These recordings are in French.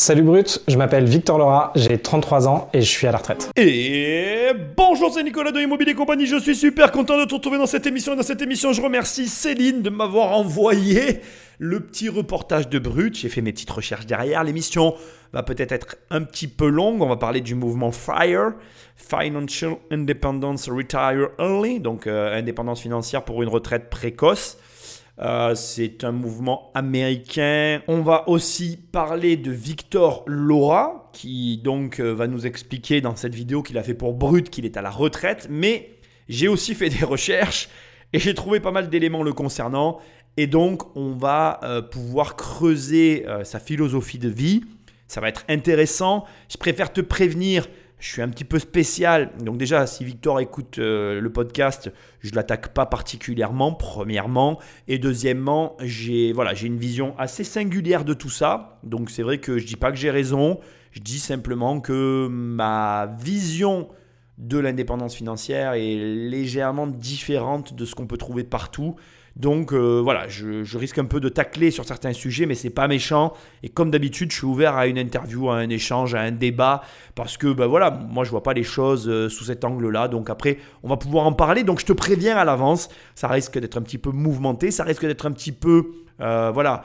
Salut Brut, je m'appelle Victor Laura, j'ai 33 ans et je suis à la retraite. Et bonjour, c'est Nicolas de Immobilier Compagnie. Je suis super content de te retrouver dans cette émission. Dans cette émission, je remercie Céline de m'avoir envoyé le petit reportage de Brut. J'ai fait mes petites recherches derrière. L'émission va peut-être être un petit peu longue. On va parler du mouvement FIRE, Financial Independence Retire Early, donc euh, indépendance financière pour une retraite précoce. Euh, c'est un mouvement américain. On va aussi parler de Victor Laura, qui donc euh, va nous expliquer dans cette vidéo qu'il a fait pour Brut qu'il est à la retraite. Mais j'ai aussi fait des recherches et j'ai trouvé pas mal d'éléments le concernant. Et donc, on va euh, pouvoir creuser sa philosophie de vie. Ça va être intéressant. Je préfère te prévenir je suis un petit peu spécial. Donc déjà, si Victor écoute euh, le podcast, je l'attaque pas particulièrement, premièrement. Et deuxièmement, j'ai voilà, j'ai une vision assez singulière de tout ça. Donc c'est vrai que je dis pas que j'ai raison. Je dis simplement que ma vision de l'indépendance financière est légèrement différente de ce qu'on peut trouver partout. Donc euh, voilà, je, risque un peu de tacler sur certains sujets, mais c'est pas méchant. Et comme d'habitude, je suis ouvert à une interview, à un échange, à un débat, parce que ben voilà, moi je vois pas les choses euh, sous cet angle-là. Donc après, on va pouvoir en parler. Donc je te préviens à l'avance, ça risque d'être un petit peu mouvementé, ça risque d'être un petit peu, euh, voilà,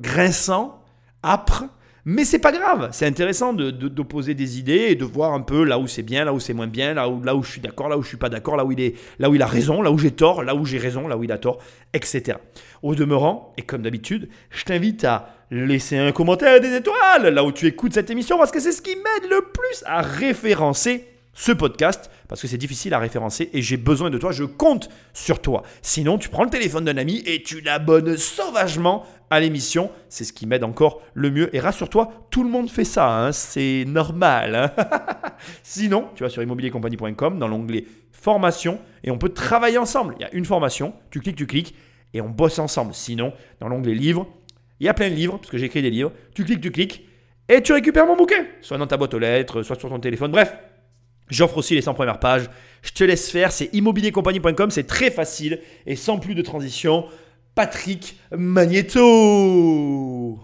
grinçant, âpre. Mais c'est pas grave, c'est intéressant d'opposer de, des idées et de voir un peu là où c'est bien, là où c'est moins bien, là où, là où je suis d'accord, là où je suis pas d'accord, là où il là où il a raison, là où j'ai tort, là où j'ai raison, là où il a tort, etc. Au demeurant, et comme d'habitude, je t'invite à laisser un commentaire et des étoiles là où tu écoutes cette émission parce que c'est ce qui m'aide le plus à référencer ce podcast parce que c'est difficile à référencer et j'ai besoin de toi, je compte sur toi. Sinon, tu prends le téléphone d'un ami et tu l'abonnes sauvagement à l'émission. C'est ce qui m'aide encore le mieux. Et rassure-toi, tout le monde fait ça, hein. c'est normal. Hein. Sinon, tu vas sur immobiliercompagnie.com dans l'onglet formation et on peut travailler ensemble. Il y a une formation, tu cliques, tu cliques et on bosse ensemble. Sinon, dans l'onglet livres, il y a plein de livres parce que j'écris des livres. Tu cliques, tu cliques et tu récupères mon bouquin, soit dans ta boîte aux lettres, soit sur ton téléphone. Bref, J'offre aussi les 100 premières pages. Je te laisse faire, c'est immobiliercompagnie.com, c'est très facile et sans plus de transition. Patrick Magneto.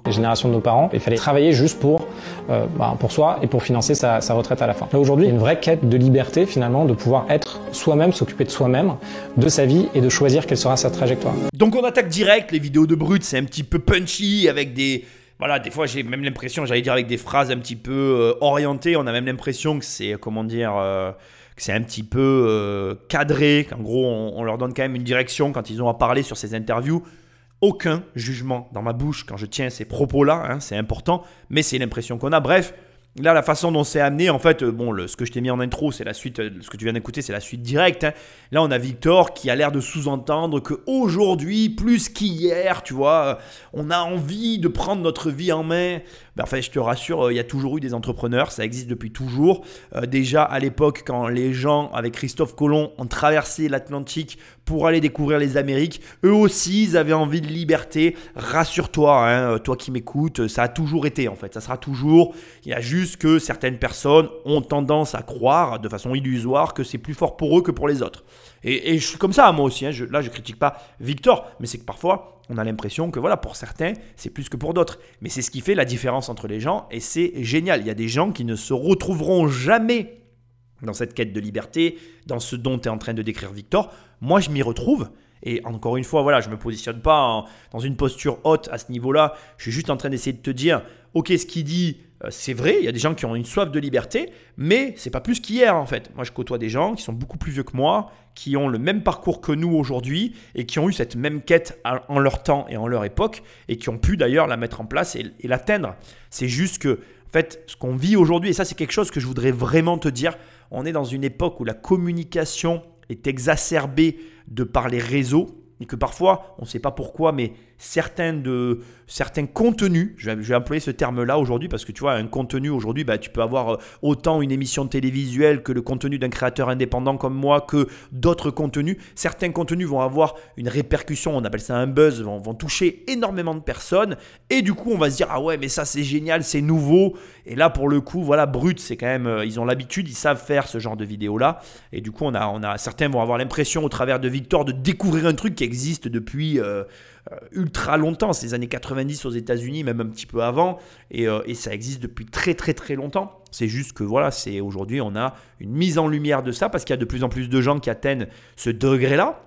Les générations de nos parents, il fallait travailler juste pour, euh, bah, pour soi et pour financer sa, retraite à la fin. Là aujourd'hui, il y a une vraie quête de liberté finalement, de pouvoir être soi-même, s'occuper de soi-même, de sa vie et de choisir quelle sera sa trajectoire. Donc on attaque direct, les vidéos de Brut, c'est un petit peu punchy avec des voilà, des fois j'ai même l'impression, j'allais dire avec des phrases un petit peu euh, orientées, on a même l'impression que c'est, comment dire, euh, c'est un petit peu euh, cadré, qu'en gros on, leur donne quand même une direction quand ils ont à parler sur ces interviews. Aucun jugement dans ma bouche quand je tiens ces propos-là, hein, c'est important, mais c'est l'impression qu'on a. Bref, Là, la façon dont c'est amené, en fait, bon, le, ce que je t'ai mis en intro, c'est la suite, ce que tu viens d'écouter, c'est la suite directe. Hein. Là, on a Victor qui a l'air de sous-entendre que aujourd'hui, plus qu'hier, tu vois, on a envie de prendre notre vie en main. Ben, fait, je te rassure, euh, il y a toujours eu des entrepreneurs, ça existe depuis toujours. Euh, déjà à l'époque, quand les gens, avec Christophe Colomb, ont traversé l'Atlantique pour aller découvrir les Amériques, eux aussi, ils avaient envie de liberté. Rassure-toi, hein, toi qui m'écoutes, ça a toujours été en fait, ça sera toujours. Il y a juste que certaines personnes ont tendance à croire de façon illusoire que c'est plus fort pour eux que pour les autres. Et, je suis comme ça, moi aussi. Hein. Je, là, je critique pas Victor, mais c'est que parfois, on a l'impression que voilà, pour certains, c'est plus que pour d'autres. Mais c'est ce qui fait la différence entre les gens, et c'est génial. Il y a des gens qui ne se retrouveront jamais dans cette quête de liberté, dans ce dont est en train de décrire Victor. Moi, je m'y retrouve. Et encore une fois, voilà, je ne me positionne pas dans une posture haute à ce niveau-là. Je suis juste en train d'essayer de te dire, ok, ce qu'il dit, c'est vrai, il y a des gens qui ont une soif de liberté, mais c'est pas plus qu'hier en fait. Moi, je côtoie des gens qui sont beaucoup plus vieux que moi, qui ont le même parcours que nous aujourd'hui et qui ont eu cette même quête en leur temps et en leur époque et qui ont pu d'ailleurs la mettre en place et, l'atteindre. C'est juste que, en fait, ce qu'on vit aujourd'hui, et ça, c'est quelque chose que je voudrais vraiment te dire, on est dans une époque où la communication est exacerbée de par les réseaux et que parfois, on ne sait pas pourquoi, mais certains, de, certains contenus, je vais, employer ce terme-là aujourd'hui parce que tu vois, un contenu aujourd'hui, bah, tu peux avoir euh, autant une émission télévisuelle que le contenu d'un créateur indépendant comme moi, que d'autres contenus. Certains contenus vont avoir une répercussion, on appelle ça un buzz, vont, toucher énormément de personnes et du coup, on va se dire, ah ouais, mais ça c'est génial, c'est nouveau. Et là, pour le coup, voilà, Brut, c'est quand même, euh, ils ont l'habitude, ils savent faire ce genre de vidéo-là. Et du coup, on a, on a, certains vont avoir l'impression au travers de Victor de découvrir un truc qui existe depuis. Euh, ultra longtemps, les années 90 aux États-Unis, même un petit peu avant, et, et ça existe depuis très très très longtemps. C'est juste que voilà, c'est aujourd'hui on a une mise en lumière de ça parce qu'il y a de plus en plus de gens qui atteignent ce degré-là.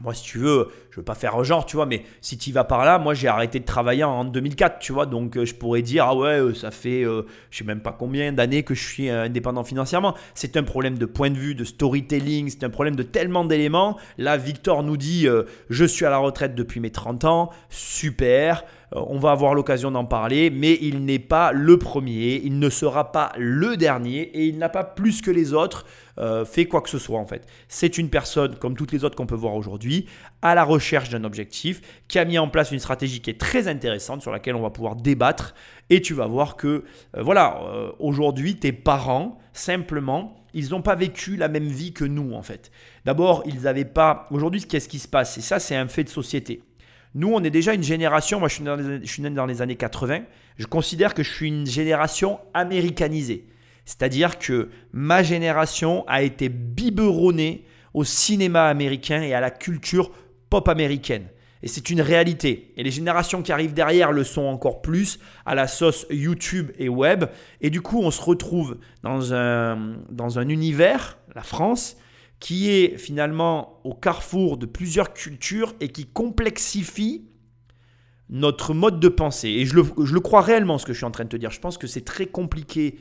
Moi, si tu veux, je veux pas faire genre, tu vois, mais si tu vas par là, moi j'ai arrêté de travailler en 2004, tu vois, donc euh, je pourrais dire, ah ouais, euh, ça fait euh, je sais même pas combien d'années que je suis indépendant financièrement. C'est un problème de point de vue, de storytelling, c'est un problème de tellement d'éléments. Là, Victor nous dit, je suis à la retraite depuis mes 30 ans, super. On va avoir l'occasion d'en parler, mais il n'est pas le premier, il ne sera pas le dernier et il n'a pas plus que les autres fait quoi que ce soit en fait. C'est une personne comme toutes les autres qu'on peut voir aujourd'hui, à la recherche d'un objectif, qui a mis en place une stratégie qui est très intéressante sur laquelle on va pouvoir débattre. Et tu vas voir que, euh, voilà, euh, aujourd'hui, tes parents, simplement, ils n'ont pas vécu la même vie que nous, en fait. D'abord, ils n'avaient pas... Aujourd'hui, qu'est-ce qui se passe? Et ça, c'est un fait de société. Nous, on est déjà une génération, moi je suis, né dans les années 80, je considère que je suis une génération américanisée. C'est-à-dire que ma génération a été biberonnée au cinéma américain et à la culture pop américaine. Et c'est une réalité. Et les générations qui arrivent derrière le sont encore plus à la sauce YouTube et web. Et du coup, on se retrouve dans un, dans un univers, la France, qui est finalement au carrefour de plusieurs cultures et qui complexifie notre mode de pensée. Et je le, je le crois réellement ce que je suis en train de te dire. Je pense que c'est très compliqué,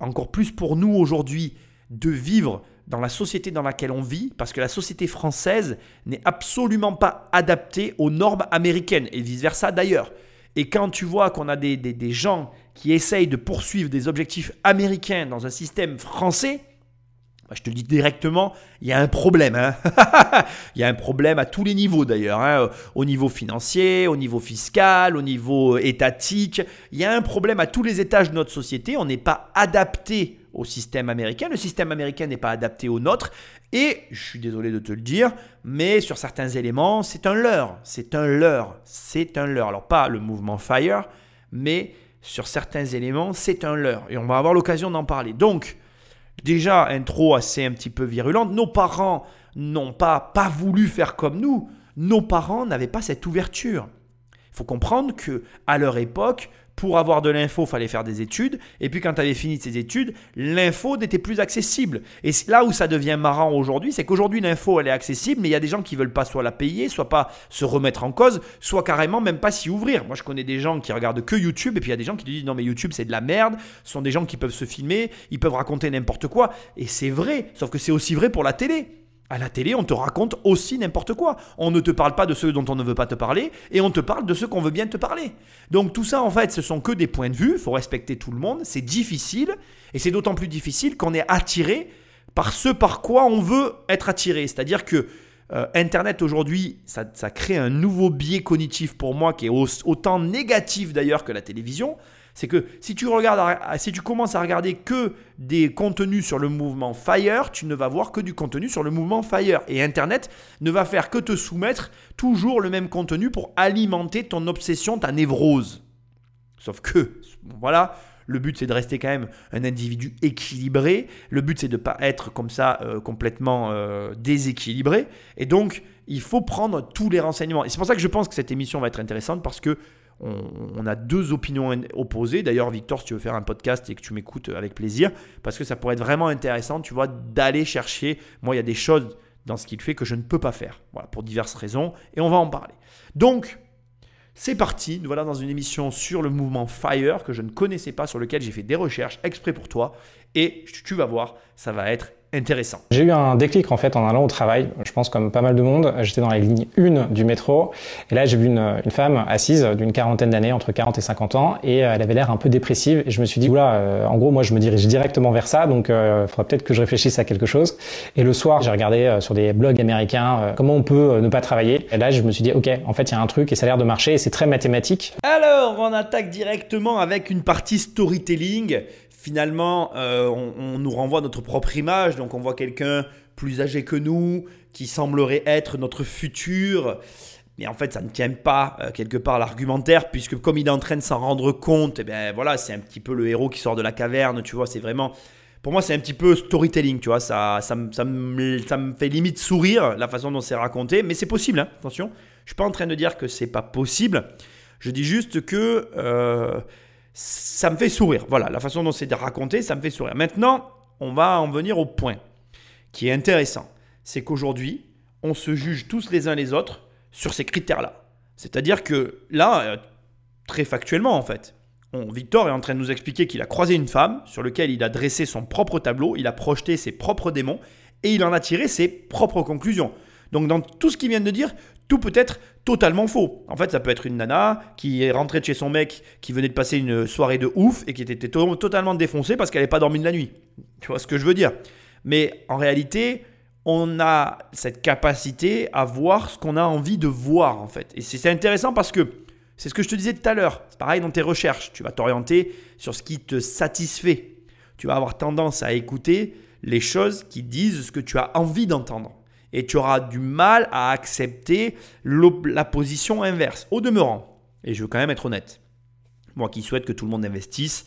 encore plus pour nous aujourd'hui, de vivre dans la société dans laquelle on vit, parce que la société française n'est absolument pas adaptée aux normes américaines, et vice-versa d'ailleurs. Et quand tu vois qu'on a des, des, gens qui essayent de poursuivre des objectifs américains dans un système français, bah, je te le dis directement, il y a un problème. Hein. il y a un problème à tous les niveaux d'ailleurs. Hein. Au niveau financier, au niveau fiscal, au niveau étatique. Il y a un problème à tous les étages de notre société. On n'est pas adapté au système américain. Le système américain n'est pas adapté au nôtre. Et je suis désolé de te le dire, mais sur certains éléments, c'est un leurre. C'est un leurre. C'est un leurre. Alors pas le mouvement FIRE, mais sur certains éléments, c'est un leurre. Et on va avoir l'occasion d'en parler. Donc, déjà, intro assez un petit peu virulente. Nos parents n'ont pas, pas voulu faire comme nous. Nos parents n'avaient pas cette ouverture. Il faut comprendre que à leur époque, pour avoir de l'info, fallait faire des études. Et puis quand tu avais fini ces études, l'info n'était plus accessible. Et là où ça devient marrant aujourd'hui, c'est qu'aujourd'hui l'info elle est accessible, mais il y a des gens qui veulent pas soit la payer, soit pas se remettre en cause, soit carrément même pas s'y ouvrir. Moi je connais des gens qui regardent que YouTube, et puis il y a des gens qui disent non mais YouTube c'est de la merde. Ce sont des gens qui peuvent se filmer, ils peuvent raconter n'importe quoi. Et c'est vrai, sauf que c'est aussi vrai pour la télé. À la télé, on te raconte aussi n'importe quoi. On ne te parle pas de ceux dont on ne veut pas te parler et on te parle de ceux qu'on veut bien te parler. Donc tout ça, en fait, ce sont que des points de vue. Il faut respecter tout le monde. C'est difficile et c'est d'autant plus difficile qu'on est attiré par ce par quoi on veut être attiré. C'est-à-dire que euh, Internet aujourd'hui, ça, ça, crée un nouveau biais cognitif pour moi qui est autant négatif d'ailleurs que la télévision c'est que si tu, regardes, si tu commences à regarder que des contenus sur le mouvement Fire, tu ne vas voir que du contenu sur le mouvement Fire. Et Internet ne va faire que te soumettre toujours le même contenu pour alimenter ton obsession, ta névrose. Sauf que, voilà, le but, c'est de rester quand même un individu équilibré. Le but, c'est de ne pas être comme ça euh, complètement euh, déséquilibré. Et donc, il faut prendre tous les renseignements. Et c'est pour ça que je pense que cette émission va être intéressante parce que on, a deux opinions opposées. D'ailleurs, Victor, si tu veux faire un podcast et que tu m'écoutes avec plaisir, parce que ça pourrait être vraiment intéressant, tu vois, d'aller chercher. Moi, il y a des choses dans ce qu'il fait que je ne peux pas faire, voilà, pour diverses raisons, et on va en parler. Donc, c'est parti, nous voilà dans une émission sur le mouvement FIRE que je ne connaissais pas, sur lequel j'ai fait des recherches exprès pour toi, et tu vas voir, ça va être intéressant. J'ai eu un déclic en fait en allant au travail. Je pense comme pas mal de monde, j'étais dans la ligne 1 du métro et là j'ai vu une, une, femme assise d'une quarantaine d'années, entre 40 et 50 ans et euh, elle avait l'air un peu dépressive et je me suis dit oula, euh, en gros moi je me dirige directement vers ça donc il euh, faudra peut-être que je réfléchisse à quelque chose. Et le soir j'ai regardé sur des blogs américains comment on peut ne pas travailler et là je me suis dit ok en fait il y a un truc et ça a l'air de marcher et c'est très mathématique. Alors on attaque directement avec une partie storytelling finalement, euh, on, nous renvoie notre propre image. Donc, on voit quelqu'un plus âgé que nous, qui semblerait être notre futur. Mais en fait, ça ne tient pas euh, quelque part l'argumentaire, puisque comme il est en train de s'en rendre compte, eh bien voilà, c'est un petit peu le héros qui sort de la caverne, tu vois, c'est vraiment... Pour moi, c'est un petit peu storytelling, tu vois, ça, ça, ça, me, ça me fait limite sourire la façon dont c'est raconté, mais c'est possible, hein, attention. Je suis pas en train de dire que c'est pas possible. Je dis juste que euh, ça me fait sourire. Voilà, la façon dont c'est raconté, ça me fait sourire. Maintenant, on va en venir au point qui est intéressant. C'est qu'aujourd'hui, on se juge tous les uns les autres sur ces critères-là. C'est-à-dire que là, euh, très factuellement en fait, Victor est en train de nous expliquer qu'il a croisé une femme sur laquelle il a dressé son propre tableau, il a projeté ses propres démons et il en a tiré ses propres conclusions. Donc dans tout ce qu'il vient de dire, tout peut être totalement faux. En fait, ça peut être une nana qui est rentrée de chez son mec, qui venait de passer une soirée de ouf et qui était totalement défoncée parce qu'elle n'avait pas dormi de la nuit. Tu vois ce que je veux dire? Mais en réalité, on a cette capacité à voir ce qu'on a envie de voir en fait. Et c'est intéressant parce que c'est ce que je te disais tout à l'heure. C'est pareil dans tes recherches. Tu vas t'orienter sur ce qui te satisfait. Tu vas avoir tendance à écouter les choses qui disent ce que tu as envie d'entendre et tu auras du mal à accepter la position inverse. Au demeurant, et je veux quand même être honnête, moi qui souhaite que tout le monde investisse,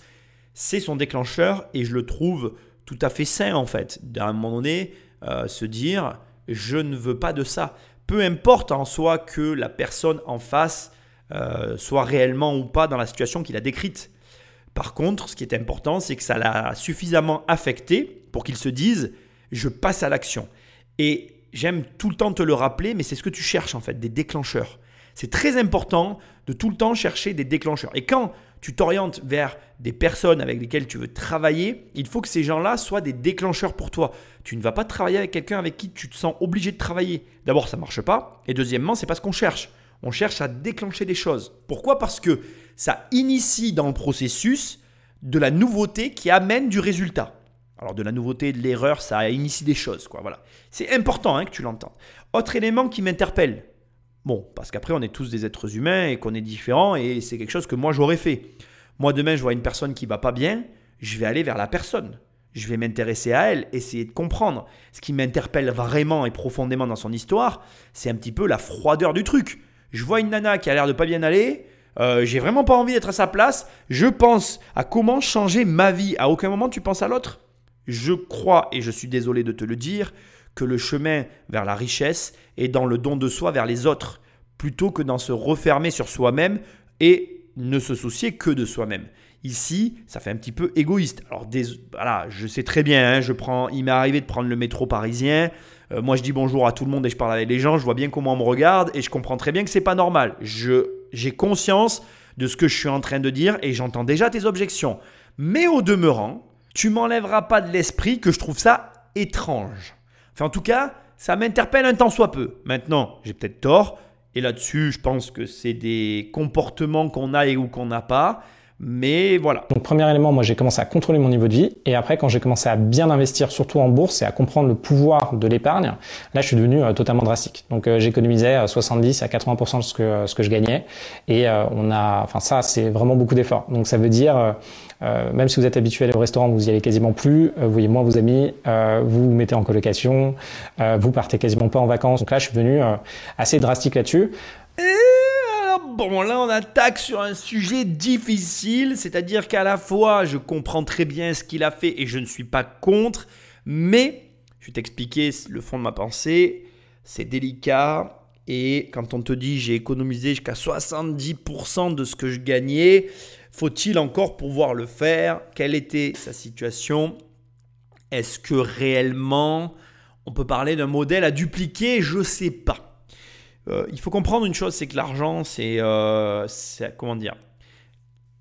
c'est son déclencheur et je le trouve tout à fait sain en fait. D'un moment donné, euh, se dire je ne veux pas de ça. Peu importe en soi que la personne en face euh, soit réellement ou pas dans la situation qu'il a décrite. Par contre, ce qui est important, c'est que ça l'a suffisamment affecté pour qu'il se dise je passe à l'action. Et j'aime tout le temps te le rappeler, mais c'est ce que tu cherches en fait, des déclencheurs. C'est très important de tout le temps chercher des déclencheurs. Et quand tu t'orientes vers des personnes avec lesquelles tu veux travailler, il faut que ces gens-là soient des déclencheurs pour toi. Tu ne vas pas travailler avec quelqu'un avec qui tu te sens obligé de travailler. D'abord, ça ne marche pas. Et deuxièmement, c'est pas ce qu'on cherche. On cherche à déclencher des choses. Pourquoi? Parce que ça initie dans le processus de la nouveauté qui amène du résultat. Alors de la nouveauté, de l'erreur, ça initie des choses. Quoi, voilà. C'est important hein, que tu l'entendes. Autre élément qui m'interpelle. Bon, parce qu'après on est tous des êtres humains et qu'on est différents et c'est quelque chose que moi j'aurais fait. Moi demain je vois une personne qui va pas bien, je vais aller vers la personne. Je vais m'intéresser à elle, essayer de comprendre. Ce qui m'interpelle vraiment et profondément dans son histoire, c'est un petit peu la froideur du truc. Je vois une nana qui a l'air de pas bien aller, euh, j'ai vraiment pas envie d'être à sa place, je pense à comment changer ma vie. À aucun moment tu penses à l'autre? Je crois, et je suis désolé de te le dire, que le chemin vers la richesse est dans le don de soi vers les autres, plutôt que dans se refermer sur soi-même et ne se soucier que de soi-même. Ici, ça fait un petit peu égoïste. Alors, voilà, je sais très bien, hein, je prends, il m'est arrivé de prendre le métro parisien. Euh, moi, je dis bonjour à tout le monde et je parle avec les gens. Je vois bien comment on me regarde et je comprends très bien que c'est pas normal. j'ai conscience de ce que je suis en train de dire et j'entends déjà tes objections. Mais au demeurant, tu m'enlèveras pas de l'esprit que je trouve ça étrange. Enfin, en tout cas, ça m'interpelle un temps soit peu. Maintenant, j'ai peut-être tort. Et là-dessus, je pense que c'est des comportements qu'on a et ou qu'on n'a pas. Mais voilà. Donc premier élément, moi j'ai commencé à contrôler mon niveau de vie et après quand j'ai commencé à bien investir surtout en bourse et à comprendre le pouvoir de l'épargne, là je suis devenu euh, totalement drastique. Donc euh, j'économisais 70 euh, à 80% de ce que ce que je gagnais et on a enfin ça c'est vraiment beaucoup d'efforts. Donc ça veut dire même si vous êtes habitué à aller au restaurant, vous y allez quasiment plus, vous voyez moins vos amis, vous vous mettez en colocation, vous partez quasiment pas en vacances. Donc là je suis devenu assez drastique là-dessus. Bon, là on attaque sur un sujet difficile, c'est-à-dire qu'à la fois je comprends très bien ce qu'il a fait et je ne suis pas contre, mais je vais t'expliquer le fond de ma pensée, c'est délicat. Et quand on te dit j'ai économisé jusqu'à 70% de ce que je gagnais, faut-il encore pouvoir le faire? Quelle était sa situation? Est-ce que réellement on peut parler d'un modèle à dupliquer? Je ne sais pas. Euh, il faut comprendre une chose, c'est que l'argent, c'est, euh, comment dire,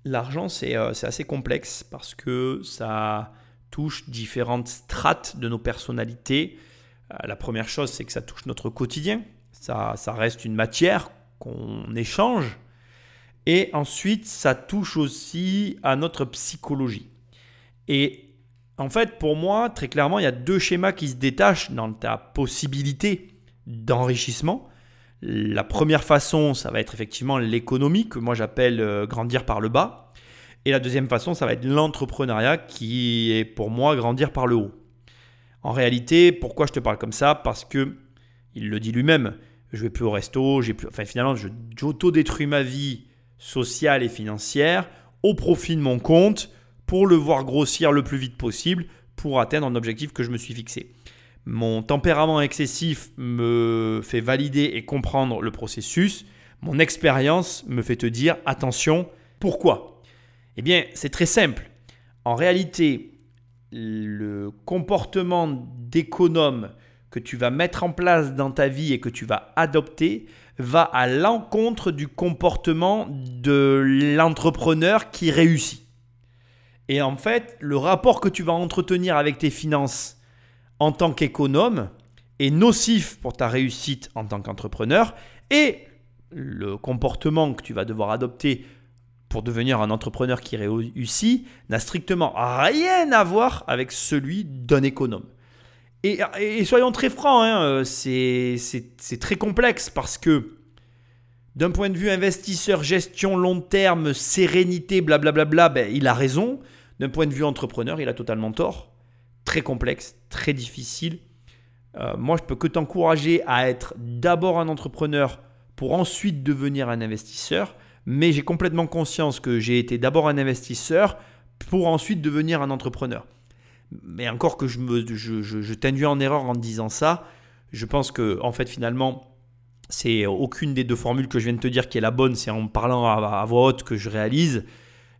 l'argent, euh, c'est, assez complexe parce que ça touche différentes strates de nos personnalités. la première chose, c'est que ça touche notre quotidien. Ça, reste une matière qu'on échange. Et ensuite, ça touche aussi à notre psychologie. Et en fait, pour moi, très clairement, il y a deux schémas qui se détachent dans ta possibilité d'enrichissement. La première façon, ça va être effectivement l'économie, que moi j'appelle euh, grandir par le bas. Et la deuxième façon, ça va être l'entrepreneuriat, qui est pour moi grandir par le haut. En réalité, pourquoi je te parle comme ça? Parce que, il le dit lui-même, je vais plus au resto, j'ai plus, enfin finalement, j'auto-détruis ma vie sociale et financière au profit de mon compte pour le voir grossir le plus vite possible pour atteindre un objectif que je me suis fixé. Mon tempérament excessif me fait valider et comprendre le processus. Mon expérience me fait te dire attention. Pourquoi? Eh bien, c'est très simple. En réalité, le comportement d'économe que tu vas mettre en place dans ta vie et que tu vas adopter va à l'encontre du comportement de l'entrepreneur qui réussit. Et en fait, le rapport que tu vas entretenir avec tes finances en tant qu'économe est nocif pour ta réussite en tant qu'entrepreneur et le comportement que tu vas devoir adopter pour devenir un entrepreneur qui réussit n'a strictement rien à voir avec celui d'un économe. Et, soyons très francs, hein, c'est très complexe parce que d'un point de vue investisseur, gestion long terme, sérénité, blablabla, ben, il a raison. D'un point de vue entrepreneur, il a totalement tort. Très complexe, très difficile. Euh, moi, je peux que t'encourager à être d'abord un entrepreneur pour ensuite devenir un investisseur mais j'ai complètement conscience que j'ai été d'abord un investisseur pour ensuite devenir un entrepreneur. Mais encore que je, t'induis en erreur en disant ça, je pense que en fait finalement, c'est aucune des deux formules que je viens de te dire qui est la bonne, c'est en parlant à, voix haute que je réalise.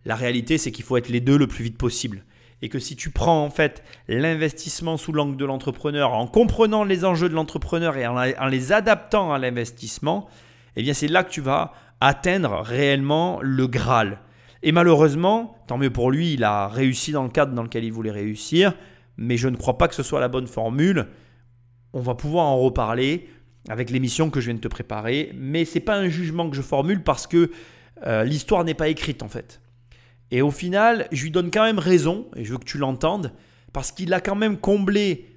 La réalité, c'est qu'il faut être les deux le plus vite possible. Et que si tu prends en fait l'investissement sous l'angle de l'entrepreneur, en comprenant les enjeux de l'entrepreneur et en, en les adaptant à l'investissement, eh bien c'est là que tu vas atteindre réellement le Graal. Et malheureusement, tant mieux pour lui, il a réussi dans le cadre dans lequel il voulait réussir, mais je ne crois pas que ce soit la bonne formule. On va pouvoir en reparler avec l'émission que je viens de te préparer, mais ce n'est pas un jugement que je formule parce que euh, l'histoire n'est pas écrite en fait. Et au final, je lui donne quand même raison, et je veux que tu l'entendes, parce qu'il a quand même comblé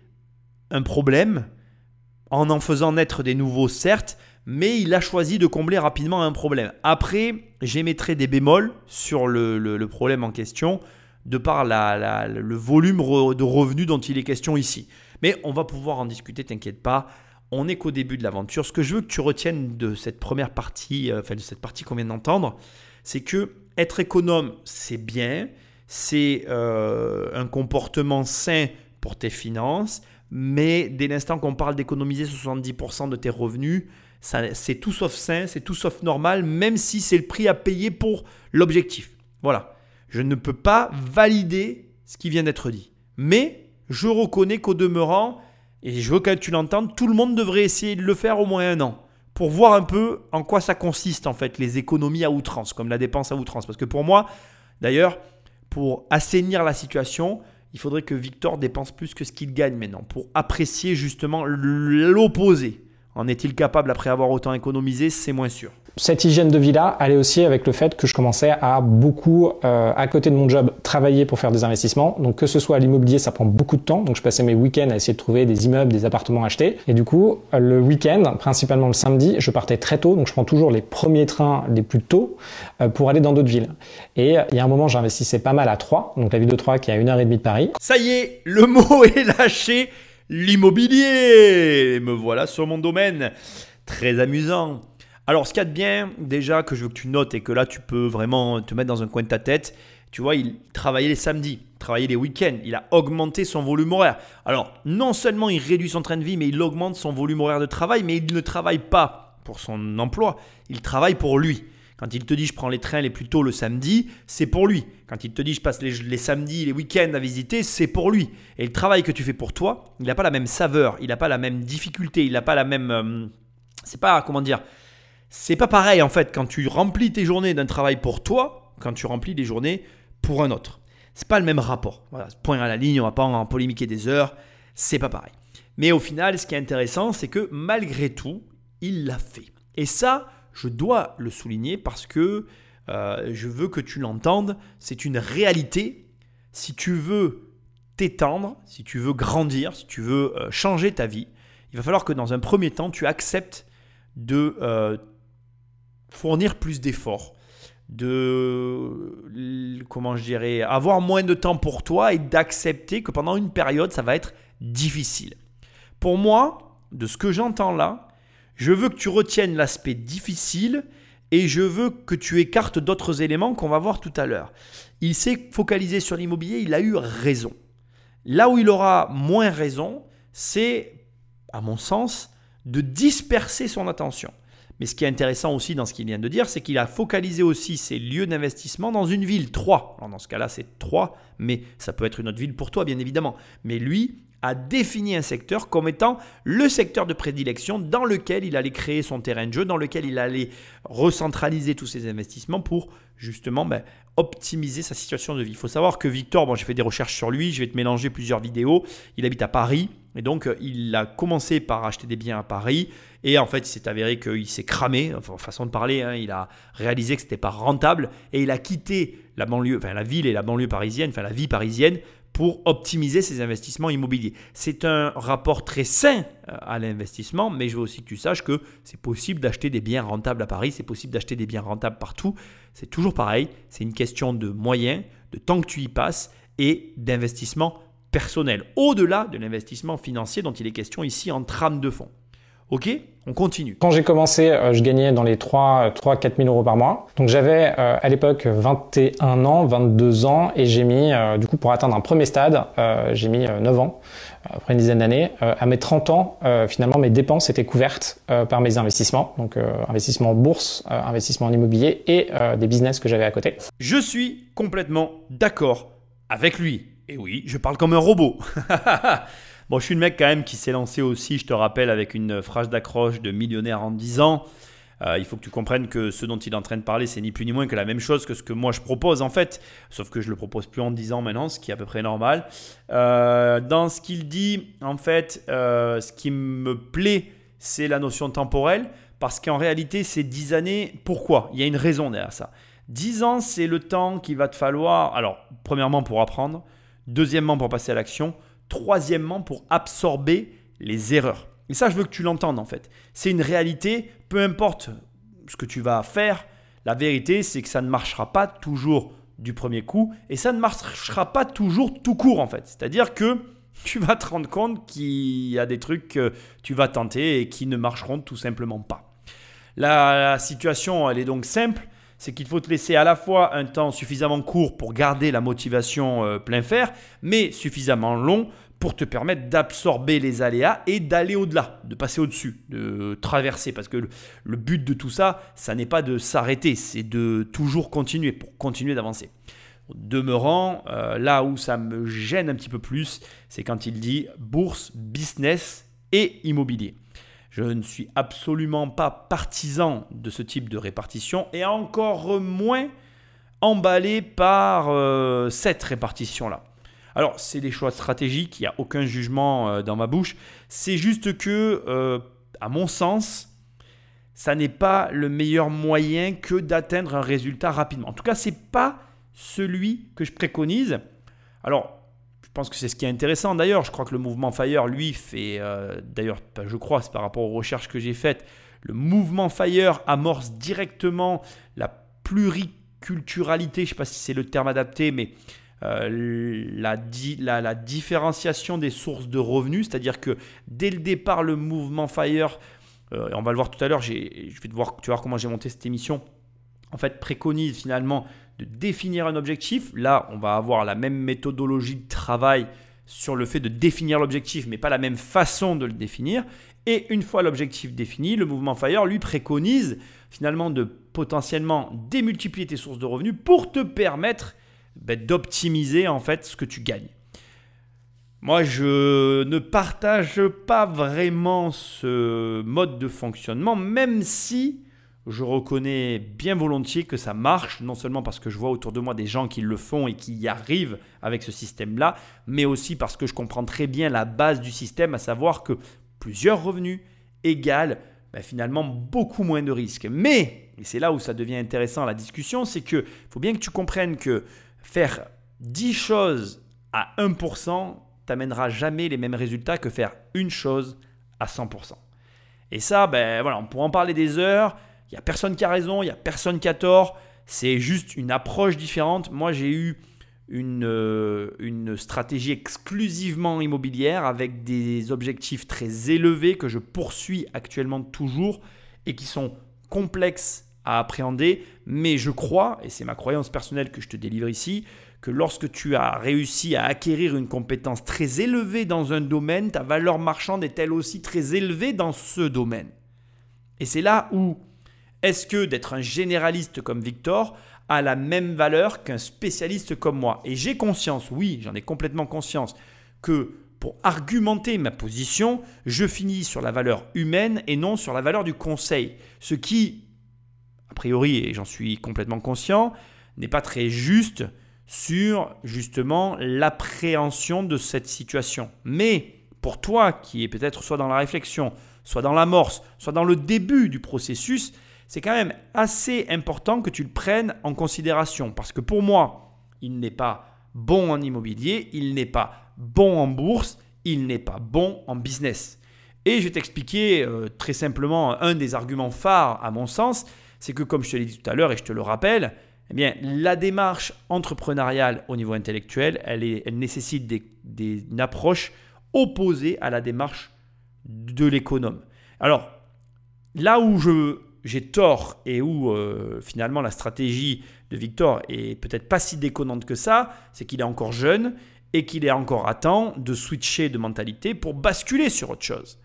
un problème en en faisant naître des nouveaux, certes, mais il a choisi de combler rapidement un problème. Après, j'émettrai des bémols sur le, problème en question, de par le volume de revenus dont il est question ici. Mais on va pouvoir en discuter, t'inquiète pas. On n'est qu'au début de l'aventure. Ce que je veux que tu retiennes de cette première partie, euh, enfin de cette partie qu'on vient d'entendre, c'est que être économe, c'est bien, c'est euh, un comportement sain pour tes finances, mais dès l'instant qu'on parle d'économiser 70% de tes revenus, c'est tout sauf sain, c'est tout sauf normal, même si c'est le prix à payer pour l'objectif. Voilà. Je ne peux pas valider ce qui vient d'être dit. Mais je reconnais qu'au demeurant, et je veux que tu l'entendes, tout le monde devrait essayer de le faire au moins un an pour voir un peu en quoi ça consiste en fait les économies à outrance, comme la dépense à outrance. Parce que pour moi, d'ailleurs, pour assainir la situation, il faudrait que Victor dépense plus que ce qu'il gagne maintenant, pour apprécier justement l'opposé. En est-il capable après avoir autant économisé C'est moins sûr. Cette hygiène de vie-là allait aussi avec le fait que je commençais à beaucoup, euh, à côté de mon job, travailler pour faire des investissements. Donc que ce soit à l'immobilier, ça prend beaucoup de temps. Donc je passais mes week-ends à essayer de trouver des immeubles, des appartements achetés. Et du coup, le week-end, principalement le samedi, je partais très tôt. Donc je prends toujours les premiers trains les plus tôt euh, pour aller dans d'autres villes. Et il y a un moment, j'investissais pas mal à Troyes. Donc la ville de Troyes qui est à une heure et demie de Paris. Ça y est, le mot est lâché l'immobilier. Me voilà sur mon domaine. Très amusant. Alors, ce qu'il y a de bien, déjà, que je veux que tu notes et que là, tu peux vraiment te mettre dans un coin de ta tête, tu vois, il travaillait les samedis, travaillait les week-ends, il a augmenté son volume horaire. Alors, non seulement il réduit son train de vie, mais il augmente son volume horaire de travail, mais il ne travaille pas pour son emploi, il travaille pour lui. Quand il te dit je prends les trains les plus tôt le samedi, c'est pour lui. Quand il te dit je passe les, samedis, les week-ends à visiter, c'est pour lui. Et le travail que tu fais pour toi, il n'a pas la même saveur, il n'a pas la même difficulté, il n'a pas la même... Euh, c'est pas, comment dire... C'est pas pareil en fait quand tu remplis tes journées d'un travail pour toi, quand tu remplis des journées pour un autre. C'est pas le même rapport. Voilà, point à la ligne, on va pas en polémiquer des heures, c'est pas pareil. Mais au final, ce qui est intéressant, c'est que malgré tout, il l'a fait. Et ça, je dois le souligner parce que euh, je veux que tu l'entendes. C'est une réalité. Si tu veux t'étendre, si tu veux grandir, si tu veux euh, changer ta vie, il va falloir que dans un premier temps, tu acceptes de euh, fournir plus d'efforts, de comment je dirais, avoir moins de temps pour toi et d'accepter que pendant une période, ça va être difficile. Pour moi, de ce que j'entends là, je veux que tu retiennes l'aspect difficile et je veux que tu écartes d'autres éléments qu'on va voir tout à l'heure. Il s'est focalisé sur l'immobilier, il a eu raison. Là où il aura moins raison, c'est, à mon sens, de disperser son attention. Mais ce qui est intéressant aussi dans ce qu'il vient de dire, c'est qu'il a focalisé aussi ses lieux d'investissement dans une ville, trois. dans ce cas-là, c'est trois, mais ça peut être une autre ville pour toi, bien évidemment. Mais lui a défini un secteur comme étant le secteur de prédilection dans lequel il allait créer son terrain de jeu, dans lequel il allait recentraliser tous ses investissements pour justement ben, optimiser sa situation de vie. Il faut savoir que Victor, bon, j'ai fait des recherches sur lui, je vais te mélanger plusieurs vidéos. Il habite à Paris et donc euh, il a commencé par acheter des biens à Paris et en fait il s'est avéré qu'il s'est cramé, enfin, façon de parler, hein, il a réalisé que ce n'était pas rentable et il a quitté la banlieue, enfin la ville et la banlieue parisienne, enfin la vie parisienne pour optimiser ses investissements immobiliers. C'est un rapport très sain euh, à l'investissement, mais je veux aussi que tu saches que c'est possible d'acheter des biens rentables à Paris, c'est possible d'acheter des biens rentables partout. C'est toujours pareil, c'est une question de moyens, de temps que tu y passes et d'investissement personnel, au-delà de l'investissement financier dont il est question ici en trame de fond. Ok on continue. Quand j'ai commencé, euh, je gagnais dans les 3, 3 4 000 euros par mois. Donc j'avais euh, à l'époque 21 ans, 22 ans et j'ai mis, euh, du coup pour atteindre un premier stade, j'ai mis 9 ans, après une dizaine d'années. à mes 30 ans, finalement mes dépenses étaient couvertes par mes investissements. Donc investissement en bourse, investissement en immobilier et des business que j'avais à côté. Je suis complètement d'accord avec lui. Et oui, je parle comme un robot. Bon, je suis le mec quand même qui s'est lancé aussi, je te rappelle, avec une phrase d'accroche de millionnaire en 10 ans. Euh, il faut que tu comprennes que ce dont il est en train de parler, c'est ni plus ni moins que la même chose que ce que moi je propose en fait, sauf que je le propose plus en 10 ans maintenant, ce qui est à peu près normal. Euh, dans ce qu'il dit, en fait, euh, ce qui me plaît, c'est la notion temporelle, parce qu'en réalité, c'est 10 années. Pourquoi? Il y a une raison derrière ça. 10 ans, c'est le temps qu'il va te falloir, alors, premièrement pour apprendre, deuxièmement pour passer à l'action, Troisièmement, pour absorber les erreurs. Et ça, je veux que tu l'entendes en fait. C'est une réalité, peu importe ce que tu vas faire, la vérité, c'est que ça ne marchera pas toujours du premier coup et ça ne marchera pas toujours tout court en fait. C'est-à-dire que tu vas te rendre compte qu'il y a des trucs que tu vas tenter et qui ne marcheront tout simplement pas. La, situation, elle est donc simple c'est qu'il faut te laisser à la fois un temps suffisamment court pour garder la motivation euh, plein fer, mais suffisamment long pour te permettre d'absorber les aléas et d'aller au-delà, de passer au-dessus, de traverser. Parce que le, but de tout ça, ça n'est pas de s'arrêter, c'est de toujours continuer, pour continuer d'avancer. Demeurant, euh, là où ça me gêne un petit peu plus, c'est quand il dit bourse, business et immobilier. Je ne suis absolument pas partisan de ce type de répartition et encore moins emballé par euh, cette répartition-là. Alors, c'est des choix stratégiques, il n'y a aucun jugement euh, dans ma bouche. C'est juste que, euh, à mon sens, ça n'est pas le meilleur moyen que d'atteindre un résultat rapidement. En tout cas, ce n'est pas celui que je préconise. Alors, pense que c'est ce qui est intéressant d'ailleurs. Je crois que le mouvement Fire, lui, fait, euh, d'ailleurs, je crois, c'est par rapport aux recherches que j'ai faites, le mouvement Fire amorce directement la pluriculturalité, je ne sais pas si c'est le terme adapté, mais euh, la, différenciation des sources de revenus, c'est-à-dire que dès le départ, le mouvement Fire, euh, on va le voir tout à l'heure, je vais te tu vas voir comment j'ai monté cette émission, en fait, préconise finalement de définir un objectif. Là, on va avoir la même méthodologie de travail sur le fait de définir l'objectif, mais pas la même façon de le définir. Et une fois l'objectif défini, le mouvement FIRE lui préconise finalement de potentiellement démultiplier tes sources de revenus pour te permettre ben, d'optimiser en fait ce que tu gagnes. Moi, je ne partage pas vraiment ce mode de fonctionnement, même si je reconnais bien volontiers que ça marche, non seulement parce que je vois autour de moi des gens qui le font et qui y arrivent avec ce système-là, mais aussi parce que je comprends très bien la base du système, à savoir que plusieurs revenus égale ben, finalement beaucoup moins de risques. Mais, et c'est là où ça devient intéressant la discussion, c'est que faut bien que tu comprennes que faire 10 choses à 1% t'amènera jamais les mêmes résultats que faire une chose à 100%. Et ça, ben voilà, on pourra en parler des heures. Il n'y a personne qui a raison, il n'y a personne qui a tort. C'est juste une approche différente. Moi, j'ai eu une, euh, une stratégie exclusivement immobilière avec des objectifs très élevés que je poursuis actuellement toujours et qui sont complexes à appréhender. Mais je crois, et c'est ma croyance personnelle que je te délivre ici, que lorsque tu as réussi à acquérir une compétence très élevée dans un domaine, ta valeur marchande est elle aussi très élevée dans ce domaine. Et c'est là où est-ce que d'être un généraliste comme Victor a la même valeur qu'un spécialiste comme moi? Et j'ai conscience, oui, j'en ai complètement conscience, que pour argumenter ma position, je finis sur la valeur humaine et non sur la valeur du conseil. Ce qui, a priori, et j'en suis complètement conscient, n'est pas très juste sur justement l'appréhension de cette situation. Mais pour toi qui est peut-être soit dans la réflexion, soit dans l'amorce, soit dans le début du processus, c'est quand même assez important que tu le prennes en considération. Parce que pour moi, il n'est pas bon en immobilier, il n'est pas bon en bourse, il n'est pas bon en business. Et je vais t'expliquer euh, très simplement un des arguments phares à mon sens, c'est que comme je te l'ai dit tout à l'heure et je te le rappelle, eh bien, la démarche entrepreneuriale au niveau intellectuel, elle, est, elle nécessite des, des, une approche opposée à la démarche de l'économe. Alors, là où je, j'ai tort et où euh, finalement la stratégie de Victor est peut-être pas si déconnante que ça, c'est qu'il est encore jeune et qu'il est encore à temps de switcher de mentalité pour basculer sur autre chose.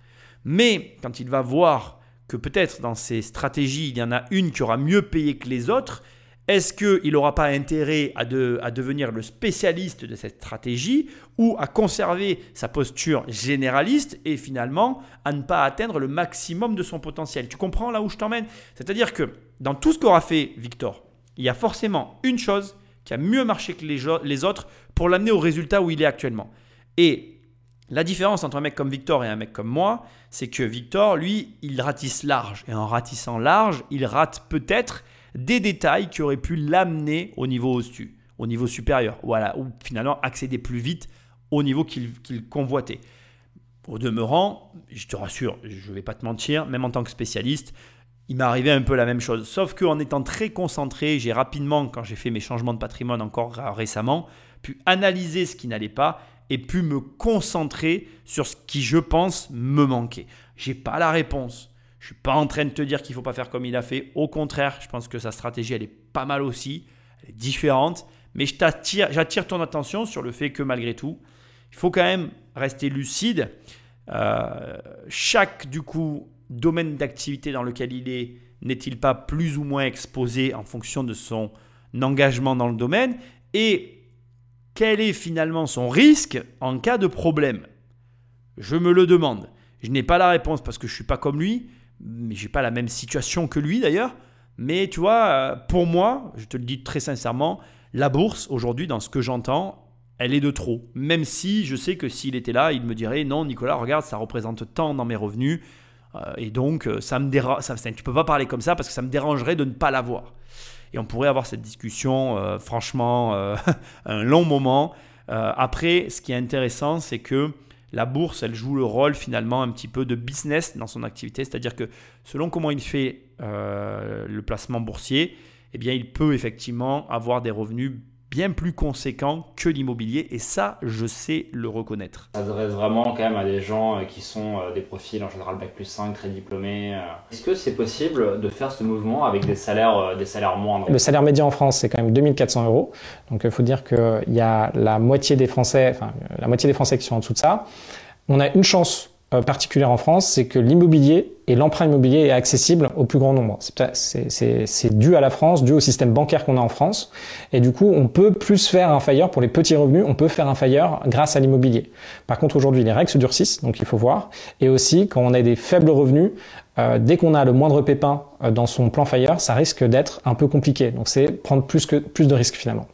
Mais quand il va voir que peut-être dans ses stratégies, il y en a une qui aura mieux payé que les autres, est-ce qu'il n'aura pas intérêt à, à, devenir le spécialiste de cette stratégie ou à conserver sa posture généraliste et finalement à ne pas atteindre le maximum de son potentiel? Tu comprends là où je t'emmène? C'est-à-dire que dans tout ce qu'aura fait Victor, il y a forcément une chose qui a mieux marché que les, les autres pour l'amener au résultat où il est actuellement. Et la différence entre un mec comme Victor et un mec comme moi, c'est que Victor, lui, il ratisse large. Et en ratissant large, il rate peut-être des détails qui auraient pu l'amener au niveau au-dessus, au niveau supérieur, voilà, ou finalement accéder plus vite au niveau qu'il convoitait. Au demeurant, je te rassure, je ne vais pas te mentir, même en tant que spécialiste, il m'est arrivé un peu la même chose. Sauf qu'en étant très concentré, j'ai rapidement, quand j'ai fait mes changements de patrimoine encore récemment, pu analyser ce qui n'allait pas et pu me concentrer sur ce qui, je pense, me manquait. Je n'ai pas la réponse. Je suis pas en train de te dire qu'il faut pas faire comme il a fait. Au contraire, je pense que sa stratégie, elle est pas mal aussi. Elle est différente. Mais j'attire ton attention sur le fait que malgré tout, il faut quand même rester lucide. Euh, chaque du coup domaine d'activité dans lequel il est n'est-il pas plus ou moins exposé en fonction de son engagement dans le domaine? Et quel est finalement son risque en cas de problème? Je me le demande. Je n'ai pas la réponse parce que je ne suis pas comme lui, mais j'ai pas la même situation que lui d'ailleurs. Mais tu vois, euh, pour moi, je te le dis très sincèrement, la bourse aujourd'hui, dans ce que j'entends, elle est de trop. Même si je sais que s'il était là, il me dirait non, Nicolas, regarde, ça représente tant dans mes revenus. Euh, et donc, euh, ça me dérange. Tu peux pas parler comme ça parce que ça me dérangerait de ne pas l'avoir. Et on pourrait avoir cette discussion, franchement, un long moment. après, ce qui est intéressant, c'est que la bourse, elle joue le rôle finalement un petit peu de business dans son activité, c'est-à-dire que selon comment il fait euh, le placement boursier, eh bien, il peut effectivement avoir des revenus bien plus conséquent que l'immobilier et ça, je sais le reconnaître. Ça s'adresse vraiment quand même à des gens euh, qui sont euh, des profils en général bac plus 5, très diplômés. Euh. Est-ce que c'est possible de faire ce mouvement avec des salaires, des salaires moindres? Le salaire médian en France, c'est quand même 2400 euros. Donc il faut dire qu'il y a la moitié des Français, enfin la moitié des Français qui sont en dessous de ça. On a une chance particulière en France, c'est que l'immobilier et l'emprunt immobilier est accessible au plus grand nombre. C'est dû à la France, dû au système bancaire qu'on a en France. Et du coup, on peut plus faire un failleur pour les petits revenus, on peut faire un failleur grâce à l'immobilier. Par contre, aujourd'hui, les règles se durcissent, donc il faut voir. Et aussi, quand on a des faibles revenus, euh, dès qu'on a le moindre pépin euh, dans son plan failleur, ça risque d'être un peu compliqué. Donc c'est prendre plus, que, plus de risques finalement.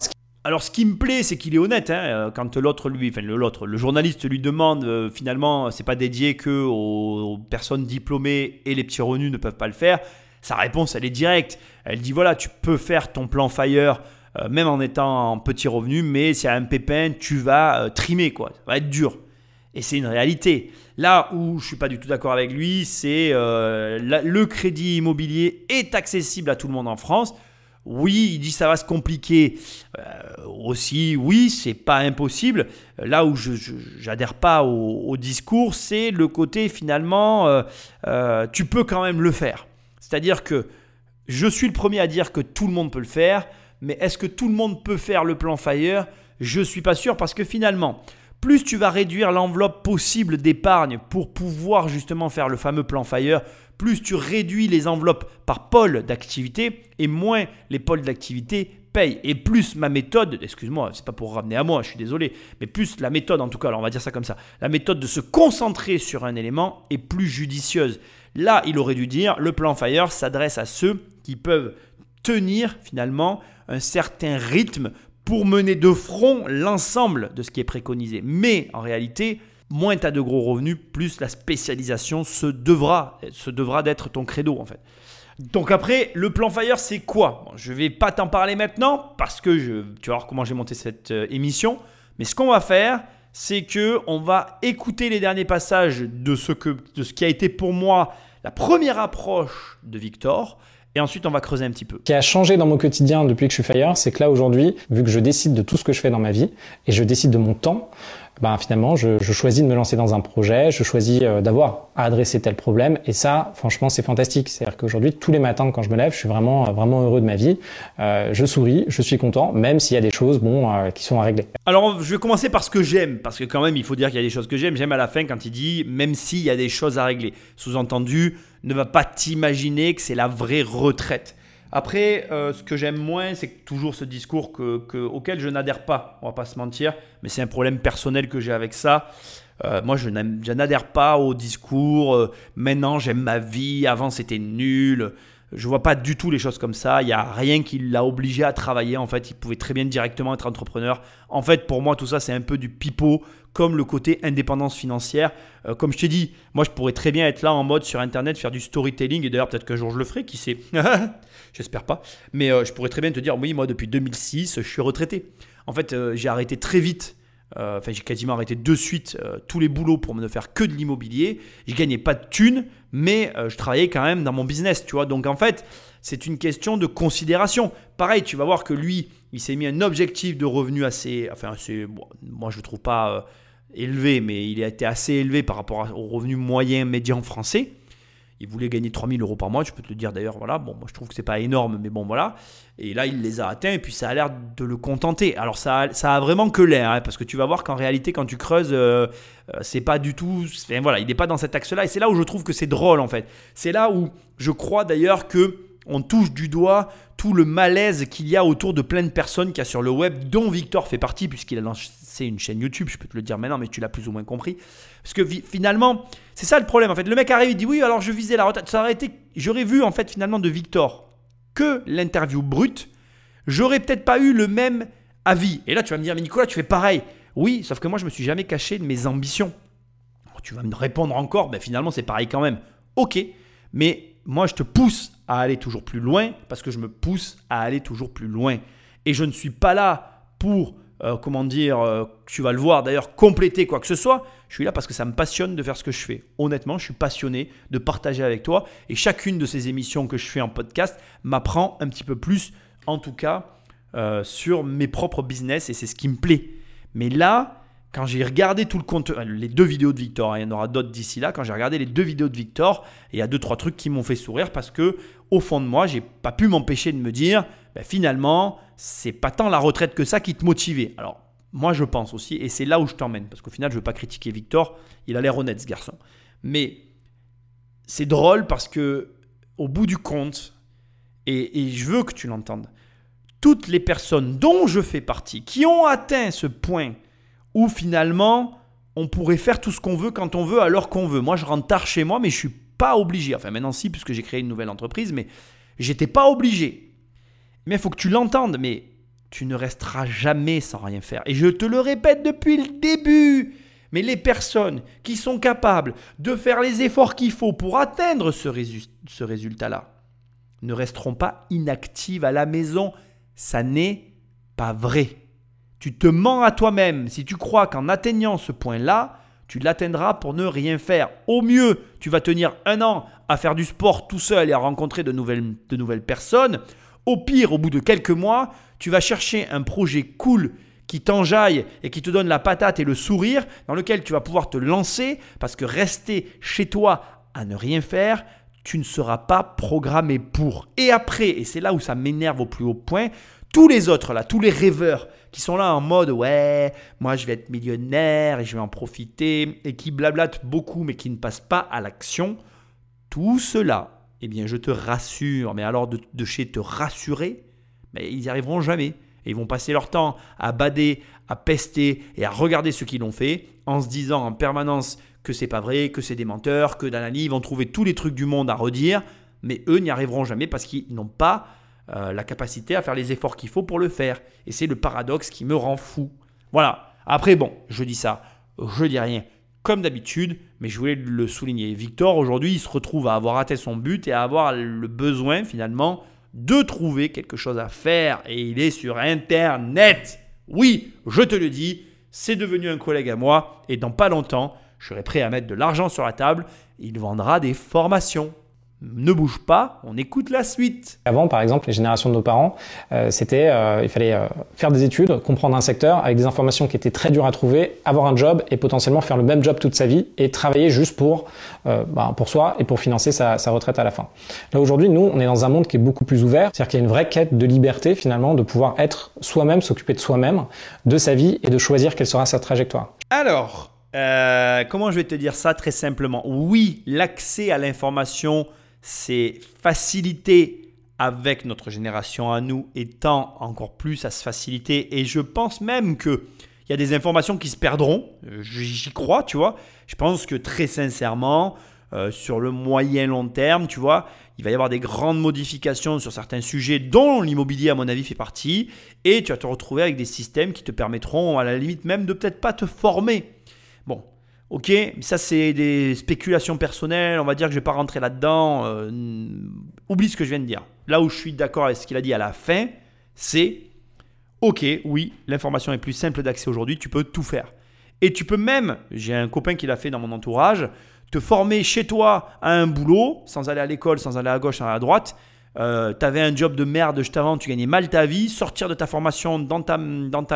Alors, ce qui me plaît, c'est qu'il est honnête. Hein, euh, quand l'autre, lui, l'autre, le journaliste lui demande, euh, finalement, c'est pas dédié que aux, personnes diplômées et les petits revenus ne peuvent pas le faire. Sa réponse, elle est directe. Elle dit voilà, tu peux faire ton plan Fire euh, même en étant en petit revenu, mais s'il y a un pépin, tu vas trimer quoi. Ça va être dur. Et c'est une réalité. Là où je suis pas du tout d'accord avec lui, c'est le crédit immobilier est accessible à tout le monde en France. Oui, il dit ça va se compliquer. Euh, aussi, oui, c'est pas impossible. Là où je n'adhère pas au, discours, c'est le côté finalement, euh, euh, tu peux quand même le faire. C'est-à-dire que je suis le premier à dire que tout le monde peut le faire, mais est-ce que tout le monde peut faire le plan Fire? Je ne suis pas sûr parce que finalement, plus tu vas réduire l'enveloppe possible d'épargne pour pouvoir justement faire le fameux plan Fire, plus tu réduis les enveloppes par pôle d'activité et moins les pôles d'activité payent. Et plus ma méthode, excuse-moi, c'est pas pour ramener à moi, je suis désolé, mais plus la méthode, en tout cas, alors on va dire ça comme ça, la méthode de se concentrer sur un élément est plus judicieuse. Là, il aurait dû dire, le plan Fire s'adresse à ceux qui peuvent tenir finalement un certain rythme pour mener de front l'ensemble de ce qui est préconisé. Mais en réalité, moins tu as de gros revenus, plus la spécialisation se devra, se devra d'être ton credo en fait. Donc après, le plan Fire, c'est quoi? Je ne vais pas t'en parler maintenant parce que je, tu vas voir comment j'ai monté cette euh, émission. Mais ce qu'on va faire, c'est que on va écouter les derniers passages de ce, que, de ce qui a été pour moi la première approche de Victor. Et ensuite, on va creuser un petit peu. Ce qui a changé dans mon quotidien depuis que je suis Fire, c'est que là aujourd'hui, vu que je décide de tout ce que je fais dans ma vie et je décide de mon temps, ben finalement, je, choisis de me lancer dans un projet, je choisis euh, d'avoir à adresser tel problème, et ça, franchement, c'est fantastique. C'est-à-dire qu'aujourd'hui, tous les matins, quand je me lève, je suis vraiment, vraiment heureux de ma vie. Euh, je souris, je suis content, même s'il y a des choses, bon, euh, qui sont à régler. Alors, je vais commencer par ce que j'aime, parce que quand même, il faut dire qu'il y a des choses que j'aime. J'aime à la fin quand il dit, même s'il y a des choses à régler. Sous-entendu, ne va pas t'imaginer que c'est la vraie retraite. Après, euh, ce que j'aime moins, c'est toujours ce discours que, auquel je n'adhère pas, on va pas se mentir, mais c'est un problème personnel que j'ai avec ça. Euh, moi, je n'adhère pas au discours euh, maintenant j'aime ma vie, avant c'était nul. Je vois pas du tout les choses comme ça. Il n'y a rien qui l'a obligé à travailler. En fait, il pouvait très bien directement être entrepreneur. En fait, pour moi, tout ça, c'est un peu du pipeau, comme le côté indépendance financière. comme je t'ai dit, moi, je pourrais très bien être là en mode sur Internet, faire du storytelling. Et d'ailleurs, peut-être qu'un jour, je le ferai, qui sait. J'espère pas. Mais euh, je pourrais très bien te dire, oui, moi, depuis 2006, je suis retraité. En fait, euh, j'ai arrêté très vite. Euh, enfin, j'ai quasiment arrêté de suite tous les boulots pour ne faire que de l'immobilier. Je gagnais pas de thunes, mais je travaillais quand même dans mon business, tu vois. Donc, en fait, c'est une question de considération. Pareil, tu vas voir que lui, il s'est mis un objectif de revenu assez, enfin, moi, je le trouve pas élevé, mais il a été assez élevé par rapport au revenu moyen médian français. Il voulait gagner 3000 euros par mois, je peux te le dire d'ailleurs, voilà. Bon, moi je trouve que c'est pas énorme, mais bon, voilà. Et là, il les a atteints, et puis ça a l'air de le contenter. Alors, ça a, ça a vraiment que l'air, hein, parce que tu vas voir qu'en réalité, quand tu creuses, euh, euh, c'est pas du tout. voilà, il n'est pas dans cet axe-là, et c'est là où je trouve que c'est drôle, en fait. C'est là où je crois d'ailleurs que on touche du doigt tout le malaise qu'il y a autour de plein de personnes qu'il y a sur le web, dont Victor fait partie, puisqu'il a lancé une chaîne YouTube, je peux te le dire maintenant, mais tu l'as plus ou moins compris. Parce que finalement, c'est ça le problème. En fait, le mec arrive, il dit oui, alors je visais la retraite. Ça aurait été, j'aurais vu en fait finalement de Victor que l'interview brute, j'aurais peut-être pas eu le même avis. Et là, tu vas me dire, mais Nicolas, tu fais pareil. Oui, sauf que moi, je me suis jamais caché de mes ambitions. Tu vas me répondre encore, ben finalement, c'est pareil quand même. Ok, mais moi, je te pousse à aller toujours plus loin parce que je me pousse à aller toujours plus loin. Et je ne suis pas là pour, euh, comment dire, euh, tu vas le voir d'ailleurs, compléter quoi que ce soit. Je suis là parce que ça me passionne de faire ce que je fais. Honnêtement, je suis passionné de partager avec toi. Et chacune de ces émissions que je fais en podcast m'apprend un petit peu plus, en tout cas, euh, sur mes propres business. Et c'est ce qui me plaît. Mais là, quand j'ai regardé tout le compte, euh, les deux vidéos de Victor, hein, il y en aura d'autres d'ici là, quand j'ai regardé les deux vidéos de Victor, il y a deux, trois trucs qui m'ont fait sourire parce que au fond de moi, j'ai pas pu m'empêcher de me dire, ben, finalement, c'est pas tant la retraite que ça qui te motivait. Alors, moi, je pense aussi, et c'est là où je t'emmène, parce qu'au final, je veux pas critiquer Victor, il a l'air honnête, ce garçon. Mais c'est drôle parce que, au bout du compte, et je veux que tu l'entendes, toutes les personnes dont je fais partie, qui ont atteint ce point où finalement on pourrait faire tout ce qu'on veut quand on veut à l'heure qu'on veut. Moi, je rentre tard chez moi, mais je suis pas obligé. Enfin, maintenant, si, puisque j'ai créé une nouvelle entreprise, mais j'étais pas obligé. Mais il faut que tu l'entendes, mais tu ne resteras jamais sans rien faire. Et je te le répète depuis le début. Mais les personnes qui sont capables de faire les efforts qu'il faut pour atteindre ce, résultat-là ne resteront pas inactives à la maison. Ça n'est pas vrai. Tu te mens à toi-même si tu crois qu'en atteignant ce point-là, tu l'atteindras pour ne rien faire. Au mieux, tu vas tenir un an à faire du sport tout seul et à rencontrer de nouvelles personnes. Au pire, au bout de quelques mois, tu vas chercher un projet cool qui t'enjaille et qui te donne la patate et le sourire, dans lequel tu vas pouvoir te lancer, parce que rester chez toi à ne rien faire, tu ne seras pas programmé pour. Et après, et c'est là où ça m'énerve au plus haut point, tous les autres là, tous les rêveurs qui sont là en mode ouais, moi je vais être millionnaire et je vais en profiter et qui blablatent beaucoup mais qui ne passent pas à l'action, tout cela, eh bien je te rassure, mais alors de, chez te rassurer, mais ils n'y arriveront jamais. Ils vont passer leur temps à bader, à pester et à regarder ce qu'ils ont fait en se disant en permanence que c'est pas vrai, que c'est des menteurs, que dans ils vont trouver tous les trucs du monde à redire, mais eux n'y arriveront jamais parce qu'ils n'ont pas euh, la capacité à faire les efforts qu'il faut pour le faire. Et c'est le paradoxe qui me rend fou. Voilà. Après, bon, je dis ça, je dis rien comme d'habitude, mais je voulais le souligner. Victor, aujourd'hui, il se retrouve à avoir atteint son but et à avoir le besoin, finalement, de trouver quelque chose à faire. Et il est sur Internet. Oui, je te le dis, c'est devenu un collègue à moi. Et dans pas longtemps, je serai prêt à mettre de l'argent sur la table. Il vendra des formations ne bouge pas, on écoute la suite. Avant, par exemple, les générations de nos parents, euh, c'était, euh, il fallait euh, faire des études, comprendre un secteur avec des informations qui étaient très dures à trouver, avoir un job et potentiellement faire le même job toute sa vie et travailler juste pour, bah, pour soi et pour financer sa, sa, retraite à la fin. Là aujourd'hui, nous, on est dans un monde qui est beaucoup plus ouvert, c'est-à-dire qu'il y a une vraie quête de liberté finalement, de pouvoir être soi-même, s'occuper de soi-même, de sa vie et de choisir quelle sera sa trajectoire. Alors, comment je vais te dire ça très simplement? Oui, l'accès à l'information c'est facilité avec notre génération à nous étant encore plus à se faciliter. Et je pense même que il y a des informations qui se perdront. J'y crois, tu vois. Je pense que très sincèrement, euh, sur le moyen long terme, tu vois, il va y avoir des grandes modifications sur certains sujets dont l'immobilier, à mon avis, fait partie. Et tu vas te retrouver avec des systèmes qui te permettront, à la limite même, de peut-être pas te former. Ok, ça c'est des spéculations personnelles, on va dire que je ne vais pas rentrer là-dedans. Euh, oublie ce que je viens de dire. Là où je suis d'accord avec ce qu'il a dit à la fin, c'est ok, oui, l'information est plus simple d'accès aujourd'hui, tu peux tout faire. Et tu peux même, j'ai un copain qui l'a fait dans mon entourage, te former chez toi à un boulot, sans aller à l'école, sans aller à gauche, sans aller à droite, euh, tu avais un job de merde juste avant, tu gagnais mal ta vie, sortir de ta formation dans ta,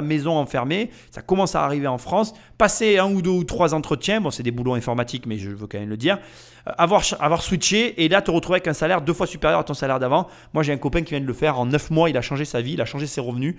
maison enfermée, ça commence à arriver en France, passer un ou deux ou trois entretiens, bon c'est des boulots informatiques mais je veux quand même le dire, euh, avoir, avoir switché et là te retrouver avec un salaire deux fois supérieur à ton salaire d'avant. Moi j'ai un copain qui vient de le faire, en neuf mois il a changé sa vie, il a changé ses revenus,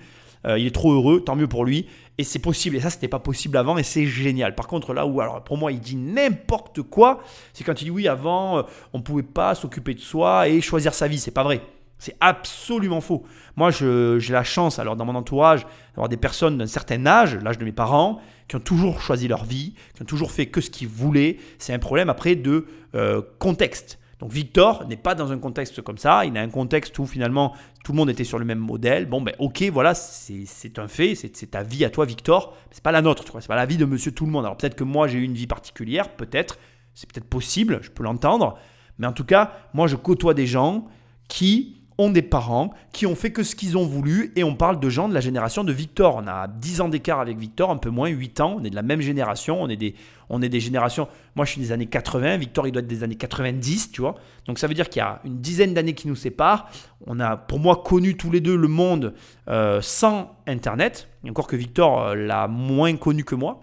il est trop heureux, tant mieux pour lui. Et c'est possible. Et ça, c'était pas possible avant. Et c'est génial. Par contre, là où, alors pour moi, il dit n'importe quoi, c'est quand il dit oui, avant, euh, on pouvait pas s'occuper de soi et choisir sa vie. C'est pas vrai. C'est absolument faux. Moi, j'ai la chance, alors dans mon entourage, d'avoir des personnes d'un certain âge, l'âge de mes parents, qui ont toujours choisi leur vie, qui ont toujours fait que ce qu'ils voulaient. C'est un problème après de euh, contexte. Donc Victor n'est pas dans un contexte comme ça, il a un contexte où finalement tout le monde était sur le même modèle. Bon ben ok, voilà, c'est un fait, c'est ta vie à toi Victor, c'est pas la nôtre, c'est pas la vie de monsieur tout le monde. Alors peut-être que moi j'ai eu une vie particulière, peut-être, c'est peut-être possible, je peux l'entendre, mais en tout cas, moi je côtoie des gens qui ont des parents qui ont fait que ce qu'ils ont voulu et on parle de gens de la génération de Victor. On a 10 ans d'écart avec Victor, un peu moins, 8 ans, on est de la même génération, on est des, on est des générations, moi je suis des années 80, Victor il doit être des années 90, tu vois. Donc ça veut dire qu'il y a une dizaine d'années qui nous séparent. On a pour moi connu tous les deux le monde euh, sans Internet, encore que Victor euh, l'a moins connu que moi.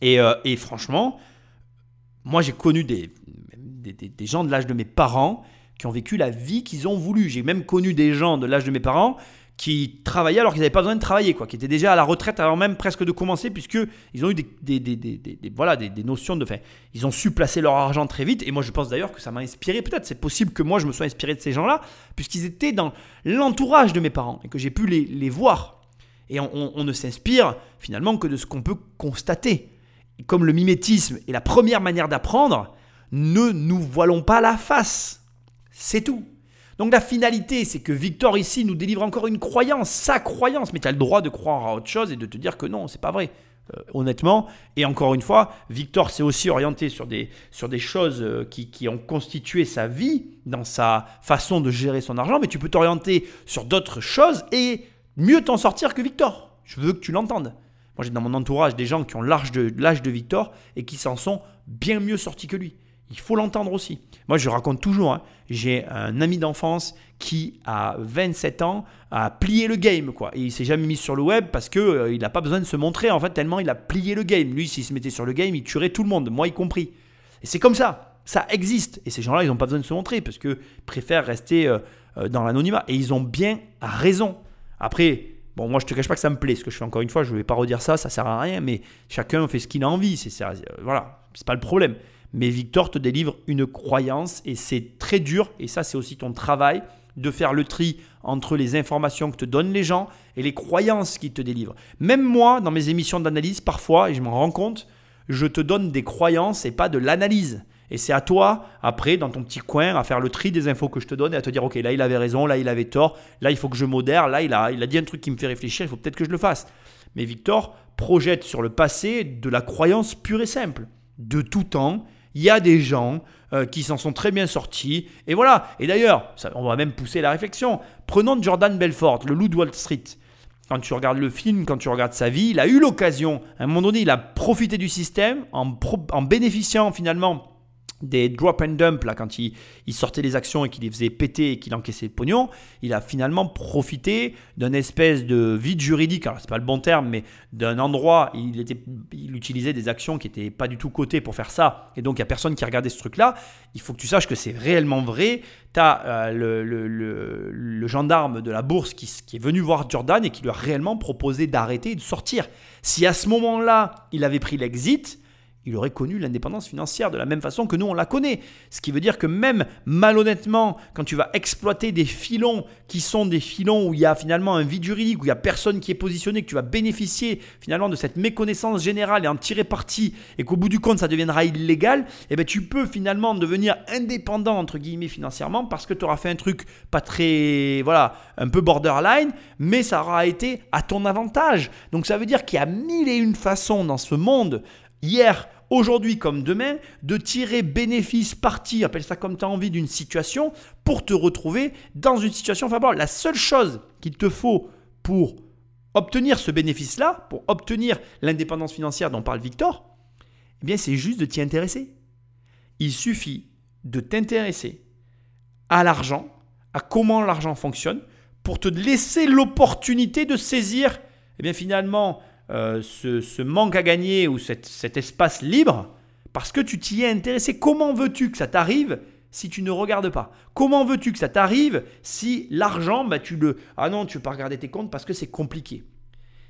Et, euh, et franchement, moi j'ai connu des, des, des gens de l'âge de mes parents qui ont vécu la vie qu'ils ont voulu. J'ai même connu des gens de l'âge de mes parents qui travaillaient alors qu'ils n'avaient pas besoin de travailler, quoi, qui étaient déjà à la retraite avant même presque de commencer, puisqu'ils ont eu des, des, des, des voilà, des, notions de... fait. ils ont su placer leur argent très vite, et moi je pense d'ailleurs que ça m'a inspiré, peut-être c'est possible que moi je me sois inspiré de ces gens-là, puisqu'ils étaient dans l'entourage de mes parents, et que j'ai pu les, les, voir. Et on, ne s'inspire finalement que de ce qu'on peut constater. Comme le mimétisme est la première manière d'apprendre, ne nous voilons pas la face. C'est tout. Donc la finalité, c'est que Victor ici nous délivre encore une croyance, sa croyance, mais tu as le droit de croire à autre chose et de te dire que non, c'est pas vrai. Euh, honnêtement, et encore une fois, Victor s'est aussi orienté sur des, sur des choses euh, qui, qui, ont constitué sa vie dans sa façon de gérer son argent, mais tu peux t'orienter sur d'autres choses et mieux t'en sortir que Victor. Je veux que tu l'entendes. Moi, j'ai dans mon entourage des gens qui ont l'âge de, l'âge de Victor et qui s'en sont bien mieux sortis que lui. Il faut l'entendre aussi. Moi, je raconte toujours, hein, j'ai un ami d'enfance qui, à 27 ans, a plié le game. Quoi. Et il s'est jamais mis sur le web parce qu'il euh, n'a pas besoin de se montrer, en fait, tellement il a plié le game. Lui, s'il se mettait sur le game, il tuerait tout le monde, moi y compris. Et c'est comme ça. Ça existe. Et ces gens-là, ils n'ont pas besoin de se montrer parce qu'ils préfèrent rester euh, euh, dans l'anonymat. Et ils ont bien raison. Après, bon, moi je te cache pas que ça me plaît ce que je fais. Encore une fois, je ne vais pas redire ça, ça sert à rien. Mais chacun fait ce qu'il a envie. C'est ça, voilà, c'est pas le problème. Mais Victor te délivre une croyance et c'est très dur. Et ça, c'est aussi ton travail de faire le tri entre les informations que te donnent les gens et les croyances qu'ils te délivrent. Même moi, dans mes émissions d'analyse, parfois, et je m'en rends compte, je te donne des croyances et pas de l'analyse. Et c'est à toi, après, dans ton petit coin, à faire le tri des infos que je te donne et à te dire, OK, là, il avait raison, là, il avait tort, là, il faut que je modère, là, il a, il a dit un truc qui me fait réfléchir, il faut peut-être que je le fasse. Mais Victor projette sur le passé de la croyance pure et simple. De tout temps, il y a des gens euh, qui s'en sont très bien sortis. Et voilà. Et d'ailleurs, on va même pousser la réflexion. Prenons Jordan Belfort, le loup de Wall Street. Quand tu regardes le film, quand tu regardes sa vie, il a eu l'occasion, à un moment donné, il a profité du système en, en bénéficiant finalement des drop and dump, là, quand il, sortait les actions et qu'il les faisait péter et qu'il encaissait le pognon, il a finalement profité d'un espèce de vide juridique, alors c'est pas le bon terme, mais d'un endroit, il, utilisait des actions qui n'étaient pas du tout cotées pour faire ça, et donc il n'y a personne qui regardait ce truc-là. Il faut que tu saches que c'est réellement vrai. Tu as euh, le, le, gendarme de la bourse qui, qui est venu voir Jordan et qui lui a réellement proposé d'arrêter et de sortir. Si à ce moment-là, il avait pris l'exit, il aurait connu l'indépendance financière de la même façon que nous on la connaît. Ce qui veut dire que même malhonnêtement, quand tu vas exploiter des filons qui sont des filons où il y a finalement un vide juridique, où il n'y a personne qui est positionné, que tu vas bénéficier finalement de cette méconnaissance générale et en tirer parti, et qu'au bout du compte ça deviendra illégal, eh ben tu peux finalement devenir indépendant entre guillemets financièrement parce que tu auras fait un truc pas très, voilà, un peu borderline, mais ça aura été à ton avantage. Donc ça veut dire qu'il y a mille et une façons dans ce monde hier, aujourd'hui comme demain, de tirer bénéfice, parti, appelle ça comme tu as envie, d'une situation pour te retrouver dans une situation favorable. La seule chose qu'il te faut pour obtenir ce bénéfice-là, pour obtenir l'indépendance financière dont parle Victor, eh bien c'est juste de t'y intéresser. Il suffit de t'intéresser à l'argent, à comment l'argent fonctionne, pour te laisser l'opportunité de saisir, eh bien finalement, euh, ce, manque à gagner ou cet espace libre parce que tu t'y es intéressé. Comment veux-tu que ça t'arrive si tu ne regardes pas? Comment veux-tu que ça t'arrive si l'argent, bah, tu le... Ah non, tu ne veux pas regarder tes comptes parce que c'est compliqué?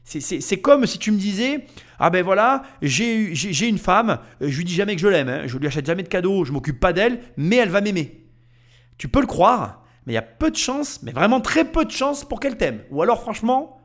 C'est comme si tu me disais Ah ben voilà, j'ai une femme, euh, je lui dis jamais que je l'aime, hein, je lui achète jamais de cadeaux, je m'occupe pas d'elle, mais elle va m'aimer. Tu peux le croire, mais il y a peu de chances, mais vraiment très peu de chances pour qu'elle t'aime. Ou alors franchement,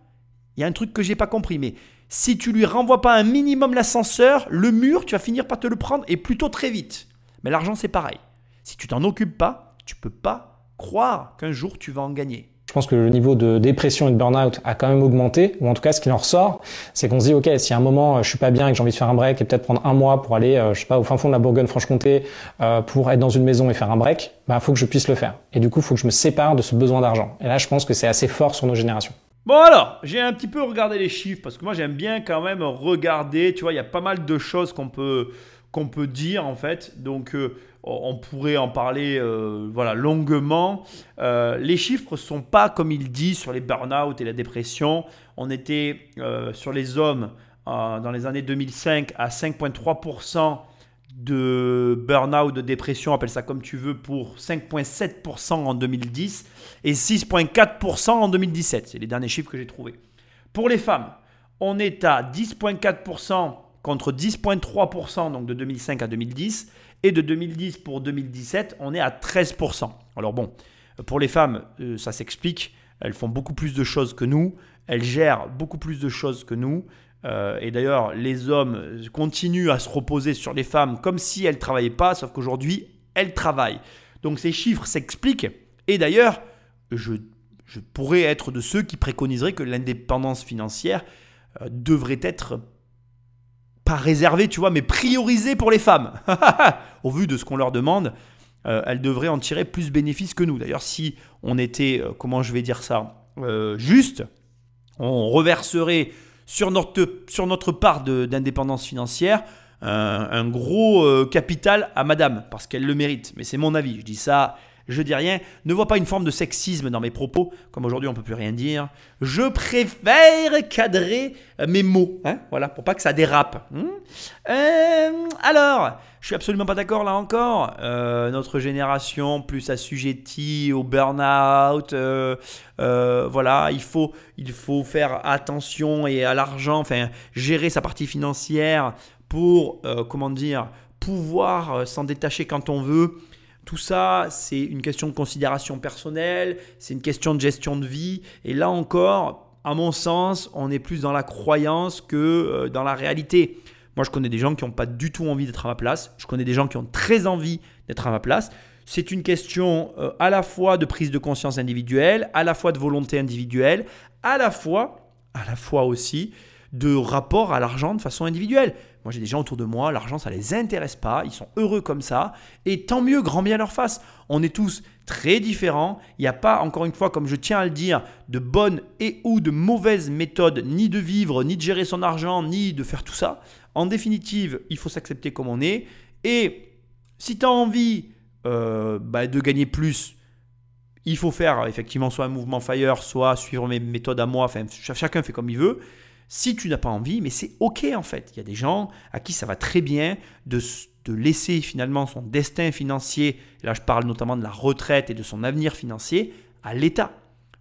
il y a un truc que j'ai pas compris, mais si tu lui renvoies pas un minimum l'ascenseur, le mur, tu vas finir par te le prendre et plutôt très vite. Mais l'argent, c'est pareil. Si tu t'en occupes pas, tu peux pas croire qu'un jour tu vas en gagner. Je pense que le niveau de dépression et de burn-out a quand même augmenté, ou en tout cas ce qu'il en ressort, c'est qu'on se dit ok, si à un moment je suis pas bien et que j'ai envie de faire un break et peut-être prendre un mois pour aller, euh, je sais au fin fond de la Bourgogne-Franche-Comté euh, pour être dans une maison et faire un break, bah faut que je puisse le faire. Et du coup, il faut que je me sépare de ce besoin d'argent. Et là, je pense que c'est assez fort sur nos générations. Bon alors, j'ai un petit peu regardé les chiffres parce que moi j'aime bien quand même regarder, tu vois, il y a pas mal de choses qu'on peut, dire en fait. Donc euh, on pourrait en parler euh, voilà, longuement. Euh, les chiffres sont pas comme il dit sur les burn-out et la dépression. On était sur les hommes dans les années 2005 à 5,3% de burn-out, de dépression, appelle ça comme tu veux, pour 5,7% en 2010 et 6,4% en 2017. C'est les derniers chiffres que j'ai trouvés. Pour les femmes, on est à 10,4% contre 10,3% donc de 2005 à 2010 et de 2010 pour 2017, on est à 13%. Alors bon, pour les femmes, euh, ça s'explique, elles font beaucoup plus de choses que nous, elles gèrent beaucoup plus de choses que nous. Euh, et d'ailleurs, les hommes continuent à se reposer sur les femmes comme si elles ne travaillaient pas, sauf qu'aujourd'hui, elles travaillent. Donc ces chiffres s'expliquent. Et d'ailleurs, je, pourrais être de ceux qui préconiseraient que l'indépendance financière euh, devrait être pas réservée, tu vois, mais priorisée pour les femmes. Au vu de ce qu'on leur demande, euh, elles devraient en tirer plus bénéfice que nous. D'ailleurs, si on était, comment je vais dire ça, juste, on reverserait sur notre, part d'indépendance financière un, gros euh, capital à madame, parce qu'elle le mérite. Mais c'est mon avis, je dis ça je dis rien. Ne vois pas une forme de sexisme dans mes propos, comme aujourd'hui on peut plus rien dire. Je préfère cadrer mes mots, hein, voilà, pour pas que ça dérape. Hmm. Euh, alors, je suis absolument pas d'accord là encore. Euh, notre génération plus assujettie au burn-out, euh, voilà, il faut, il faut faire attention et à l'argent, enfin gérer sa partie financière pour, comment dire, pouvoir s'en détacher quand on veut tout ça, c'est une question de considération personnelle, c'est une question de gestion de vie. Et là encore, à mon sens, on est plus dans la croyance que euh, dans la réalité. Moi, je connais des gens qui n'ont pas du tout envie d'être à ma place. Je connais des gens qui ont très envie d'être à ma place. C'est une question euh, à la fois de prise de conscience individuelle, à la fois de volonté individuelle, à la fois, à la fois aussi de rapport à l'argent de façon individuelle. Moi, j'ai des gens autour de moi, l'argent, ça les intéresse pas, ils sont heureux comme ça, et tant mieux, grand bien leur face. On est tous très différents. Il n'y a pas, encore une fois, comme je tiens à le dire, de bonne et ou de mauvaise méthode, ni de vivre, ni de gérer son argent, ni de faire tout ça. En définitive, il faut s'accepter comme on est. Et si tu as envie euh, bah, de gagner plus, il faut faire effectivement soit un mouvement fire, soit suivre mes méthodes à moi. Enfin, chacun fait comme il veut. Si tu n'as pas envie, mais c'est ok en fait. Il y a des gens à qui ça va très bien de, de laisser finalement son destin financier, là je parle notamment de la retraite et de son avenir financier, à l'État.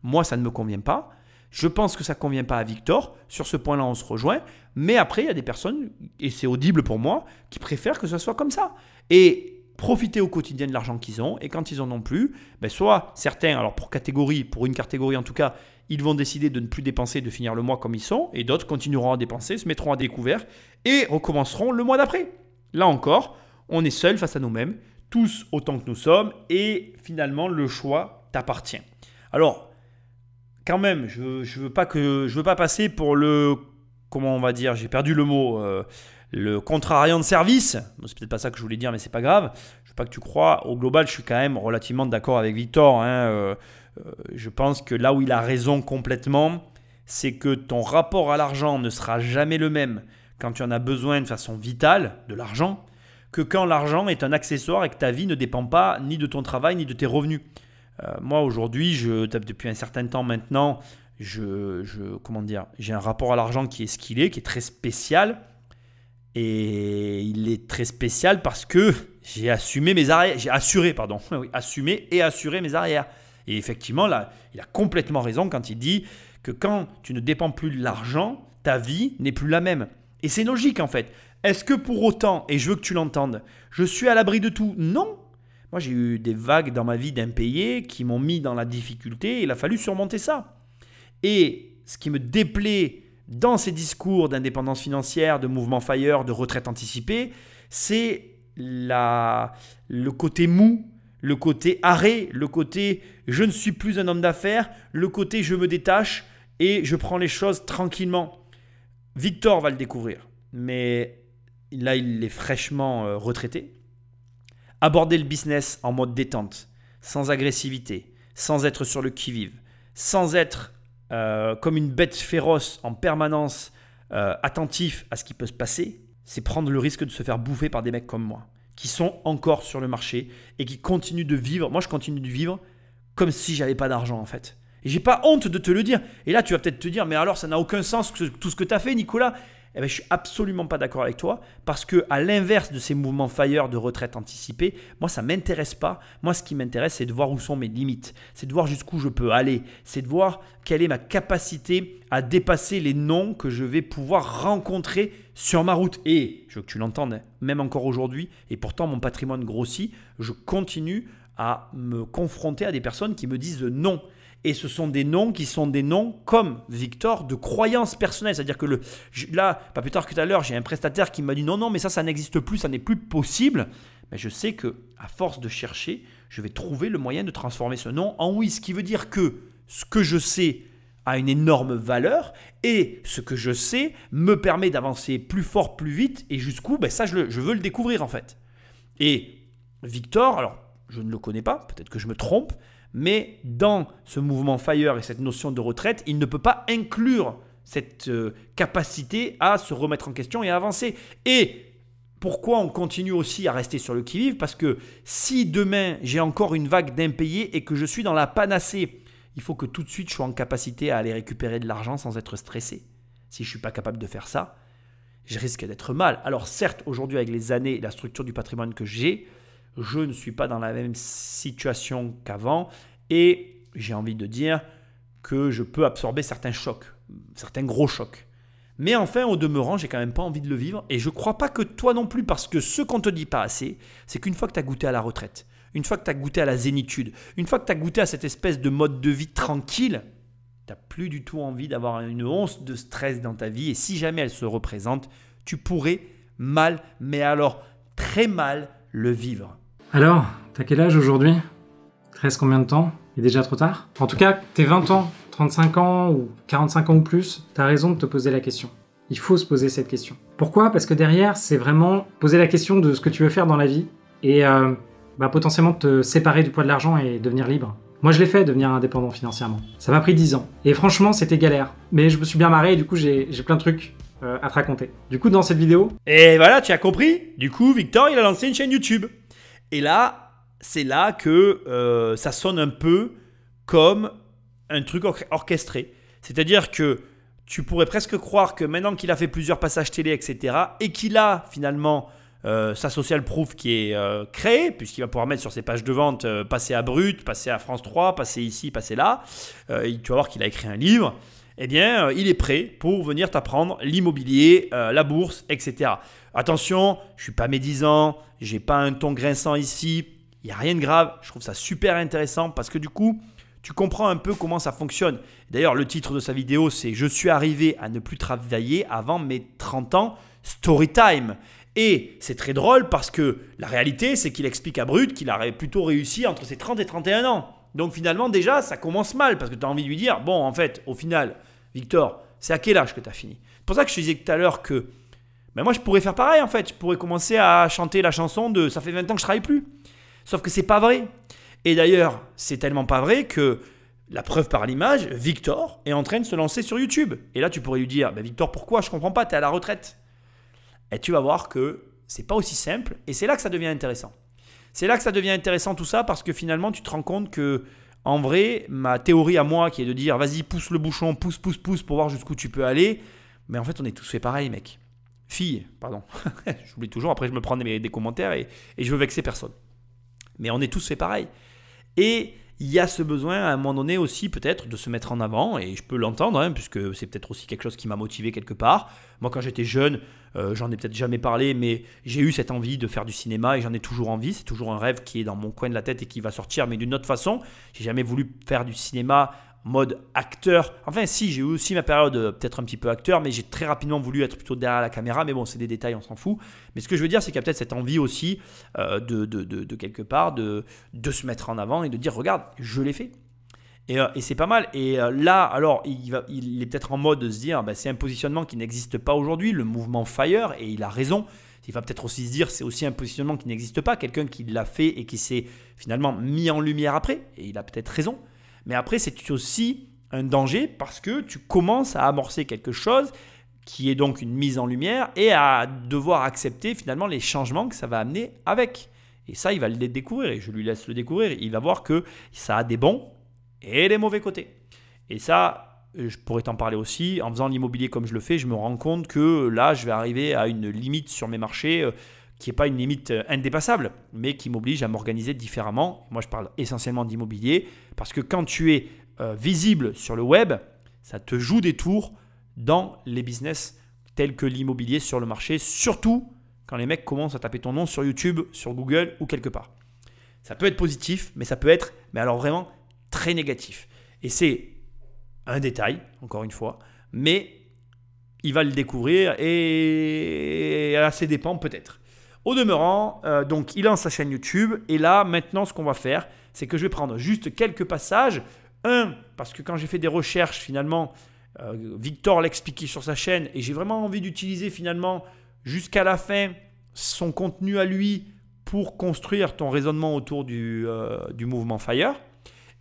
Moi, ça ne me convient pas. Je pense que ça ne convient pas à Victor. Sur ce point-là, on se rejoint. Mais après, il y a des personnes, et c'est audible pour moi, qui préfèrent que ce soit comme ça. Et profiter au quotidien de l'argent qu'ils ont. Et quand ils en ont plus, ben soit certains, alors pour catégorie, pour une catégorie en tout cas, ils vont décider de ne plus dépenser, de finir le mois comme ils sont, et d'autres continueront à dépenser, se mettront à découvert et recommenceront le mois d'après. Là encore, on est seul face à nous-mêmes, tous autant que nous sommes, et finalement le choix t'appartient. Alors, quand même, je ne veux pas que je veux pas passer pour le comment on va dire, j'ai perdu le mot, euh, le contrariant de service. C'est peut-être pas ça que je voulais dire, mais c'est pas grave. Je veux pas que tu crois. Au global, je suis quand même relativement d'accord avec Victor. Hein, euh, je pense que là où il a raison complètement, c'est que ton rapport à l'argent ne sera jamais le même quand tu en as besoin de façon vitale, de l'argent, que quand l'argent est un accessoire et que ta vie ne dépend pas ni de ton travail ni de tes revenus. Euh, moi aujourd'hui, je depuis un certain temps maintenant, je, comment dire, j'ai un rapport à l'argent qui est ce qu'il est, qui est très spécial. Et il est très spécial parce que j'ai assumé mes arrières, j'ai assuré, pardon, assumé et assuré mes arrières. Et effectivement, là, il a complètement raison quand il dit que quand tu ne dépends plus de l'argent, ta vie n'est plus la même. Et c'est logique en fait. Est-ce que pour autant, et je veux que tu l'entendes, je suis à l'abri de tout? Non. Moi, j'ai eu des vagues dans ma vie d'impayés qui m'ont mis dans la difficulté et il a fallu surmonter ça. Et ce qui me déplaît dans ces discours d'indépendance financière, de mouvement fire, de retraite anticipée, c'est la, le côté mou le côté arrêt, le côté je ne suis plus un homme d'affaires, le côté je me détache et je prends les choses tranquillement. Victor va le découvrir, mais là il est fraîchement euh, retraité. Aborder le business en mode détente, sans agressivité, sans être sur le qui-vive, sans être euh, comme une bête féroce en permanence euh, attentif à ce qui peut se passer, c'est prendre le risque de se faire bouffer par des mecs comme moi qui sont encore sur le marché et qui continuent de vivre. Moi, je continue de vivre comme si j'avais pas d'argent en fait. Et j'ai pas honte de te le dire. Et là, tu vas peut-être te dire, mais alors ça n'a aucun sens tout ce que tu as fait, Nicolas. Eh bien, je suis absolument pas d'accord avec toi parce que à l'inverse de ces mouvements fire de retraite anticipée, moi ça m'intéresse pas. Moi ce qui m'intéresse c'est de voir où sont mes limites, c'est de voir jusqu'où je peux aller, c'est de voir quelle est ma capacité à dépasser les noms que je vais pouvoir rencontrer sur ma route. Et je veux que tu l'entendes, même encore aujourd'hui, et pourtant mon patrimoine grossit, je continue à me confronter à des personnes qui me disent non. Et ce sont des noms qui sont des noms comme Victor de croyances personnelles. C'est-à-dire que le, là, pas plus tard que tout à l'heure, j'ai un prestataire qui m'a dit non, non, mais ça, ça n'existe plus, ça n'est plus possible. Mais je sais que à force de chercher, je vais trouver le moyen de transformer ce nom en oui. Ce qui veut dire que ce que je sais a une énorme valeur et ce que je sais me permet d'avancer plus fort, plus vite et jusqu'où, ben ça, je, je veux le découvrir en fait. Et Victor, alors je ne le connais pas, peut-être que je me trompe, mais dans ce mouvement FIRE et cette notion de retraite, il ne peut pas inclure cette euh, capacité à se remettre en question et à avancer. Et pourquoi on continue aussi à rester sur le qui-vive? Parce que si demain j'ai encore une vague d'impayés et que je suis dans la panacée, il faut que tout de suite je sois en capacité à aller récupérer de l'argent sans être stressé. Si je ne suis pas capable de faire ça, je risque d'être mal. Alors certes, aujourd'hui avec les années et la structure du patrimoine que j'ai, je ne suis pas dans la même situation qu'avant et j'ai envie de dire que je peux absorber certains chocs, certains gros chocs. Mais enfin, au demeurant, j'ai quand même pas envie de le vivre. Et je crois pas que toi non plus, parce que ce qu'on te dit pas assez, c'est qu'une fois que tu as goûté à la retraite, une fois que tu as goûté à la zénitude, une fois que tu as goûté à cette espèce de mode de vie tranquille, tu n'as plus du tout envie d'avoir une once de stress dans ta vie. Et si jamais elle se représente, tu pourrais mal, mais alors très mal, le vivre. Alors, t'as quel âge aujourd'hui? 13 combien de temps? Il est déjà trop tard? En tout cas, t'es 20 ans 35 ans ou 45 ans ou plus, tu as raison de te poser la question. Il faut se poser cette question. Pourquoi? Parce que derrière, c'est vraiment poser la question de ce que tu veux faire dans la vie et euh, bah, potentiellement te séparer du poids de l'argent et devenir libre. Moi, je l'ai fait, devenir indépendant financièrement. Ça m'a pris 10 ans. Et franchement, c'était galère. Mais je me suis bien marré et du coup, j'ai plein de trucs euh, à te raconter. Du coup, dans cette vidéo... Et voilà, tu as compris? Du coup, Victor, il a lancé une chaîne YouTube. Et là, c'est là que euh, ça sonne un peu comme un truc orchestré. C'est-à-dire que tu pourrais presque croire que maintenant qu'il a fait plusieurs passages télé, etc., et qu'il a finalement euh, sa social proof qui est euh, créée, puisqu'il va pouvoir mettre sur ses pages de vente, euh, passer à Brut, passer à France 3, passer ici, passer là, tu vas voir qu'il a écrit un livre, eh bien, il est prêt pour venir t'apprendre l'immobilier, la bourse, etc. Attention, je suis pas médisant, j'ai pas un ton grinçant ici, il n'y a rien de grave, je trouve ça super intéressant parce que du coup, tu comprends un peu comment ça fonctionne. D'ailleurs, le titre de sa vidéo, c'est Je suis arrivé à ne plus travailler avant mes 30 ans, story time. Et c'est très drôle parce que la réalité, c'est qu'il explique à Brut qu'il aurait plutôt réussi entre ses 30 et 31 ans. Donc finalement, déjà, ça commence mal parce que tu as envie de lui dire Bon, en fait, au final, Victor, c'est à quel âge que tu as fini? C'est pour ça que je disais tout à l'heure que ben moi, je pourrais faire pareil en fait. Je pourrais commencer à chanter la chanson de Ça fait 20 ans que je travaille plus. Sauf que c'est pas vrai. Et d'ailleurs, c'est tellement pas vrai que la preuve par l'image, Victor est en train de se lancer sur YouTube. Et là, tu pourrais lui dire, bah, Victor, pourquoi? Je comprends pas, tu es à la retraite. Et tu vas voir que c'est pas aussi simple. Et c'est là que ça devient intéressant. C'est là que ça devient intéressant tout ça parce que finalement, tu te rends compte que, en vrai, ma théorie à moi qui est de dire, vas-y, pousse le bouchon, pousse, pousse, pousse pour voir jusqu'où tu peux aller. Mais en fait, on est tous fait pareil, mec. Fille, pardon. J'oublie toujours, après je me prends des, commentaires et, je veux vexer personne. Mais on est tous fait pareil. Et il y a ce besoin à un moment donné aussi peut-être de se mettre en avant, et je peux l'entendre, hein, puisque c'est peut-être aussi quelque chose qui m'a motivé quelque part. Moi quand j'étais jeune, euh, j'en ai peut-être jamais parlé, mais j'ai eu cette envie de faire du cinéma, et j'en ai toujours envie, c'est toujours un rêve qui est dans mon coin de la tête et qui va sortir, mais d'une autre façon. J'ai jamais voulu faire du cinéma mode acteur. Enfin, si, j'ai eu aussi ma période euh, peut-être un petit peu acteur, mais j'ai très rapidement voulu être plutôt derrière la caméra. Mais bon, c'est des détails, on s'en fout. Mais ce que je veux dire, c'est qu'il y a peut-être cette envie aussi euh, de, quelque part de, se mettre en avant et de dire regarde, je l'ai fait. Et, euh, c'est pas mal. Et là, alors, il est peut-être en mode de se dire bah, c'est un positionnement qui n'existe pas aujourd'hui, le mouvement Fire, et il a raison. Il va peut-être aussi se dire c'est aussi un positionnement qui n'existe pas, quelqu'un qui l'a fait et qui s'est finalement mis en lumière après, et il a peut-être raison. Mais après, c'est aussi un danger parce que tu commences à amorcer quelque chose qui est donc une mise en lumière et à devoir accepter finalement les changements que ça va amener avec. Et ça, il va le découvrir et je lui laisse le découvrir. Il va voir que ça a des bons et des mauvais côtés. Et ça, je pourrais t'en parler aussi. En faisant l'immobilier comme je le fais, je me rends compte que là, je vais arriver à une limite sur mes marchés euh, qui n'est pas une limite euh, indépassable, mais qui m'oblige à m'organiser différemment. Moi, je parle essentiellement d'immobilier, parce que quand tu es euh, visible sur le web, ça te joue des tours dans les business tels que l'immobilier sur le marché, surtout quand les mecs commencent à taper ton nom sur YouTube, sur Google ou quelque part. Ça peut être positif, mais ça peut être, mais alors vraiment, très négatif. Et c'est un détail, encore une fois, mais il va le découvrir et à ses dépens peut-être. Au demeurant, euh, donc il lance sa chaîne YouTube et là maintenant ce qu'on va faire, c'est que je vais prendre juste quelques passages. Un, parce que quand j'ai fait des recherches finalement, euh, Victor l'expliquait sur sa chaîne et j'ai vraiment envie d'utiliser finalement jusqu'à la fin son contenu à lui pour construire ton raisonnement autour du, euh, du mouvement Fire.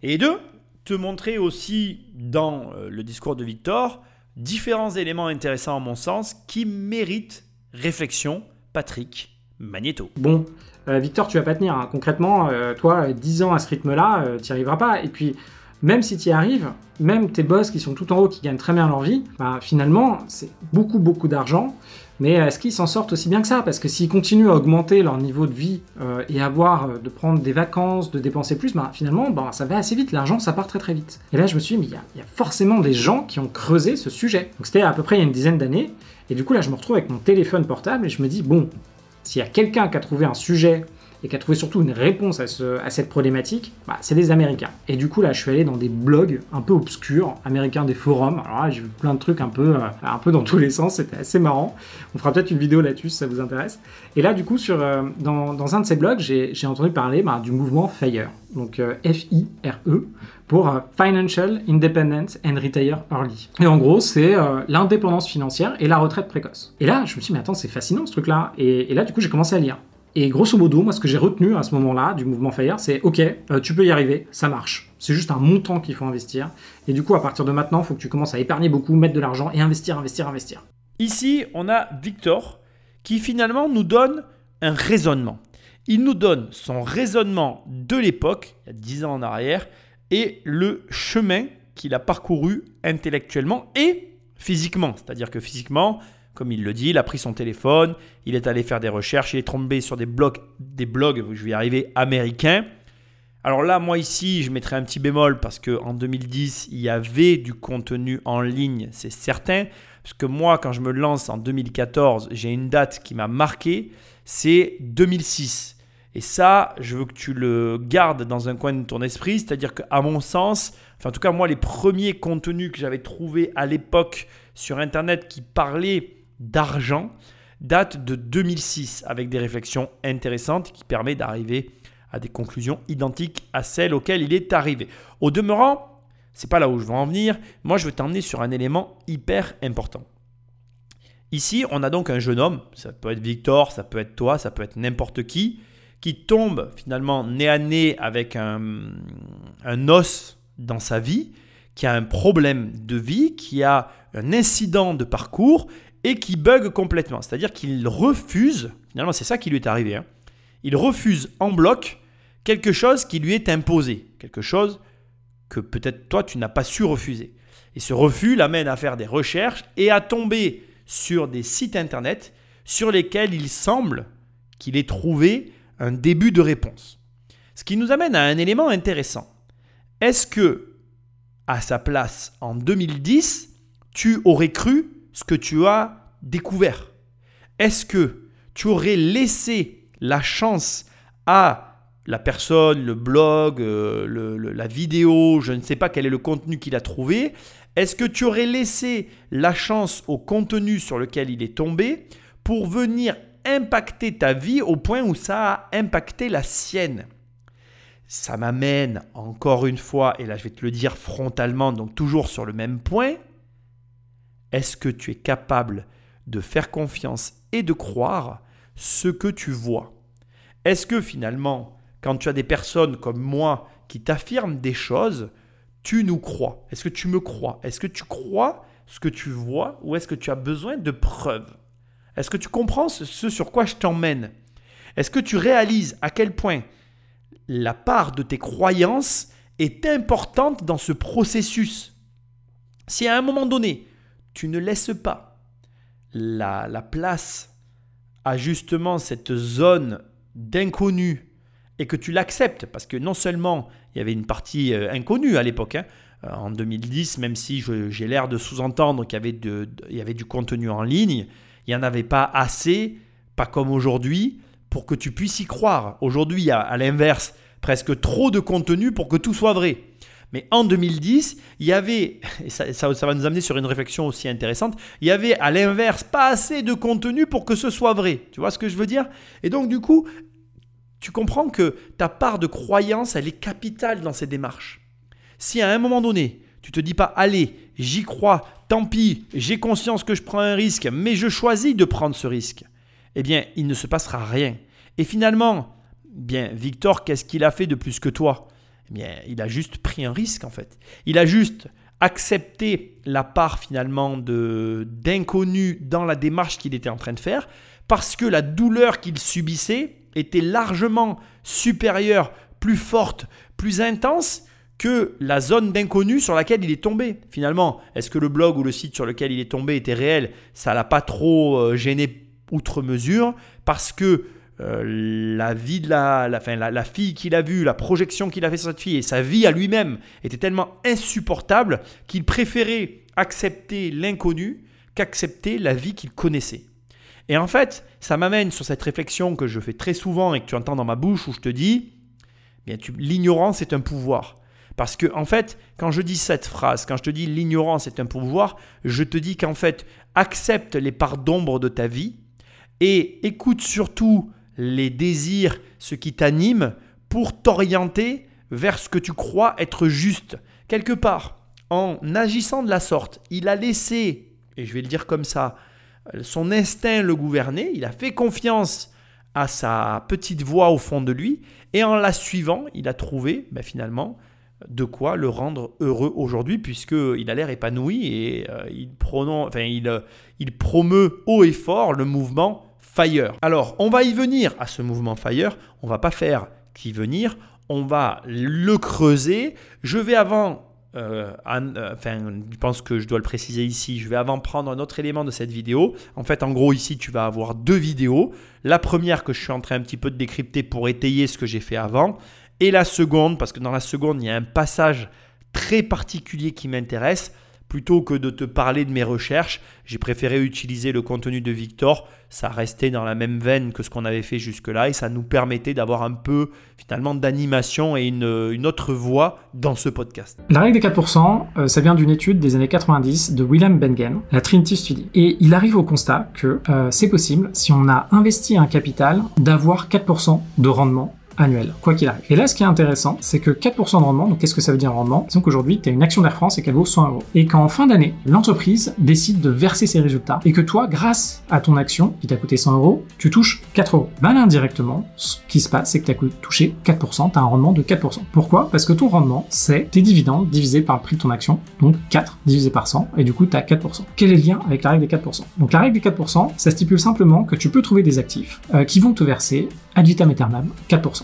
Et deux, te montrer aussi dans le discours de Victor différents éléments intéressants à mon sens qui méritent réflexion Patrick Magneto. Bon, euh, Victor, tu vas pas tenir. hein. Concrètement, euh, toi, 10 ans à ce rythme-là, tu n'y arriveras pas. Et puis, même si tu y arrives, même tes boss qui sont tout en haut, qui gagnent très bien leur vie, bah, finalement, c'est beaucoup, beaucoup d'argent. Mais est-ce qu'ils s'en sortent aussi bien que ça? Parce que s'ils continuent à augmenter leur niveau de vie euh, et avoir euh, de prendre des vacances, de dépenser plus, bah, finalement, bah, ça va assez vite. L'argent, ça part très très vite. Et là, je me suis dit, mais il y, y a forcément des gens qui ont creusé ce sujet. Donc c'était à peu près il y a une dizaine d'années. Et du coup, là, je me retrouve avec mon téléphone portable et je me dis, bon, s'il y a quelqu'un qui a trouvé un sujet et qui a trouvé surtout une réponse à, ce- à cette problématique, bah, c'est les Américains. Et du coup, là, je suis allé dans des blogs un peu obscurs, américains, des forums. Alors j'ai vu plein de trucs un peu, euh, un peu dans tous les sens, c'était assez marrant. On fera peut-être une vidéo là-dessus si ça vous intéresse. Et là, du coup, sur, euh, dans, un de ces blogs, j'ai entendu parler bah, du mouvement FIRE, donc euh, F-I-R-E, pour euh, Financial Independence and Retire Early. Et en gros, c'est l'indépendance financière et la retraite précoce. Et là, je me suis dit, mais attends, c'est fascinant ce truc-là. Et là, du coup, j'ai commencé à lire. Et grosso modo, moi, ce que j'ai retenu à ce moment-là du mouvement FIRE, c'est OK, euh, tu peux y arriver, ça marche. C'est juste un montant qu'il faut investir. Et du coup, à partir de maintenant, il faut que tu commences à épargner beaucoup, mettre de l'argent et investir, investir, investir. Ici, on a Victor qui finalement nous donne un raisonnement. Il nous donne son raisonnement de l'époque, il y a 10 ans en arrière, et le chemin qu'il a parcouru intellectuellement et physiquement. C'est-à-dire que physiquement, comme il le dit, il a pris son téléphone, il est allé faire des recherches, il est tombé sur des blogs, des blogs, je vais y arriver, américains. Alors là, moi ici, je mettrai un petit bémol parce qu'en 2010, il y avait du contenu en ligne, c'est certain. Parce que moi, quand je me lance en 2014, j'ai une date qui m'a marqué, c'est 2006. Et ça, je veux que tu le gardes dans un coin de ton esprit, c'est-à-dire qu'à mon sens, enfin en tout cas moi, les premiers contenus que j'avais trouvés à l'époque sur Internet qui parlaient d'argent datent de 2006, avec des réflexions intéressantes qui permettent d'arriver à des conclusions identiques à celles auxquelles il est arrivé. Au demeurant, c'est pas là où je veux en venir. Moi, je veux t'emmener sur un élément hyper important. Ici, on a donc un jeune homme, ça peut être Victor, ça peut être toi, ça peut être n'importe qui, qui tombe finalement nez à nez avec un os dans sa vie, qui a un problème de vie, qui a un incident de parcours et qui bug complètement. C'est-à-dire qu'il refuse, finalement c'est ça qui lui est arrivé, hein. il refuse en bloc quelque chose qui lui est imposé, quelque chose que peut-être toi tu n'as pas su refuser. Et ce refus l'amène à faire des recherches et à tomber sur des sites internet sur lesquels il semble qu'il ait trouvé un début de réponse. Ce qui nous amène à un élément intéressant. Est-ce que, à sa place en 2010, tu aurais cru ce que tu as découvert. Est-ce que tu aurais laissé la chance à la personne, le blog, euh, la vidéo, je ne sais pas quel est le contenu qu'il a trouvé, est-ce que tu aurais laissé la chance au contenu sur lequel il est tombé pour venir impacter ta vie au point où ça a impacté la sienne? Ça m'amène encore une fois, et là je vais te le dire frontalement, donc toujours sur le même point, est-ce que tu es capable de faire confiance et de croire ce que tu vois? Est-ce que finalement, quand tu as des personnes comme moi qui t'affirment des choses, tu nous crois? Est-ce que tu me crois? Est-ce que tu crois ce que tu vois ou est-ce que tu as besoin de preuves? Est-ce que tu comprends ce, sur quoi je t'emmène? Est-ce que tu réalises à quel point la part de tes croyances est importante dans ce processus? Si à un moment donné, tu ne laisses pas la, la place à justement cette zone d'inconnu et que tu l'acceptes, parce que non seulement il y avait une partie euh, inconnue à l'époque, hein, euh, en 2010, même si j'ai l'air de sous-entendre qu'il y, avait y avait du contenu en ligne, il n'y en avait pas assez, pas comme aujourd'hui, pour que tu puisses y croire. Aujourd'hui, il y a à l'inverse presque trop de contenu pour que tout soit vrai. Mais en 2010, il y avait, et ça, ça- va nous amener sur une réflexion aussi intéressante, il y avait à l'inverse pas assez de contenu pour que ce soit vrai. Tu vois ce que je veux dire? Et donc du coup, tu comprends que ta part de croyance, elle est capitale dans ces démarches. Si à un moment donné, tu te dis pas, allez, j'y crois, tant pis, j'ai conscience que je prends un risque, mais je choisis de prendre ce risque, eh bien, il ne se passera rien. Et finalement, bien, Victor, qu'est-ce qu'il a fait de plus que toi? Eh il a juste pris un risque en fait. Il a juste accepter la part finalement de d'inconnu dans la démarche qu'il était en train de faire parce que la douleur qu'il subissait était largement supérieure, plus forte, plus intense que la zone d'inconnu sur laquelle il est tombé. Finalement, est-ce que le blog ou le site sur lequel il est tombé était réel? Ça l'a pas trop euh, gêné outre mesure parce que euh, la vie de la, la, la fille qu'il a vue, la projection qu'il a fait sur cette fille et sa vie à lui-même était tellement insupportable qu'il préférait accepter l'inconnu qu'accepter la vie qu'il connaissait. Et en fait, ça m'amène sur cette réflexion que je fais très souvent et que tu entends dans ma bouche où je te dis, bien, l'ignorance est un pouvoir. Parce que, en fait, quand je dis cette phrase, quand je te dis l'ignorance est un pouvoir, je te dis qu'en fait, accepte les parts d'ombre de ta vie et écoute surtout les désirs, ce qui t'anime, pour t'orienter vers ce que tu crois être juste. Quelque part, en agissant de la sorte, il a laissé, et je vais le dire comme ça, son instinct le gouverner, il a fait confiance à sa petite voix au fond de lui, et en la suivant, il a trouvé ben, finalement de quoi le rendre heureux aujourd'hui, puisqu'il a l'air épanoui et euh, euh, il promeut haut et fort le mouvement Alors, on va y venir à ce mouvement Fire, on va pas faire qu'y venir, on va le creuser. Je vais avant euh, enfin, je pense que je dois le préciser ici. Je vais avant prendre un autre élément de cette vidéo. En fait, en gros, ici, tu vas avoir deux vidéos. La première que je suis en train un petit peu de décrypter pour étayer ce que j'ai fait avant. Et la seconde, parce que dans la seconde, il y a un passage très particulier qui m'intéresse. Plutôt que de te parler de mes recherches, j'ai préféré utiliser le contenu de Victor. Ça restait dans la même veine que ce qu'on avait fait jusque-là et ça nous permettait d'avoir un peu finalement d'animation et une, autre voix dans ce podcast. La règle des 4%, euh, ça vient d'une étude des années 90 de William Bengen, la Trinity Study. Et il arrive au constat que euh, c'est possible, si on a investi un capital, d'avoir 4% de rendement annuel, quoi qu'il arrive. Et là, ce qui est intéressant, c'est que 4% de rendement, donc qu'est-ce que ça veut dire rendement? Disons qu'aujourd'hui, tu as une action d'Air France et qu'elle vaut 100 euros. Et qu'en fin d'année, l'entreprise décide de verser ses résultats et que toi, grâce à ton action qui t'a coûté 100 euros, tu touches 4 euros. Ben indirectement, ce qui se passe, c'est que tu as touché 4%, tu as un rendement de 4%. Pourquoi? Parce que ton rendement, c'est tes dividendes divisés par le prix de ton action, donc 4 divisé par 100, et du coup, tu as 4%. Quel est le lien avec la règle des 4% Donc la règle des 4%, ça stipule simplement que tu peux trouver des actifs euh, qui vont te verser ad vitam aeternam 4%.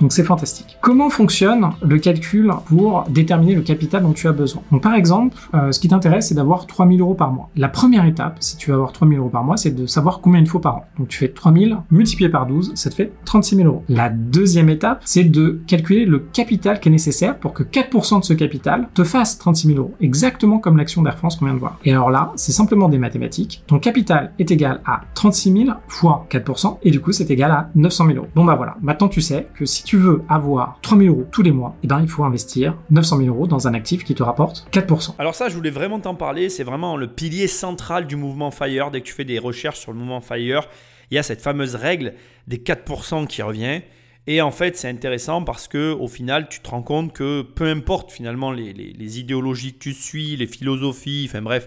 Donc c'est fantastique. Comment fonctionne le calcul pour déterminer le capital dont tu as besoin? Donc par exemple, euh, ce qui t'intéresse, c'est d'avoir 3000 euros par mois. La première étape, si tu veux avoir 3000 euros par mois, c'est de savoir combien il faut par an. Donc tu fais 3000 multiplié par 12, ça te fait 36 000 euros. La deuxième étape, c'est de calculer le capital qui est nécessaire pour que 4% de ce capital te fasse 36 000 euros. Exactement comme l'action d'Air France qu'on vient de voir. Et alors là, c'est simplement des mathématiques. Ton capital est égal à 36 000 fois 4%, et du coup c'est égal à 900 000 euros. Bon bah voilà, maintenant tu sais que si tu veux avoir 3000 euros tous les mois, eh ben, il faut investir 900 000 euros dans un actif qui te rapporte 4%. Alors ça, je voulais vraiment t'en parler. C'est vraiment le pilier central du mouvement FIRE. Dès que tu fais des recherches sur le mouvement FIRE, il y a cette fameuse règle des 4% qui revient. Et en fait, c'est intéressant parce que au final, tu te rends compte que peu importe finalement les, idéologies que tu suis, les philosophies, enfin bref,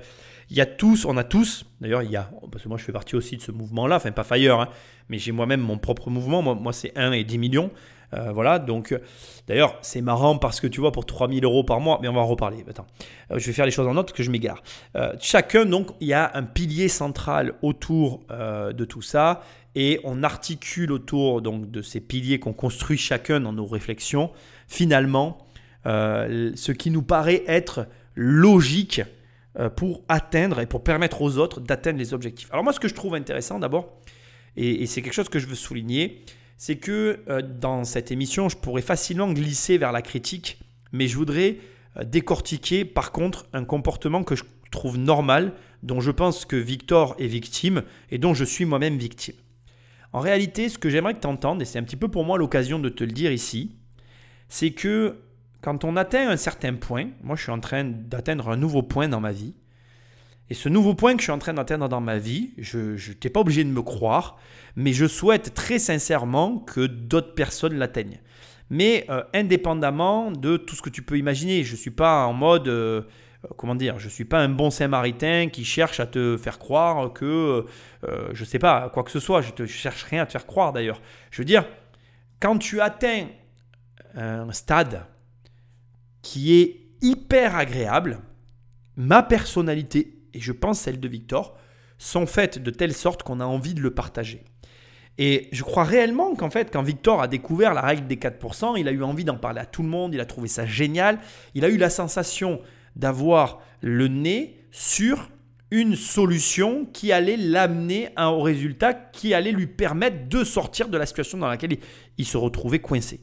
il y a tous, on a tous, d'ailleurs, il y a, parce que moi je fais partie aussi de ce mouvement-là, enfin pas Fire, hein, mais j'ai moi-même mon propre mouvement, moi, moi c'est 1 et 10 millions. Euh, voilà, donc d'ailleurs, c'est marrant parce que tu vois, pour 3000 euros par mois, mais on va en reparler. Attends, euh, je vais faire les choses en note que je m'égare. Euh, chacun, donc, il y a un pilier central autour de tout ça et on articule autour donc, de ces piliers qu'on construit chacun dans nos réflexions, finalement, ce qui nous paraît être logique euh, pour atteindre et pour permettre aux autres d'atteindre les objectifs. Alors moi, ce que je trouve intéressant d'abord, et, c'est quelque chose que je veux souligner, c'est que euh, dans cette émission, je pourrais facilement glisser vers la critique, mais je voudrais euh, décortiquer par contre un comportement que je trouve normal, dont je pense que Victor est victime et dont je suis moi-même victime. En réalité, ce que j'aimerais que tu entendes, et c'est un petit peu pour moi l'occasion de te le dire ici, c'est que quand on atteint un certain point, moi je suis en train d'atteindre un nouveau point dans ma vie, et ce nouveau point que je suis en train d'atteindre dans ma vie, je n'étais pas obligé de me croire, mais je souhaite très sincèrement que d'autres personnes l'atteignent. Mais euh, indépendamment de tout ce que tu peux imaginer, je ne suis pas en mode, euh, euh, comment dire, je ne suis pas un bon Saint-Maritain qui cherche à te faire croire que, je ne sais pas, quoi que ce soit, je ne cherche rien à te faire croire d'ailleurs. Je veux dire, quand tu atteins un stade qui est hyper agréable, ma personnalité, et je pense celle de Victor, sont faites de telle sorte qu'on a envie de le partager. Et je crois réellement qu'en fait, quand Victor a découvert la règle des 4%, il a eu envie d'en parler à tout le monde, il a trouvé ça génial, il a eu la sensation d'avoir le nez sur une solution qui allait l'amener au résultat qui allait lui permettre de sortir de la situation dans laquelle il, se retrouvait coincé.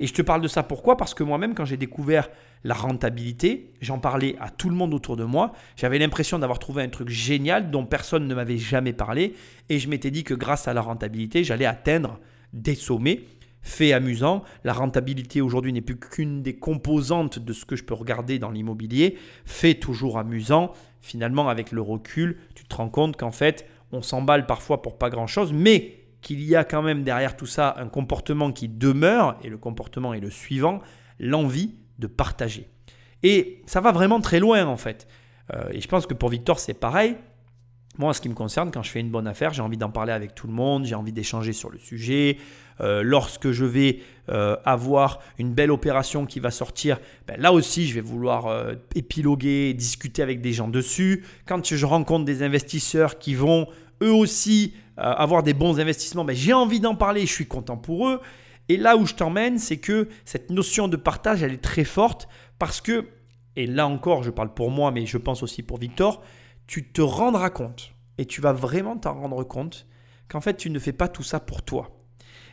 Et je te parle de ça pourquoi? Parce que moi-même, quand j'ai découvert la rentabilité, j'en parlais à tout le monde autour de moi. J'avais l'impression d'avoir trouvé un truc génial dont personne ne m'avait jamais parlé. Et je m'étais dit que grâce à la rentabilité, j'allais atteindre des sommets. Fait amusant, la rentabilité aujourd'hui n'est plus qu'une des composantes de ce que je peux regarder dans l'immobilier. Fait toujours amusant, finalement avec le recul, tu te rends compte qu'en fait, on s'emballe parfois pour pas grand-chose, mais qu'il y a quand même derrière tout ça un comportement qui demeure, et le comportement est le suivant, l'envie de partager. Et ça va vraiment très loin en fait. Euh, et je pense que pour Victor, c'est pareil. Moi, en ce qui me concerne, quand je fais une bonne affaire, j'ai envie d'en parler avec tout le monde, j'ai envie d'échanger sur le sujet. Euh, lorsque je vais euh, avoir une belle opération qui va sortir, ben là aussi, je vais vouloir épiloguer, discuter avec des gens dessus. Quand je rencontre des investisseurs qui vont eux aussi avoir des bons investissements, ben j'ai envie d'en parler, je suis content pour eux. Et là où je t'emmène, c'est que cette notion de partage, elle est très forte parce que, et là encore, je parle pour moi, mais je pense aussi pour Victor, tu te rendras compte, et tu vas vraiment t'en rendre compte, qu'en fait, tu ne fais pas tout ça pour toi.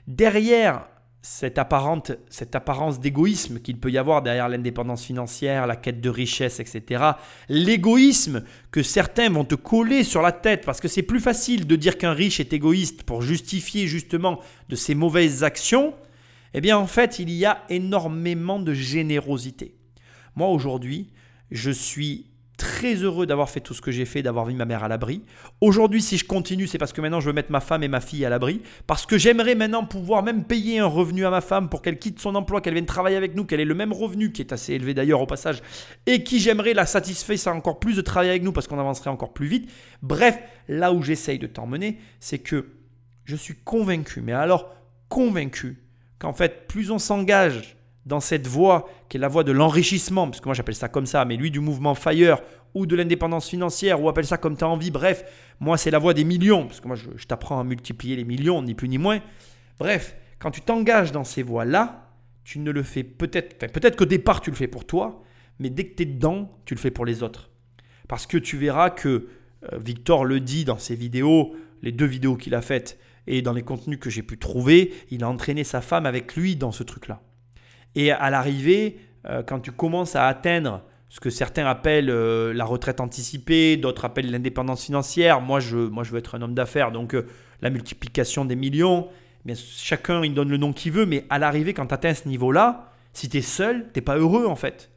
Derrière cette, apparente, cette apparence d'égoïsme qu'il peut y avoir derrière l'indépendance financière, la quête de richesse, etc. L'égoïsme que certains vont te coller sur la tête parce que c'est plus facile de dire qu'un riche est égoïste pour justifier justement de ses mauvaises actions eh bien, en fait, il y a énormément de générosité. Moi, aujourd'hui, je suis très heureux d'avoir fait tout ce que j'ai fait, d'avoir mis ma mère à l'abri. Aujourd'hui, si je continue, c'est parce que maintenant je veux mettre ma femme et ma fille à l'abri. Parce que j'aimerais maintenant pouvoir même payer un revenu à ma femme pour qu'elle quitte son emploi, qu'elle vienne travailler avec nous, qu'elle ait le même revenu, qui est assez élevé d'ailleurs au passage, et qui j'aimerais la satisfaire ça encore plus de travailler avec nous parce qu'on avancerait encore plus vite. Bref, là où j'essaye de t'emmener, c'est que je suis convaincu, mais alors convaincu qu'en fait, plus on s'engage dans cette voie qui est la voie de l'enrichissement, parce que moi j'appelle ça comme ça, mais lui du mouvement FIRE ou de l'indépendance financière, ou appelle ça comme tu as envie, bref, moi c'est la voie des millions, parce que moi je, t'apprends à multiplier les millions, ni plus ni moins. Bref, quand tu t'engages dans ces voies-là, tu ne le fais peut-être, peut-être qu'au départ tu le fais pour toi, mais dès que tu es dedans, tu le fais pour les autres. Parce que tu verras que euh, Victor le dit dans ses vidéos, les deux vidéos qu'il a faites, et dans les contenus que j'ai pu trouver, il a entraîné sa femme avec lui dans ce truc-là. Et à l'arrivée, euh, quand tu commences à atteindre ce que certains appellent euh, la retraite anticipée, d'autres appellent l'indépendance financière, moi je, moi je veux être un homme d'affaires, donc euh, la multiplication des millions, mais chacun il donne le nom qu'il veut, mais à l'arrivée, quand tu atteins ce niveau-là, si tu es seul, tu pas heureux en fait.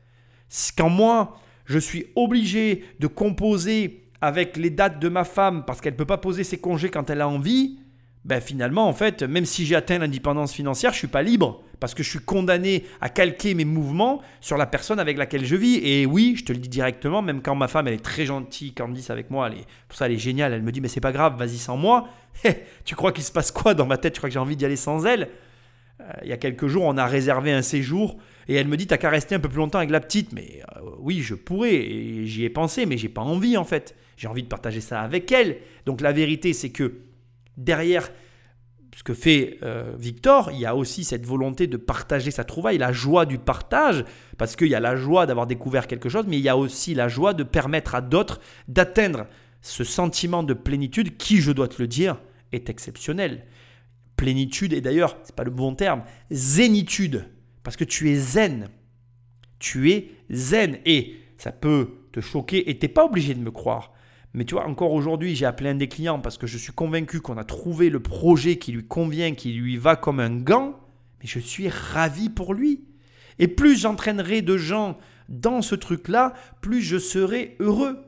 Quand moi, je suis obligé de composer avec les dates de ma femme parce qu'elle ne peut pas poser ses congés quand elle a envie, ben finalement, en fait, même si j'ai atteint l'indépendance financière, je suis pas libre parce que je suis condamné à calquer mes mouvements sur la personne avec laquelle je vis. Et oui, je te le dis directement, même quand ma femme, elle est très gentille, Candice avec moi, elle est, pour ça elle est géniale, elle me dit, mais c'est pas grave, vas-y sans moi. tu crois qu'il se passe quoi dans ma tête? Tu crois que j'ai envie d'y aller sans elle euh, Il y a quelques jours, on a réservé un séjour et elle me dit, t'as qu'à rester un peu plus longtemps avec la petite. Mais euh, oui, je pourrais, j'y ai pensé, mais j'ai pas envie en fait. J'ai envie de partager ça avec elle. Donc la vérité, c'est que derrière ce que fait euh, Victor, il y a aussi cette volonté de partager sa trouvaille, la joie du partage, parce qu'il y a la joie d'avoir découvert quelque chose, mais il y a aussi la joie de permettre à d'autres d'atteindre ce sentiment de plénitude qui, je dois te le dire, est exceptionnel. Plénitude, et d'ailleurs, ce n'est pas le bon terme, zénitude, parce que tu es zen. Tu es zen, et ça peut te choquer, et tu n'es pas obligé de me croire. Mais tu vois, encore aujourd'hui, j'ai appelé un des clients parce que je suis convaincu qu'on a trouvé le projet qui lui convient, qui lui va comme un gant. Mais je suis ravi pour lui. Et plus j'entraînerai de gens dans ce truc-là, plus je serai heureux.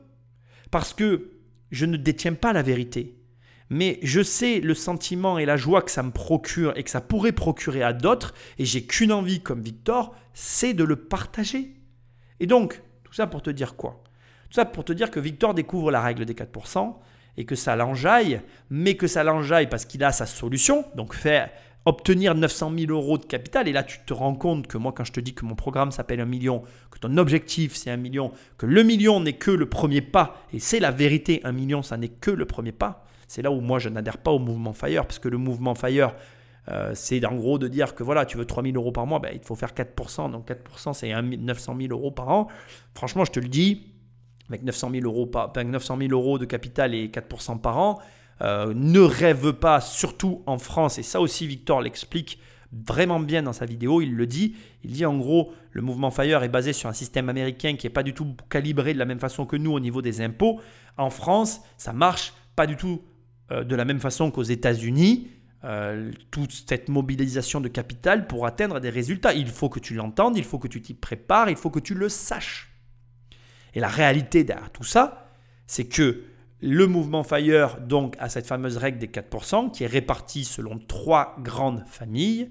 Parce que je ne détiens pas la vérité. Mais je sais le sentiment et la joie que ça me procure et que ça pourrait procurer à d'autres. Et j'ai qu'une envie, comme Victor, c'est de le partager. Et donc, tout ça pour te dire quoi? Tout ça pour te dire que Victor découvre la règle des 4% et que ça l'enjaille, mais que ça l'enjaille parce qu'il a sa solution. Donc fait obtenir 900 000 euros de capital. Et là, tu te rends compte que moi, quand je te dis que mon programme s'appelle un million, que ton objectif c'est un million, que le million n'est que le premier pas, et c'est la vérité, un million, ça n'est que le premier pas. C'est là où moi, je n'adhère pas au mouvement Fire, parce que le mouvement Fire, euh, c'est en gros de dire que voilà, tu veux 3 000 euros par mois, ben, il faut faire 4%. Donc 4%, c'est 900 000 euros par an. Franchement, je te le dis, avec 900 000 euros, par, 900 000 euros de capital et 4% par an, euh, ne rêve pas, surtout en France, et ça aussi Victor l'explique vraiment bien dans sa vidéo, il le dit, il dit en gros, le mouvement Fire est basé sur un système américain qui n'est pas du tout calibré de la même façon que nous au niveau des impôts. En France, ça marche pas du tout euh, de la même façon qu'aux États-Unis. Euh, toute cette mobilisation de capital pour atteindre des résultats. Il faut que tu l'entendes, il faut que tu t'y prépares, il faut que tu le saches. Et la réalité derrière tout ça, c'est que le mouvement Fire donc a cette fameuse règle des 4% qui est répartie selon trois grandes familles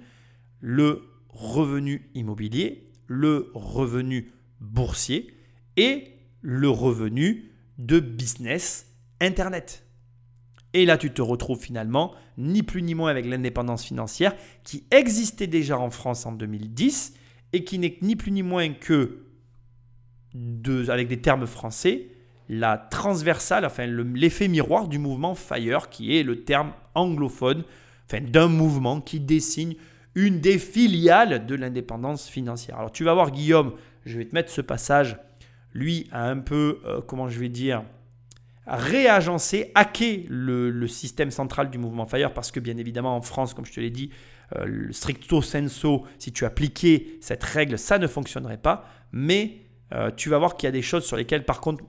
le revenu immobilier, le revenu boursier et le revenu de business Internet. Et là, tu te retrouves finalement ni plus ni moins avec l'indépendance financière qui existait déjà en France en 2010 et qui n'est ni plus ni moins que, avec des termes français, la transversale, enfin l'effet miroir du mouvement FIRE, qui est le terme anglophone, enfin d'un mouvement qui dessine une des filiales de l'indépendance financière. Alors tu vas voir Guillaume, je vais te mettre ce passage, lui a un peu, euh, comment je vais dire, réagencé, hacké le, système central du mouvement FIRE, parce que bien évidemment en France, comme je te l'ai dit, euh, stricto sensu, si tu appliquais cette règle, ça ne fonctionnerait pas, mais euh, tu vas voir qu'il y a des choses sur lesquelles par contre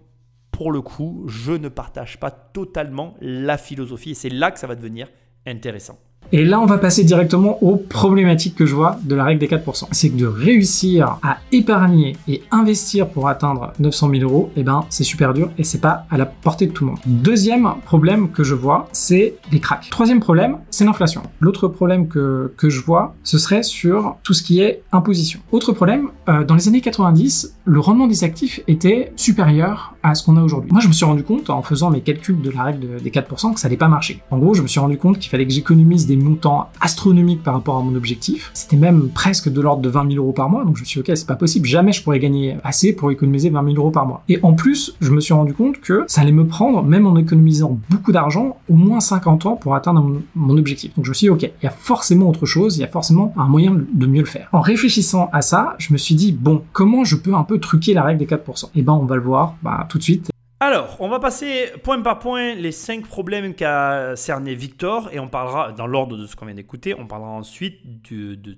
pour le coup, je ne partage pas totalement la philosophie et c'est là que ça va devenir intéressant. Et là, on va passer directement aux problématiques que je vois de la règle des 4%. C'est que de réussir à épargner et investir pour atteindre 900 000 euros, eh ben, c'est super dur et c'est pas à la portée de tout le monde. Deuxième problème que je vois, c'est les cracks. Troisième problème, c'est l'inflation. L'autre problème que, que je vois, ce serait sur tout ce qui est imposition. Autre problème, euh, dans les années 90, le rendement des actifs était supérieur à ce qu'on a aujourd'hui. Moi, je me suis rendu compte, en faisant mes calculs de la règle des 4%, que ça n'allait pas marcher. En gros, je me suis rendu compte qu'il fallait que j'économise des montant astronomique par rapport à mon objectif. C'était même presque de l'ordre de 20 000 euros par mois. Donc je me suis dit, ok, c'est pas possible. Jamais je pourrais gagner assez pour économiser 20 000 euros par mois. Et en plus, je me suis rendu compte que ça allait me prendre, même en économisant beaucoup d'argent, au moins 50 ans pour atteindre mon, objectif. Donc je me suis dit, ok, il y a forcément autre chose, il y a forcément un moyen de mieux le faire. En réfléchissant à ça, je me suis dit, bon, comment je peux un peu truquer la règle des 4% Et eh ben, on va le voir bah, tout de suite. Alors, on va passer point par point les cinq problèmes qu'a cerné Victor et on parlera, dans l'ordre de ce qu'on vient d'écouter, on parlera ensuite de,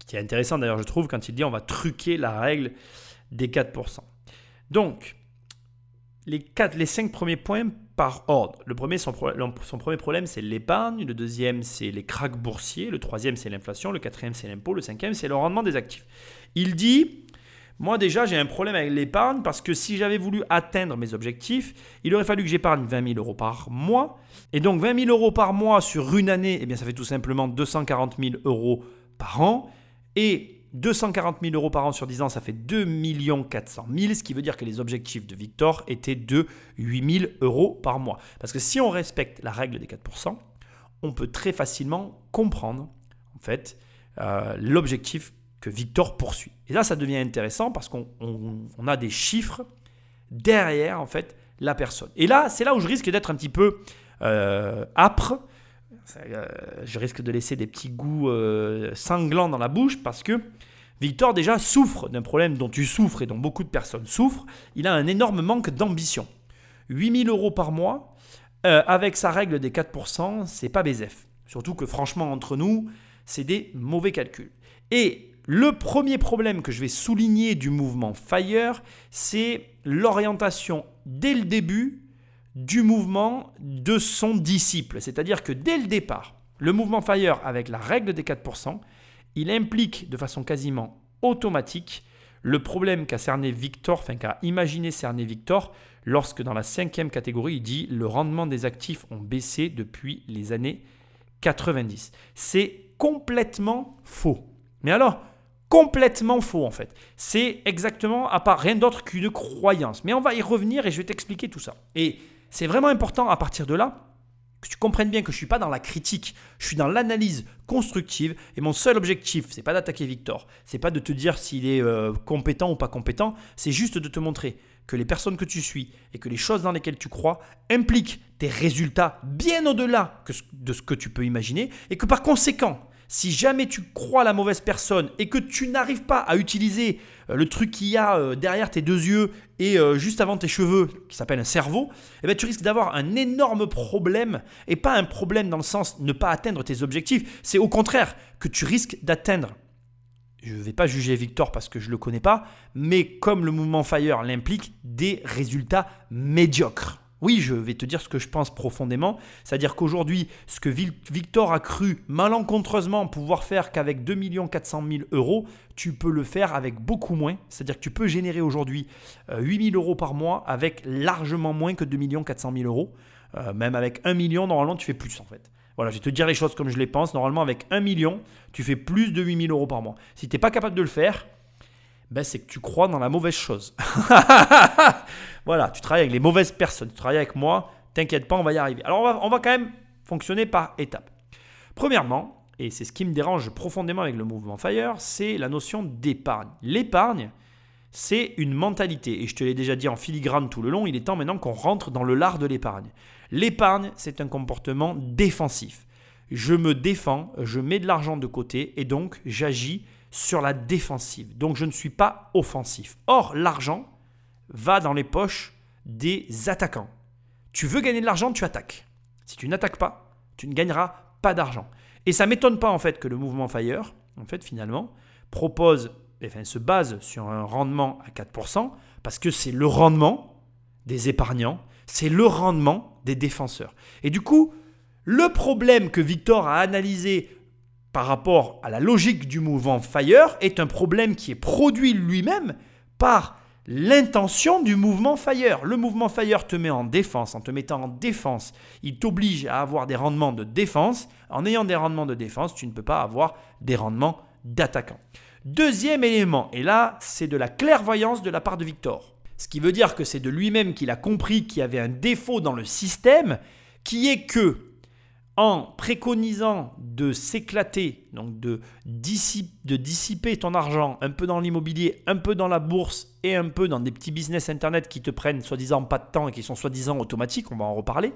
ce qui est intéressant d'ailleurs, je trouve, quand il dit on va truquer la règle des 4%. Donc, les, quatre, les cinq premiers points par ordre. Le premier, son, son premier problème, c'est l'épargne. Le deuxième, c'est les cracks boursiers. Le troisième, c'est l'inflation. Le quatrième, c'est l'impôt. Le cinquième, c'est le rendement des actifs. Il dit moi déjà, j'ai un problème avec l'épargne parce que si j'avais voulu atteindre mes objectifs, il aurait fallu que j'épargne 20 000 euros par mois. Et donc 20 000 euros par mois sur une année, eh bien ça fait tout simplement 240 000 euros par an. Et 240 000 euros par an sur 10 ans, ça fait 2 400 000, ce qui veut dire que les objectifs de Victor étaient de 8 000 euros par mois. Parce que si on respecte la règle des 4%, on peut très facilement comprendre en fait euh, l'objectif que Victor poursuit. Et là, ça devient intéressant parce qu'on a des chiffres derrière, en fait, la personne. Et là, c'est là où je risque d'être un petit peu euh, âpre. Euh, je risque de laisser des petits goûts euh, sanglants dans la bouche parce que Victor déjà souffre d'un problème dont tu souffres et dont beaucoup de personnes souffrent. Il a un énorme manque d'ambition. 8000 euros par mois, avec sa règle des 4%, c'est pas BZF. Surtout que franchement, entre nous, c'est des mauvais calculs. Et le premier problème que je vais souligner du mouvement FIRE, c'est l'orientation dès le début du mouvement de son disciple. C'est-à-dire que dès le départ, le mouvement FIRE, avec la règle des 4%, il implique de façon quasiment automatique le problème qu'a cerné Victor, enfin qu'a imaginé cerner Victor, lorsque dans la cinquième catégorie, il dit le rendement des actifs ont baissé depuis les années 90. C'est complètement faux. Mais alors, complètement faux en fait. C'est exactement à part rien d'autre qu'une croyance. Mais on va y revenir et je vais t'expliquer tout ça. Et c'est vraiment important à partir de là Que tu comprennes bien que je ne suis pas dans la critique, je suis dans l'analyse constructive et mon seul objectif, c'est pas d'attaquer Victor, c'est pas de te dire s'il est euh, compétent ou pas compétent, c'est juste de te montrer que les personnes que tu suis et que les choses dans lesquelles tu crois impliquent des résultats bien au-delà de ce que tu peux imaginer et que par conséquent, si jamais tu crois la mauvaise personne et que tu n'arrives pas à utiliser euh, le truc qu'il y a euh, derrière tes deux yeux et euh, juste avant tes cheveux, qui s'appelle un cerveau, eh bien, tu risques d'avoir un énorme problème. Et pas un problème dans le sens ne pas atteindre tes objectifs. C'est au contraire que tu risques d'atteindre. Je ne vais pas juger Victor parce que je ne le connais pas, mais comme le mouvement Fire l'implique, des résultats médiocres. Oui, je vais te dire ce que je pense profondément. C'est-à-dire qu'aujourd'hui, ce que Victor a cru malencontreusement pouvoir faire qu'avec 2 400 000 euros, tu peux le faire avec beaucoup moins. C'est-à-dire que tu peux générer aujourd'hui 8 euh, 000 euros par mois avec largement moins que 2 400 000 euros. Euh, même avec 1 million, normalement, tu fais plus en fait. Voilà, je vais te dire les choses comme je les pense. Normalement, avec 1 million, tu fais plus de 8 000 euros par mois. Si tu n'es pas capable de le faire, ben, c'est que tu crois dans la mauvaise chose. voilà, tu travailles avec les mauvaises personnes. Tu travailles avec moi, t'inquiète pas, on va y arriver. Alors, on va, on va quand même fonctionner par étapes. Premièrement, et c'est ce qui me dérange profondément avec le mouvement Fire, c'est la notion d'épargne. L'épargne, c'est une mentalité. Et je te l'ai déjà dit en filigrane tout le long, il est temps maintenant qu'on rentre dans le lard de l'épargne. L'épargne, c'est un comportement défensif. Je me défends, je mets de l'argent de côté et donc j'agis sur la défensive. Donc je ne suis pas offensif. Or, l'argent va dans les poches des attaquants. Tu veux gagner de l'argent, tu attaques. Si tu n'attaques pas, tu ne gagneras pas d'argent. Et ça m'étonne pas en fait que le mouvement Fire, en fait finalement, propose, enfin se base sur un rendement à 4%, parce que c'est le rendement des épargnants, c'est le rendement des défenseurs. Et du coup, le problème que Victor a analysé par rapport à la logique du mouvement Fire est un problème qui est produit lui-même par l'intention du mouvement Fire. Le mouvement Fire te met en défense. En te mettant en défense, il t'oblige à avoir des rendements de défense. En ayant des rendements de défense, tu ne peux pas avoir des rendements d'attaquant. Deuxième élément, et là, c'est de la clairvoyance de la part de Victor. Ce qui veut dire que c'est de lui-même qu'il a compris qu'il y avait un défaut dans le système, qui est que en préconisant de s'éclater, donc de, dissiper ton argent un peu dans l'immobilier, un peu dans la bourse et un peu dans des petits business internet qui te prennent soi-disant pas de temps et qui sont soi-disant automatiques, on va en reparler.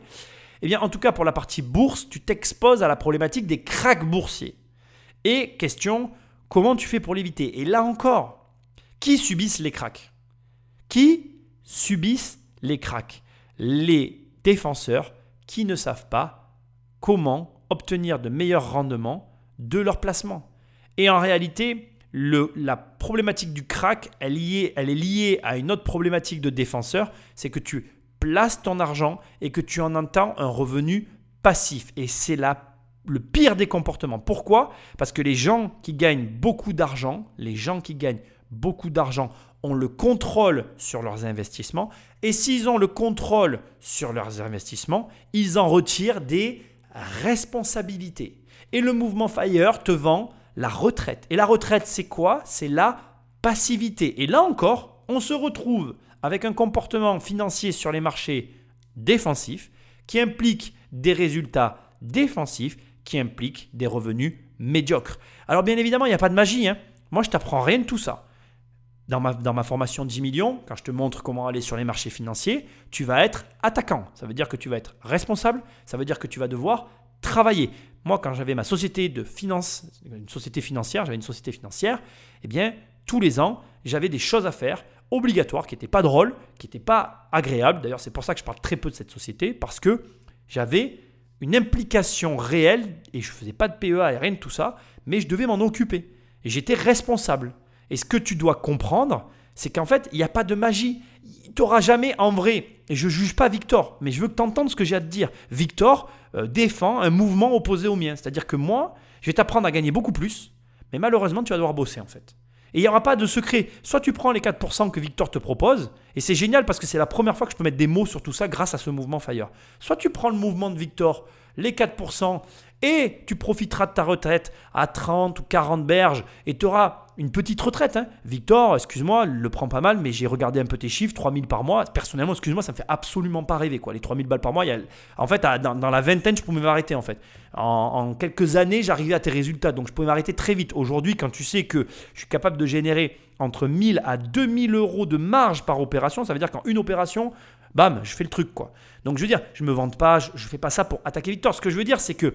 Eh bien, en tout cas, pour la partie bourse, tu t'exposes à la problématique des cracks boursiers. Et question, comment tu fais pour l'éviter? Et là encore, qui subissent les cracks Qui subissent les cracks Les défenseurs qui ne savent pas comment obtenir de meilleurs rendements de leur placement. Et en réalité, la problématique du crack, elle, elle est liée à une autre problématique de défenseur, c'est que tu places ton argent et que tu en entends un revenu passif. Et c'est le pire des comportements. Pourquoi? Parce que les gens qui gagnent beaucoup d'argent, les gens qui gagnent beaucoup d'argent ont le contrôle sur leurs investissements. Et s'ils ont le contrôle sur leurs investissements, ils en retirent des responsabilité. Et le mouvement Fire te vend la retraite. Et la retraite, c'est quoi? C'est la passivité. Et là encore, on se retrouve avec un comportement financier sur les marchés défensif qui implique des résultats défensifs qui impliquent des revenus médiocres. Alors bien évidemment, il n'y a pas de magie. Hein. Moi, je t'apprends rien de tout ça. Dans ma, dans ma formation 10 millions, quand je te montre comment aller sur les marchés financiers, tu vas être attaquant. Ça veut dire que tu vas être responsable, ça veut dire que tu vas devoir travailler. Moi, quand j'avais ma société de finance, une société financière, j'avais une société financière, eh bien, tous les ans, j'avais des choses à faire obligatoires qui n'étaient pas drôles, qui n'étaient pas agréables. D'ailleurs, c'est pour ça que je parle très peu de cette société, parce que j'avais une implication réelle et je ne faisais pas de PEA et rien de tout ça, mais je devais m'en occuper. Et j'étais responsable. Et ce que tu dois comprendre, c'est qu'en fait, il n'y a pas de magie. Tu n'auras jamais en vrai, et je ne juge pas Victor, mais je veux que tu entendes ce que j'ai à te dire. Victor euh, défend un mouvement opposé au mien. C'est-à-dire que moi, je vais t'apprendre à gagner beaucoup plus, mais malheureusement, tu vas devoir bosser en fait. Et il n'y aura pas de secret. Soit tu prends les 4% que Victor te propose, et c'est génial parce que c'est la première fois que je peux mettre des mots sur tout ça grâce à ce mouvement Fire. Soit tu prends le mouvement de Victor, les 4%, et tu profiteras de ta retraite à 30 ou 40 berges et tu auras une petite retraite. Hein. Victor, excuse-moi, le prend pas mal, mais j'ai regardé un peu tes chiffres, 3000 par mois. Personnellement, excuse-moi, ça me fait absolument pas rêver. Quoi. Les 3000 balles par mois, en fait, dans, la vingtaine, je pouvais m'arrêter. En, fait. En, quelques années, j'arrivais à tes résultats. Donc, je pouvais m'arrêter très vite. Aujourd'hui, quand tu sais que je suis capable de générer entre 1000 à 2000 euros de marge par opération, ça veut dire qu'en une opération, bam, je fais le truc. quoi. Donc, je veux dire, je me vante pas, je ne fais pas ça pour attaquer Victor. Ce que je veux dire, c'est que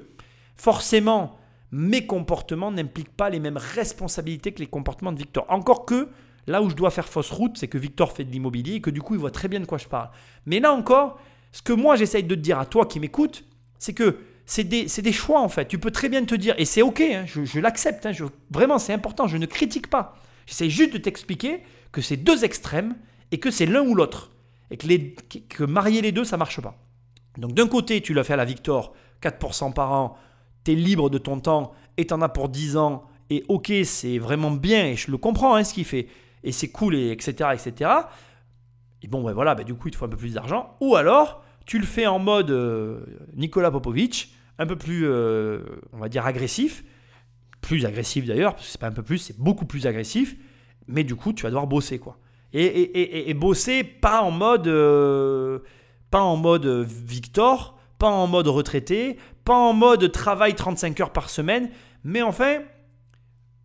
forcément, mes comportements n'impliquent pas les mêmes responsabilités que les comportements de Victor. Encore que, là où je dois faire fausse route, c'est que Victor fait de l'immobilier et que du coup, il voit très bien de quoi je parle. Mais là encore, ce que moi, j'essaye de te dire à toi qui m'écoutes, c'est que c'est des, choix en fait. Tu peux très bien te dire, et c'est ok, hein, je, l'accepte, hein, vraiment c'est important, je ne critique pas. J'essaie juste de t'expliquer que c'est deux extrêmes et que c'est l'un ou l'autre. Et que, marier les deux, ça marche pas. Donc d'un côté, tu l'as fait à la Victor, 4% par an, tu es libre de ton temps et tu en as pour 10 ans, et ok, c'est vraiment bien, et je le comprends hein, ce qu'il fait, et c'est cool, et etc. etc. Et bon, ben voilà, ben du coup, il te faut un peu plus d'argent. Ou alors, tu le fais en mode euh, Nicolas Popovic, un peu plus, euh, on va dire, agressif, plus agressif d'ailleurs, parce que c'est pas un peu plus, c'est beaucoup plus agressif, mais du coup, tu vas devoir bosser, quoi. Et, bosser pas en mode, euh, pas en mode Victor, pas en mode retraité, pas en mode travail 35 heures par semaine, mais enfin,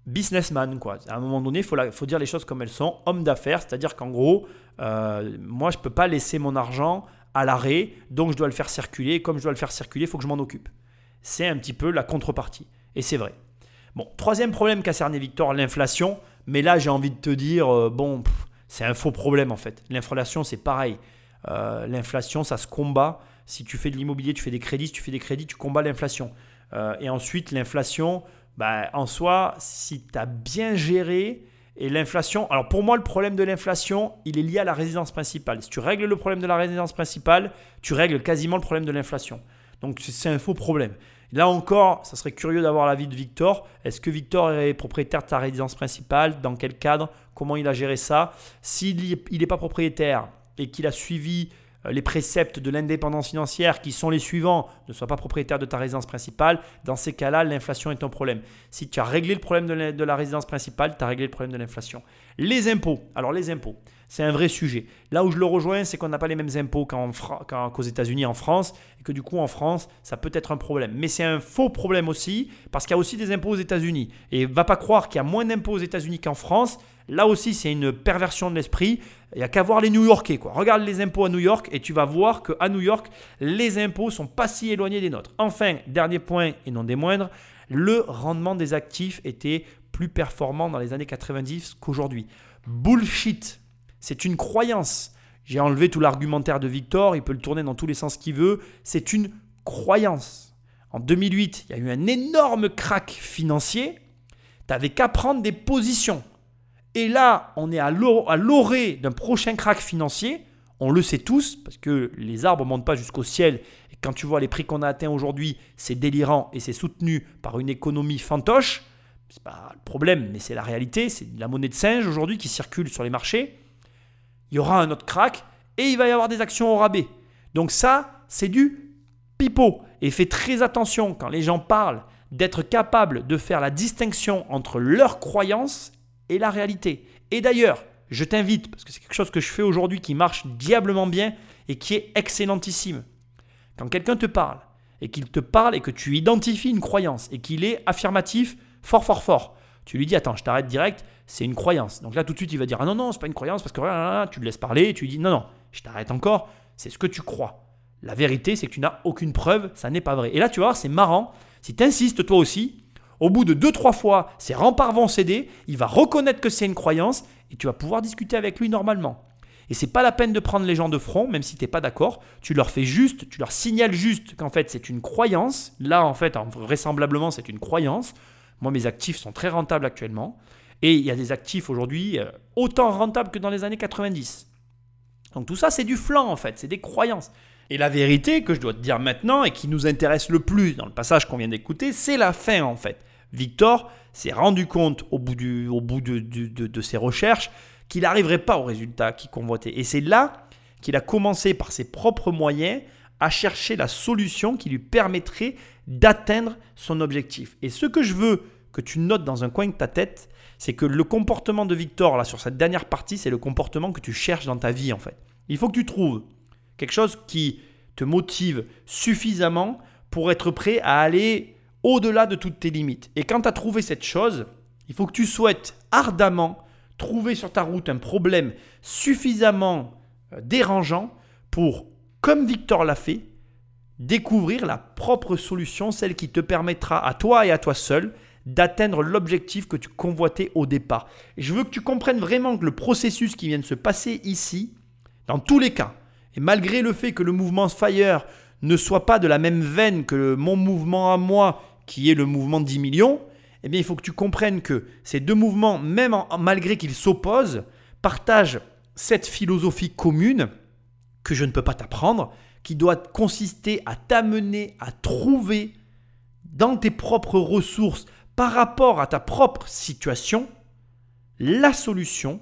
businessman. Quoi. À un moment donné, il faut, faut, dire les choses comme elles sont, homme d'affaires, c'est-à-dire qu'en gros, euh, moi, je peux pas laisser mon argent à l'arrêt, donc je dois le faire circuler, comme je dois le faire circuler, il faut que je m'en occupe. C'est un petit peu la contrepartie, et c'est vrai. Bon, troisième problème qu'a cerné Victor, l'inflation, mais là, j'ai envie de te dire, euh, bon, c'est un faux problème en fait. L'inflation, c'est pareil. Euh, l'inflation, ça se combat si tu fais de l'immobilier, tu fais des crédits, si tu fais des crédits, tu combats l'inflation. Euh, et ensuite, l'inflation, bah, en soi, si tu as bien géré, et l'inflation, alors pour moi, le problème de l'inflation, il est lié à la résidence principale. Si tu règles le problème de la résidence principale, tu règles quasiment le problème de l'inflation. Donc c'est un faux problème. Là encore, ça serait curieux d'avoir l'avis de Victor. Est-ce que Victor est propriétaire de ta résidence principale? Dans quel cadre? Comment il a géré ça S'il n'est pas propriétaire et qu'il a suivi euh, les préceptes de l'indépendance financière qui sont les suivants, ne sois pas propriétaire de ta résidence principale, dans ces cas-là, l'inflation est un problème. Si tu as réglé le problème de la, résidence principale, tu as réglé le problème de l'inflation. Les impôts. Alors les impôts, c'est un vrai sujet. Là où je le rejoins, c'est qu'on n'a pas les mêmes impôts qu'aux États-Unis, en France, et que du coup en France, ça peut être un problème. Mais c'est un faux problème aussi, parce qu'il y a aussi des impôts aux États-Unis. Et va pas croire qu'il y a moins d'impôts aux États-Unis qu'en France. Là aussi, c'est une perversion de l'esprit. Il n'y a qu'à voir les New-Yorkais. Quoi. Regarde les impôts à New York et tu vas voir qu'à New York, les impôts sont pas si éloignés des nôtres. Enfin, dernier point et non des moindres, le rendement des actifs était plus performant dans les années 90 qu'aujourd'hui. Bullshit. C'est une croyance. J'ai enlevé tout l'argumentaire de Victor, il peut le tourner dans tous les sens qu'il veut. C'est une croyance. En 2008, il y a eu un énorme crack financier. Tu n'avais qu'à prendre des positions. Et là, on est à l'orée d'un prochain crack financier. On le sait tous, parce que les arbres ne montent pas jusqu'au ciel. Et quand tu vois les prix qu'on a atteints aujourd'hui, c'est délirant et c'est soutenu par une économie fantoche. C'est pas le problème, mais c'est la réalité. C'est la monnaie de singe aujourd'hui qui circule sur les marchés. Il y aura un autre crack et il va y avoir des actions au rabais. Donc ça, c'est du pipeau. Et fais très attention quand les gens parlent d'être capable de faire la distinction entre leurs croyances et la réalité. Et d'ailleurs, je t'invite, parce que c'est quelque chose que je fais aujourd'hui qui marche diablement bien et qui est excellentissime. Quand quelqu'un te parle, et qu'il te parle et que tu identifies une croyance et qu'il est affirmatif, fort, fort, fort, tu lui dis Attends, je t'arrête direct, c'est une croyance. Donc là, tout de suite, il va dire Ah non, non, c'est pas une croyance parce que tu le laisses parler et tu lui dis Non, non, je t'arrête encore, c'est ce que tu crois. La vérité, c'est que tu n'as aucune preuve, ça n'est pas vrai. Et là, tu vas voir, c'est marrant. Si tu insistes toi aussi, au bout de 2-3 fois, ses remparts vont céder, il va reconnaître que c'est une croyance et tu vas pouvoir discuter avec lui normalement. Et c'est pas la peine de prendre les gens de front, même si tu n'es pas d'accord. Tu leur fais juste, tu leur signales juste qu'en fait c'est une croyance. Là, en fait, vraisemblablement, c'est une croyance. Moi, mes actifs sont très rentables actuellement. Et il y a des actifs aujourd'hui euh, autant rentables que dans les années 90. Donc tout ça, c'est du flanc en fait, c'est des croyances. Et la vérité que je dois te dire maintenant et qui nous intéresse le plus dans le passage qu'on vient d'écouter, c'est la fin en fait. Victor s'est rendu compte au bout, du, au bout de, de, ses recherches qu'il n'arriverait pas au résultat qu'il convoitait. Et c'est là qu'il a commencé par ses propres moyens à chercher la solution qui lui permettrait d'atteindre son objectif. Et ce que je veux que tu notes dans un coin de ta tête, c'est que le comportement de Victor, là, sur cette dernière partie, c'est le comportement que tu cherches dans ta vie, en fait. Il faut que tu trouves quelque chose qui te motive suffisamment pour être prêt à aller au-delà de toutes tes limites. Et quand tu as trouvé cette chose, il faut que tu souhaites ardemment trouver sur ta route un problème suffisamment euh, dérangeant pour, comme Victor l'a fait, découvrir la propre solution, celle qui te permettra à toi et à toi seul d'atteindre l'objectif que tu convoitais au départ. Et je veux que tu comprennes vraiment que le processus qui vient de se passer ici, dans tous les cas, et malgré le fait que le mouvement Fire ne soit pas de la même veine que mon mouvement à moi, qui est le mouvement 10 millions, eh bien, il faut que tu comprennes que ces deux mouvements, même malgré qu'ils s'opposent, partagent cette philosophie commune que je ne peux pas t'apprendre, qui doit consister à t'amener à trouver dans tes propres ressources, par rapport à ta propre situation, la solution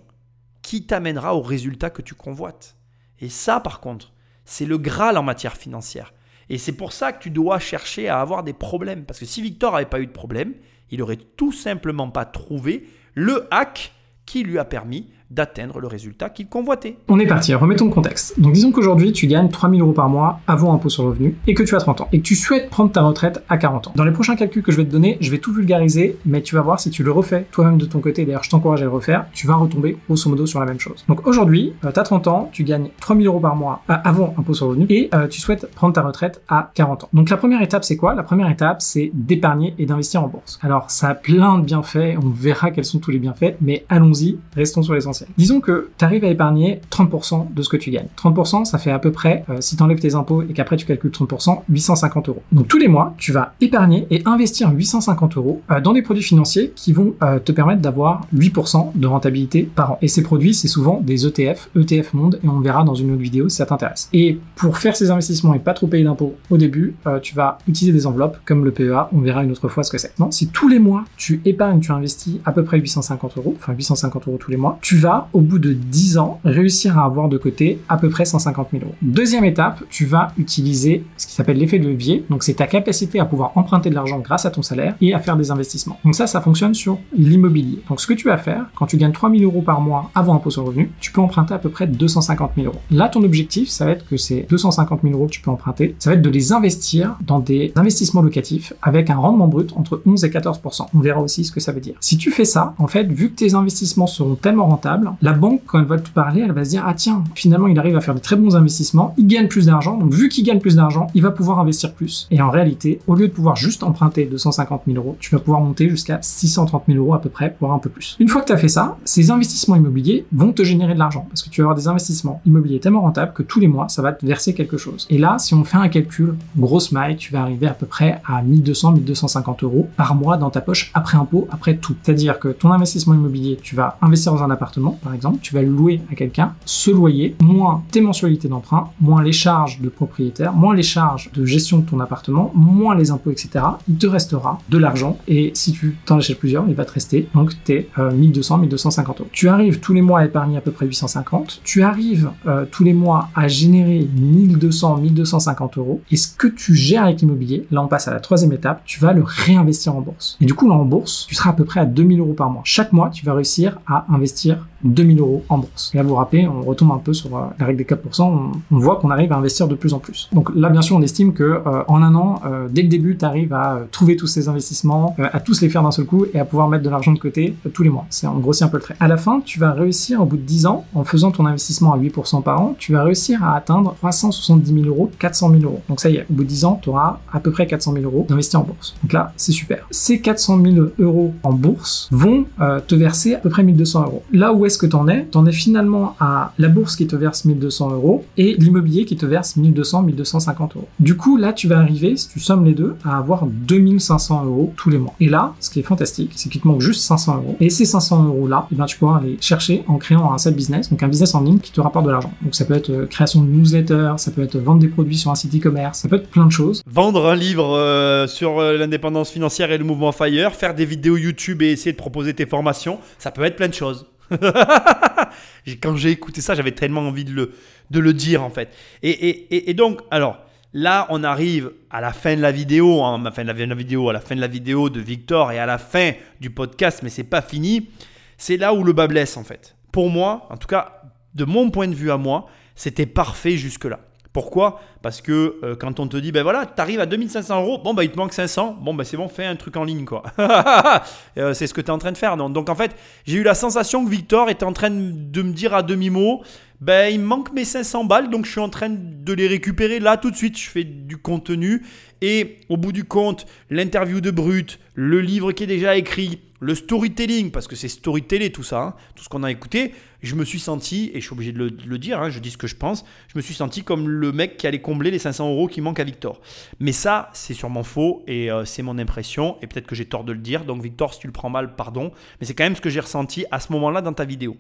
qui t'amènera au résultat que tu convoites. Et ça, par contre, c'est le Graal en matière financière. Et c'est pour ça que tu dois chercher à avoir des problèmes. Parce que si Victor n'avait pas eu de problème, il n'aurait tout simplement pas trouvé le hack qui lui a permis d'atteindre le résultat qu'il convoitait. On est parti, remettons le contexte. Donc disons qu'aujourd'hui tu gagnes 3000 euros par mois avant impôt sur revenu et que tu as 30 ans et que tu souhaites prendre ta retraite à 40 ans. Dans les prochains calculs que je vais te donner, je vais tout vulgariser, mais tu vas voir si tu le refais toi-même de ton côté, d'ailleurs je t'encourage à le refaire, tu vas retomber grosso modo sur la même chose. Donc aujourd'hui, tu as 30 ans, tu gagnes 3000 euros par mois euh, avant impôt sur revenu et euh, tu souhaites prendre ta retraite à 40 ans. Donc la première étape c'est quoi? La première étape c'est d'épargner et d'investir en bourse. Alors ça a plein de bienfaits, on verra quels sont tous les bienfaits, mais allons-y, restons sur l'essentiel. Disons que tu arrives à épargner 30% de ce que tu gagnes. 30%, ça fait à peu près, euh, si tu enlèves tes impôts et qu'après tu calcules 30%, 850 euros. Donc tous les mois, tu vas épargner et investir 850 euros euh, dans des produits financiers qui vont euh, te permettre d'avoir 8% de rentabilité par an. Et ces produits, c'est souvent des ETF, ETF Monde, et on verra dans une autre vidéo si ça t'intéresse. Et pour faire ces investissements et pas trop payer d'impôts au début, tu vas utiliser des enveloppes comme le PEA, on verra une autre fois ce que c'est. Si tous les mois tu épargnes, tu investis à peu près 850 euros, enfin 850 euros tous les mois, tu vas au bout de 10 ans, réussir à avoir de côté à peu près 150 000 euros. Deuxième étape, tu vas utiliser ce qui s'appelle l'effet de levier. Donc, c'est ta capacité à pouvoir emprunter de l'argent grâce à ton salaire et à faire des investissements. Donc, ça, ça fonctionne sur l'immobilier. Donc, ce que tu vas faire, quand tu gagnes 3 000 euros par mois avant impôt sur revenu, tu peux emprunter à peu près 250 000 euros. Là, ton objectif, ça va être que ces 250 000 euros que tu peux emprunter, ça va être de les investir dans des investissements locatifs avec un rendement brut entre 11 et 14% On verra aussi ce que ça veut dire. Si tu fais ça, en fait, vu que tes investissements seront tellement rentables, la banque, quand elle va te parler, elle va se dire ah tiens, finalement il arrive à faire de très bons investissements, il gagne plus d'argent, donc vu qu'il gagne plus d'argent, il va pouvoir investir plus. Et en réalité, au lieu de pouvoir juste emprunter 250 000 euros, tu vas pouvoir monter jusqu'à 630 000 euros à peu près, voire un peu plus. Une fois que tu as fait ça, ces investissements immobiliers vont te générer de l'argent parce que tu vas avoir des investissements immobiliers tellement rentables que tous les mois ça va te verser quelque chose. Et là, si on fait un calcul, grosse maille, tu vas arriver à peu près à 1200, 1250 euros par mois dans ta poche après impôt, après tout. C'est-à-dire que ton investissement immobilier, tu vas investir dans un appartement par exemple, tu vas louer à quelqu'un, ce loyer, moins tes mensualités d'emprunt, moins les charges de propriétaire, moins les charges de gestion de ton appartement, moins les impôts, etc., il te restera de l'argent. Et si tu t'en achètes plusieurs, il va te rester donc tes 1200, 1250 euros. Tu arrives tous les mois à épargner à peu près 850. Tu arrives euh, tous les mois à générer 1200, 1250 euros. Et ce que tu gères avec l'immobilier, là on passe à la troisième étape, tu vas le réinvestir en bourse. Et du coup, là en bourse, tu seras à peu près à 2000 euros par mois. Chaque mois, tu vas réussir à investir 2000 euros en bourse. Et là, vous vous rappelez, on retombe un peu sur euh, la règle des 4%, on, on, voit qu'on arrive à investir de plus en plus. Donc là, bien sûr, on estime que euh, en un an, euh, dès le début, tu arrives à trouver tous ces investissements, à tous les faire d'un seul coup et à pouvoir mettre de l'argent de côté tous les mois. C'est on grossit un peu le trait. À la fin, tu vas réussir au bout de 10 ans, en faisant ton investissement à 8% par an, tu vas réussir à atteindre 370 000 euros, 400 000 euros. Donc ça y est, au bout de 10 ans, tu auras à peu près 400 000 euros d'investir en bourse. Donc là, c'est super. Ces 400 000 euros en bourse vont te verser à peu près 1200 euros. Là où est-ce que tu en es? T'en es finalement à la bourse qui te verse 1200 euros et l'immobilier qui te verse 1200, 1250 euros. Du coup, là, tu vas arriver, si tu sommes les deux, à avoir 2500 euros tous les mois. Et là, ce qui est fantastique, c'est qu'il te manque juste 500 euros. Et ces 500 euros là, eh bien, tu pourras les chercher en créant un side business, donc un business en ligne qui te rapporte de l'argent. Donc ça peut être euh, création de newsletter, ça peut être vendre des produits sur un site e-commerce, ça peut être plein de choses. Vendre un livre euh, sur euh, l'indépendance financière et le mouvement Fire, faire des vidéos YouTube et essayer de proposer tes formations, ça peut être plein de choses. Quand j'ai écouté ça, j'avais tellement envie de le, de le dire en fait. Et, et, et donc, alors, Là, on arrive à la fin de la vidéo, hein, à la fin de la vidéo, à la fin de la vidéo de Victor et à la fin du podcast, mais c'est pas fini. C'est là où le bas blesse en fait. Pour moi, en tout cas, de mon point de vue à moi, c'était parfait jusque-là. Pourquoi? Parce que euh, quand on te dit, ben voilà, tu arrives à 2500 euros, bon, ben il te manque 500, bon, ben c'est bon, fais un truc en ligne, quoi. Euh, c'est ce que tu es en train de faire. Donc, donc en fait, j'ai eu la sensation que Victor était en train de me dire à demi-mot, ben il me manque mes 500 balles, donc je suis en train de les récupérer là tout de suite. Je fais du contenu et au bout du compte, l'interview de Brut, le livre qui est déjà écrit, le storytelling, parce que c'est storytelling tout ça, hein, tout ce qu'on a écouté, je me suis senti, et je suis obligé de le, dire, hein, je dis ce que je pense, je me suis senti comme le mec qui allait combler les 500 euros qui manquent à Victor. Mais ça, c'est sûrement faux, et euh, c'est mon impression, et peut-être que j'ai tort de le dire, donc Victor, si tu le prends mal, pardon, mais c'est quand même ce que j'ai ressenti à ce moment-là dans ta vidéo.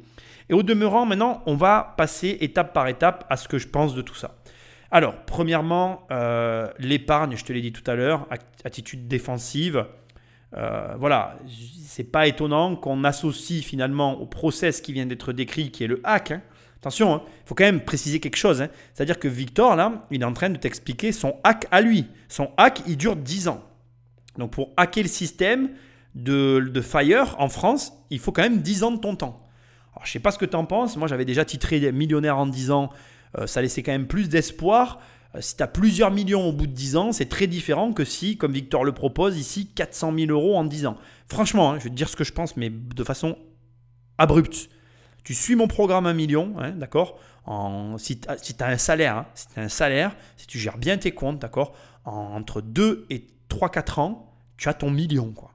Et au demeurant, maintenant, on va passer étape par étape à ce que je pense de tout ça. Alors, premièrement, euh, l'épargne, je te l'ai dit tout à l'heure, attitude défensive. Euh, voilà, c'est pas étonnant qu'on associe finalement au process qui vient d'être décrit, qui est le hack. Hein. Attention, il hein, faut quand même préciser quelque chose. Hein. C'est-à-dire que Victor, là, il est en train de t'expliquer son hack à lui. Son hack, il dure 10 ans. Donc pour hacker le système de, de Fire en France, il faut quand même 10 ans de ton temps. Alors, je sais pas ce que tu en penses. Moi, j'avais déjà titré millionnaire en 10 ans. Euh, ça laissait quand même plus d'espoir. Euh, si tu as plusieurs millions au bout de 10 ans, c'est très différent que si, comme Victor le propose ici, 400 000 euros en 10 ans. Franchement, hein, je vais te dire ce que je pense, mais de façon abrupte. Tu suis mon programme 1 million, hein, d'accord Si tu as, un salaire, hein, si un salaire, si tu gères bien tes comptes, d'accord Entre 2 et 3-4 ans, tu as ton million, quoi.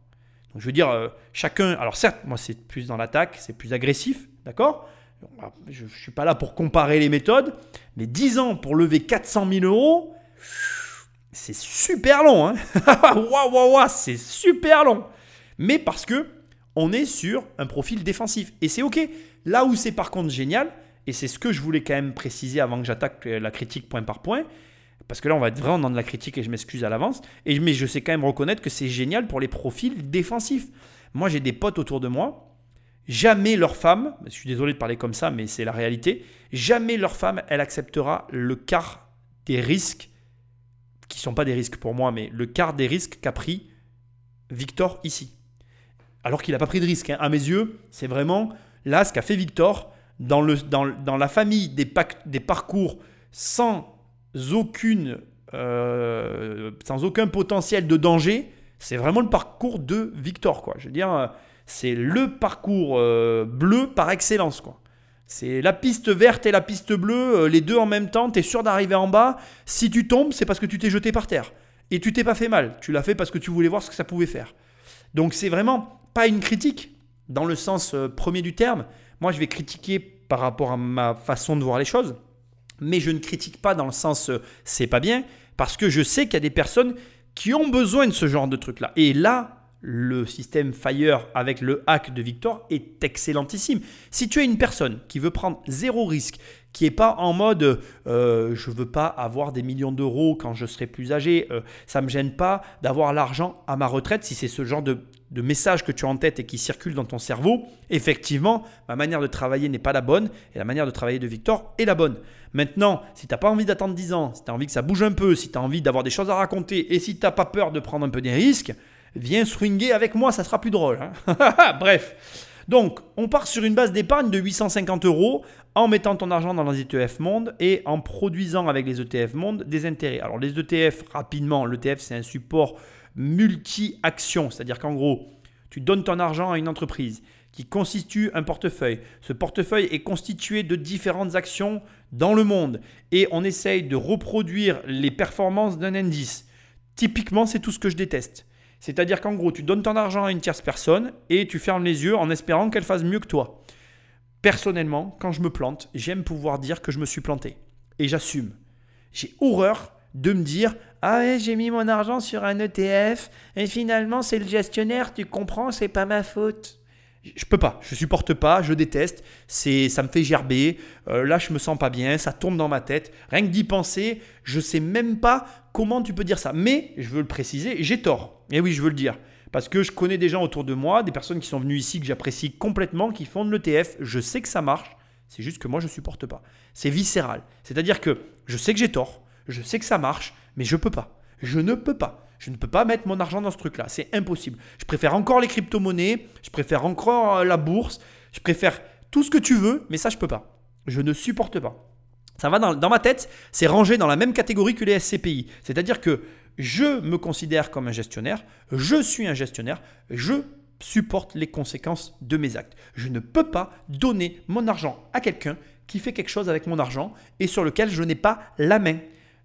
Donc je veux dire, euh, chacun, alors certes, moi c'est plus dans l'attaque, c'est plus agressif, d'accord je ne suis pas là pour comparer les méthodes, mais 10 ans pour lever 400 000 euros, c'est super long. Hein waouh, waouh, waouh, c'est super long. Mais parce que on est sur un profil défensif. Et c'est OK. Là où c'est par contre génial, et c'est ce que je voulais quand même préciser avant que j'attaque la critique point par point, parce que là on va être vraiment dans de la critique et je m'excuse à l'avance, mais je sais quand même reconnaître que c'est génial pour les profils défensifs. Moi j'ai des potes autour de moi Jamais leur femme, je suis désolé de parler comme ça, mais c'est la réalité, jamais leur femme, elle acceptera le quart des risques, qui ne sont pas des risques pour moi, mais le quart des risques qu'a pris Victor ici. Alors qu'il n'a pas pris de risque. Hein. À mes yeux, c'est vraiment là ce qu'a fait Victor dans, le, dans, la famille des, des parcours sans, aucune, euh, sans aucun potentiel de danger. C'est vraiment le parcours de Victor. Quoi. Je veux dire, c'est le parcours euh, bleu par excellence. quoi. C'est la piste verte et la piste bleue, euh, les deux en même temps, tu es sûr d'arriver en bas. Si tu tombes, c'est parce que tu t'es jeté par terre. Et tu t'es pas fait mal, tu l'as fait parce que tu voulais voir ce que ça pouvait faire. Donc c'est vraiment pas une critique dans le sens euh, premier du terme. Moi je vais critiquer par rapport à ma façon de voir les choses, mais je ne critique pas dans le sens c'est pas bien, parce que je sais qu'il y a des personnes qui ont besoin de ce genre de truc là. Et là, le système Fire avec le hack de Victor est excellentissime. Si tu es une personne qui veut prendre zéro risque, qui n'est pas en mode euh, je veux pas avoir des millions d'euros quand je serai plus âgé, euh, ça me gêne pas d'avoir l'argent à ma retraite, si c'est ce genre de, de, message que tu as en tête et qui circule dans ton cerveau, effectivement, ma manière de travailler n'est pas la bonne et la manière de travailler de Victor est la bonne. Maintenant, si tu n'as pas envie d'attendre 10 ans, si tu as envie que ça bouge un peu, si tu as envie d'avoir des choses à raconter et si tu n'as pas peur de prendre un peu des risques, viens swinguer avec moi, ça sera plus drôle. Hein. Bref. Donc, on part sur une base d'épargne de 850 euros en mettant ton argent dans les ETF Monde et en produisant avec les ETF Monde des intérêts. Alors, les ETF, rapidement, l'ETF, c'est un support multi-action. C'est-à-dire qu'en gros, tu donnes ton argent à une entreprise qui constitue un portefeuille. Ce portefeuille est constitué de différentes actions dans le monde et on essaye de reproduire les performances d'un indice. Typiquement, c'est tout ce que je déteste. C'est-à-dire qu'en gros, tu donnes ton argent à une tierce personne et tu fermes les yeux en espérant qu'elle fasse mieux que toi. Personnellement, quand je me plante, j'aime pouvoir dire que je me suis planté. Et j'assume. J'ai horreur de me dire Ah ouais, j'ai mis mon argent sur un ETF et finalement c'est le gestionnaire, tu comprends, c'est pas ma faute. Je peux pas, je supporte pas, je déteste, c'est ça me fait gerber, euh, là je me sens pas bien, ça tourne dans ma tête, rien que d'y penser, je sais même pas comment tu peux dire ça. Mais je veux le préciser, j'ai tort. Et oui, je veux le dire. Parce que je connais des gens autour de moi, des personnes qui sont venues ici que j'apprécie complètement, qui font de l'ETF. Je sais que ça marche. C'est juste que moi, je ne supporte pas. C'est viscéral. C'est-à-dire que je sais que j'ai tort. Je sais que ça marche, mais je peux pas. Je ne peux pas. Je ne peux pas mettre mon argent dans ce truc-là. C'est impossible. Je préfère encore les crypto-monnaies. Je préfère encore euh, la bourse. Je préfère tout ce que tu veux, mais ça, je peux pas. Je ne supporte pas. Ça va dans, dans ma tête, c'est rangé dans la même catégorie que les SCPI. C'est-à-dire que je me considère comme un gestionnaire, je suis un gestionnaire, je supporte les conséquences de mes actes. Je ne peux pas donner mon argent à quelqu'un qui fait quelque chose avec mon argent et sur lequel je n'ai pas la main.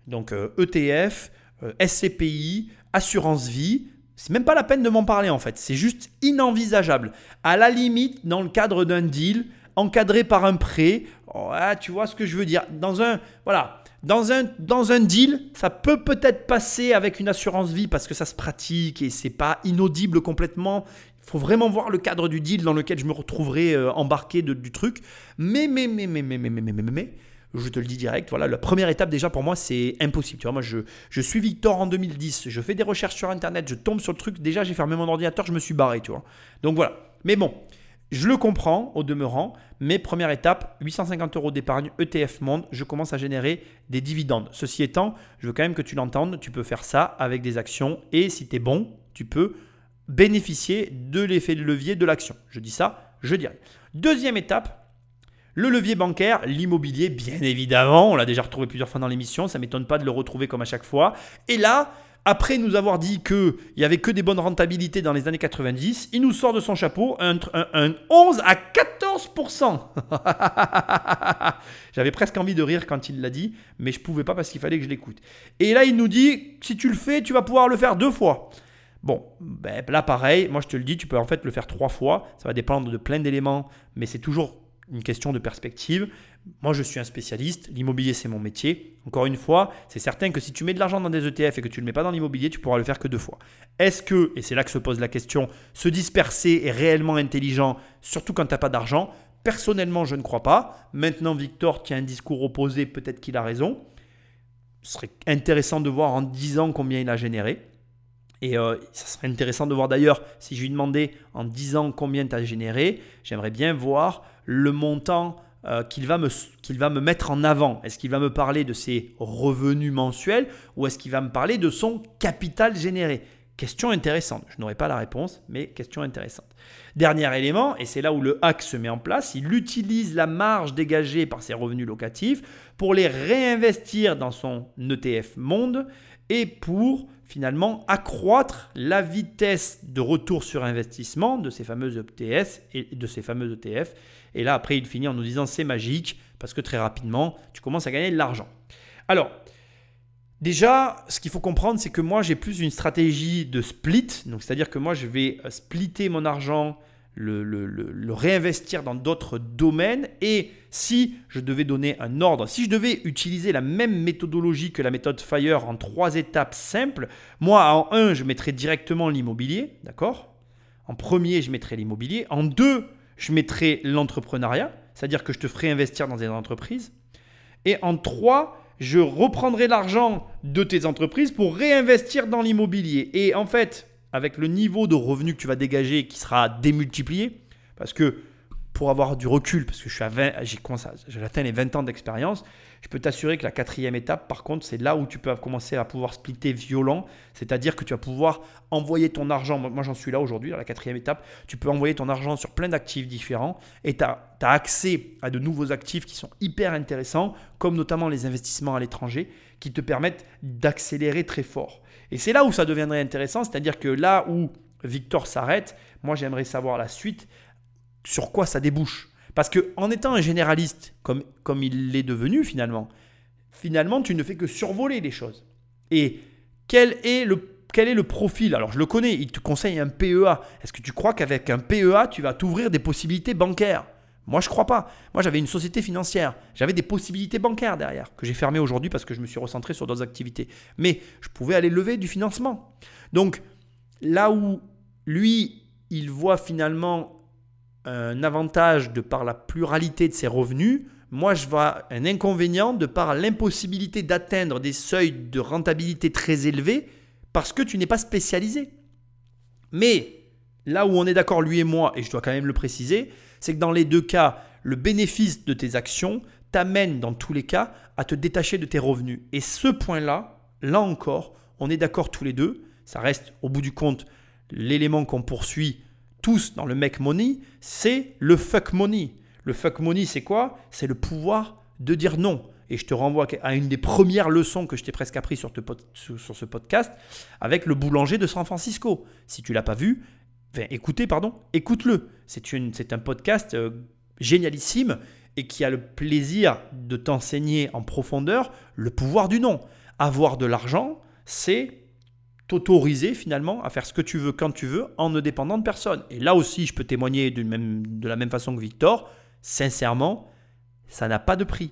Donc ETF, euh, e euh, SCPI, assurance vie, c'est même pas la peine de m'en parler en fait. C'est juste inenvisageable. À la limite, dans le cadre d'un deal, encadré par un prêt, oh, tu vois ce que je veux dire. Dans un, voilà, dans un, dans un deal, ça peut peut-être passer avec une assurance vie parce que ça se pratique et c'est pas inaudible complètement. Il faut vraiment voir le cadre du deal dans lequel je me retrouverai euh, embarqué du truc. Mais, mais, mais, mais, mais, mais, mais, mais, mais, mais, je te le dis direct, voilà, la première étape déjà pour moi c'est impossible. Tu vois, moi je, je suis Victor en 2010, je fais des recherches sur internet, je tombe sur le truc, déjà j'ai fermé mon ordinateur, je me suis barré, tu vois. Donc voilà. Mais bon, je le comprends au demeurant, mais première étape, 850 euros d'épargne ETF Monde, je commence à générer des dividendes. Ceci étant, je veux quand même que tu l'entendes, tu peux faire ça avec des actions et si tu es bon, tu peux bénéficier de l'effet de levier de l'action. Je dis ça, je dirais. Deuxième étape, le levier bancaire, l'immobilier, bien évidemment, on l'a déjà retrouvé plusieurs fois dans l'émission, ça ne m'étonne pas de le retrouver comme à chaque fois. Et là, après nous avoir dit qu'il n'y avait que des bonnes rentabilités dans les années 90, il nous sort de son chapeau un, 11 à 14%. J'avais presque envie de rire quand il l'a dit, mais je ne pouvais pas parce qu'il fallait que je l'écoute. Et là, il nous dit, si tu le fais, tu vas pouvoir le faire deux fois. Bon, ben, là pareil, moi je te le dis, tu peux en fait le faire trois fois, ça va dépendre de plein d'éléments, mais c'est toujours une question de perspective. Moi, je suis un spécialiste. L'immobilier, c'est mon métier. Encore une fois, c'est certain que si tu mets de l'argent dans des ETF et que tu ne le mets pas dans l'immobilier, tu pourras le faire que deux fois. Est-ce que, et c'est là que se pose la question, se disperser est réellement intelligent, surtout quand tu n'as pas d'argent? Personnellement, je ne crois pas. Maintenant, Victor qui a un discours opposé, peut-être qu'il a raison. Ce serait intéressant de voir en 10 ans combien il a généré. Et euh, ça serait intéressant de voir d'ailleurs, si je lui demandais en 10 ans combien tu as généré, j'aimerais bien voir le montant euh, qu'il va, me, mettre en avant. Est-ce qu'il va me parler de ses revenus mensuels ou est-ce qu'il va me parler de son capital généré? Question intéressante. Je n'aurai pas la réponse, mais question intéressante. Dernier élément, et c'est là où le hack se met en place, il utilise la marge dégagée par ses revenus locatifs pour les réinvestir dans son ETF Monde et pour finalement accroître la vitesse de retour sur investissement de ces fameuses et de ces fameuses ETF et là, après, il finit en nous disant c'est magique parce que très rapidement, tu commences à gagner de l'argent. Alors, déjà, ce qu'il faut comprendre, c'est que moi, j'ai plus une stratégie de split. Donc, c'est-à-dire que moi, je vais euh, splitter mon argent, le, le réinvestir dans d'autres domaines. Et si je devais donner un ordre, si je devais utiliser la même méthodologie que la méthode FIRE en trois étapes simples, moi, en un, je mettrais directement l'immobilier, d'accord? En premier, je mettrais l'immobilier. En deux, je mettrai l'entrepreneuriat, c'est-à-dire que je te ferai investir dans des entreprises. Et en trois, je reprendrai l'argent de tes entreprises pour réinvestir dans l'immobilier. Et en fait, avec le niveau de revenu que tu vas dégager qui sera démultiplié, parce que pour avoir du recul, parce que je suis à 20, j'ai atteint les 20 ans d'expérience, je peux t'assurer que la quatrième étape, par contre, c'est là où tu peux commencer à pouvoir splitter violent, c'est-à-dire que tu vas pouvoir envoyer ton argent, moi j'en suis là aujourd'hui, la quatrième étape, tu peux envoyer ton argent sur plein d'actifs différents et tu as, accès à de nouveaux actifs qui sont hyper intéressants, comme notamment les investissements à l'étranger, qui te permettent d'accélérer très fort. Et c'est là où ça deviendrait intéressant, c'est-à-dire que là où Victor s'arrête, moi j'aimerais savoir la suite, sur quoi ça débouche. Parce que en étant un généraliste, comme, comme il l'est devenu finalement, finalement, tu ne fais que survoler les choses. Et quel est le, quel est le profil? Alors, je le connais, il te conseille un PEA. Est-ce que tu crois qu'avec un PEA, tu vas t'ouvrir des possibilités bancaires? Moi, je crois pas. Moi, j'avais une société financière. J'avais des possibilités bancaires derrière, que j'ai fermées aujourd'hui parce que je me suis recentré sur d'autres activités. Mais je pouvais aller lever du financement. Donc, là où lui, il voit finalement un avantage de par la pluralité de ses revenus, moi je vois un inconvénient de par l'impossibilité d'atteindre des seuils de rentabilité très élevés parce que tu n'es pas spécialisé. Mais là où on est d'accord lui et moi, et je dois quand même le préciser, c'est que dans les deux cas, le bénéfice de tes actions t'amène dans tous les cas à te détacher de tes revenus. Et ce point-là, là encore, on est d'accord tous les deux, ça reste au bout du compte l'élément qu'on poursuit tous dans le make money, c'est le fuck money. Le fuck money, c'est quoi? C'est le pouvoir de dire non. Et je te renvoie à une des premières leçons que je t'ai presque appris sur, ce podcast avec le boulanger de San Francisco. Si tu l'as pas vu, écoutez, pardon, écoute-le. C'est un podcast euh, génialissime et qui a le plaisir de t'enseigner en profondeur le pouvoir du non. Avoir de l'argent, c'est t'autoriser finalement à faire ce que tu veux quand tu veux en ne dépendant de personne. Et là aussi, je peux témoigner même, de la même façon que Victor, sincèrement, ça n'a pas de prix.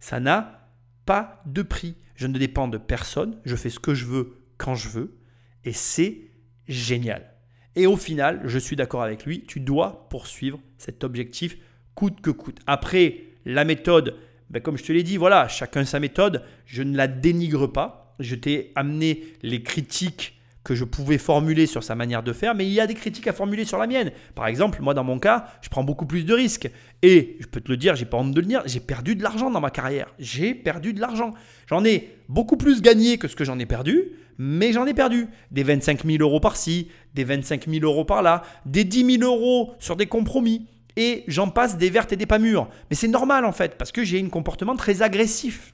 Ça n'a pas de prix. Je ne dépends de personne, je fais ce que je veux quand je veux, et c'est génial. Et au final, je suis d'accord avec lui, tu dois poursuivre cet objectif coûte que coûte. Après, la méthode, ben comme je te l'ai dit, voilà, chacun sa méthode, je ne la dénigre pas. Je t'ai amené les critiques que je pouvais formuler sur sa manière de faire, mais il y a des critiques à formuler sur la mienne. Par exemple, moi dans mon cas, je prends beaucoup plus de risques. Et je peux te le dire, j'ai pas honte de le dire, j'ai perdu de l'argent dans ma carrière. J'ai perdu de l'argent. J'en ai beaucoup plus gagné que ce que j'en ai perdu, mais j'en ai perdu. Des 25 000 euros par-ci, des 25 000 euros par-là, des 10 000 euros sur des compromis et j'en passe des vertes et des pas mûres. Mais c'est normal en fait, parce que j'ai un comportement très agressif.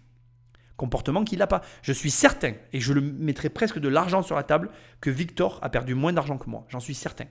Comportement qu'il n'a pas. Je suis certain, et je le mettrai presque de l'argent sur la table, que Victor a perdu moins d'argent que moi. J'en suis certain.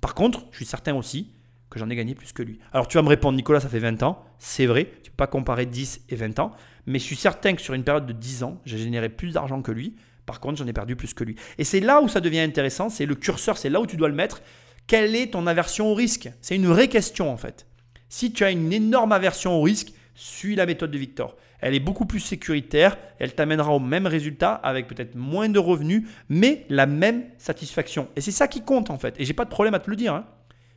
Par contre, je suis certain aussi que j'en ai gagné plus que lui. Alors tu vas me répondre, Nicolas, ça fait 20 ans. C'est vrai, tu ne peux pas comparer 10 et 20 ans. Mais je suis certain que sur une période de 10 ans, j'ai généré plus d'argent que lui. Par contre, j'en ai perdu plus que lui. Et c'est là où ça devient intéressant, c'est le curseur, c'est là où tu dois le mettre. Quelle est ton aversion au risque? C'est une vraie question en fait. Si tu as une énorme aversion au risque, suis la méthode de Victor. Elle est beaucoup plus sécuritaire, elle t'amènera au même résultat avec peut-être moins de revenus, mais la même satisfaction. Et c'est ça qui compte en fait. Et j'ai pas de problème à te le dire. Hein.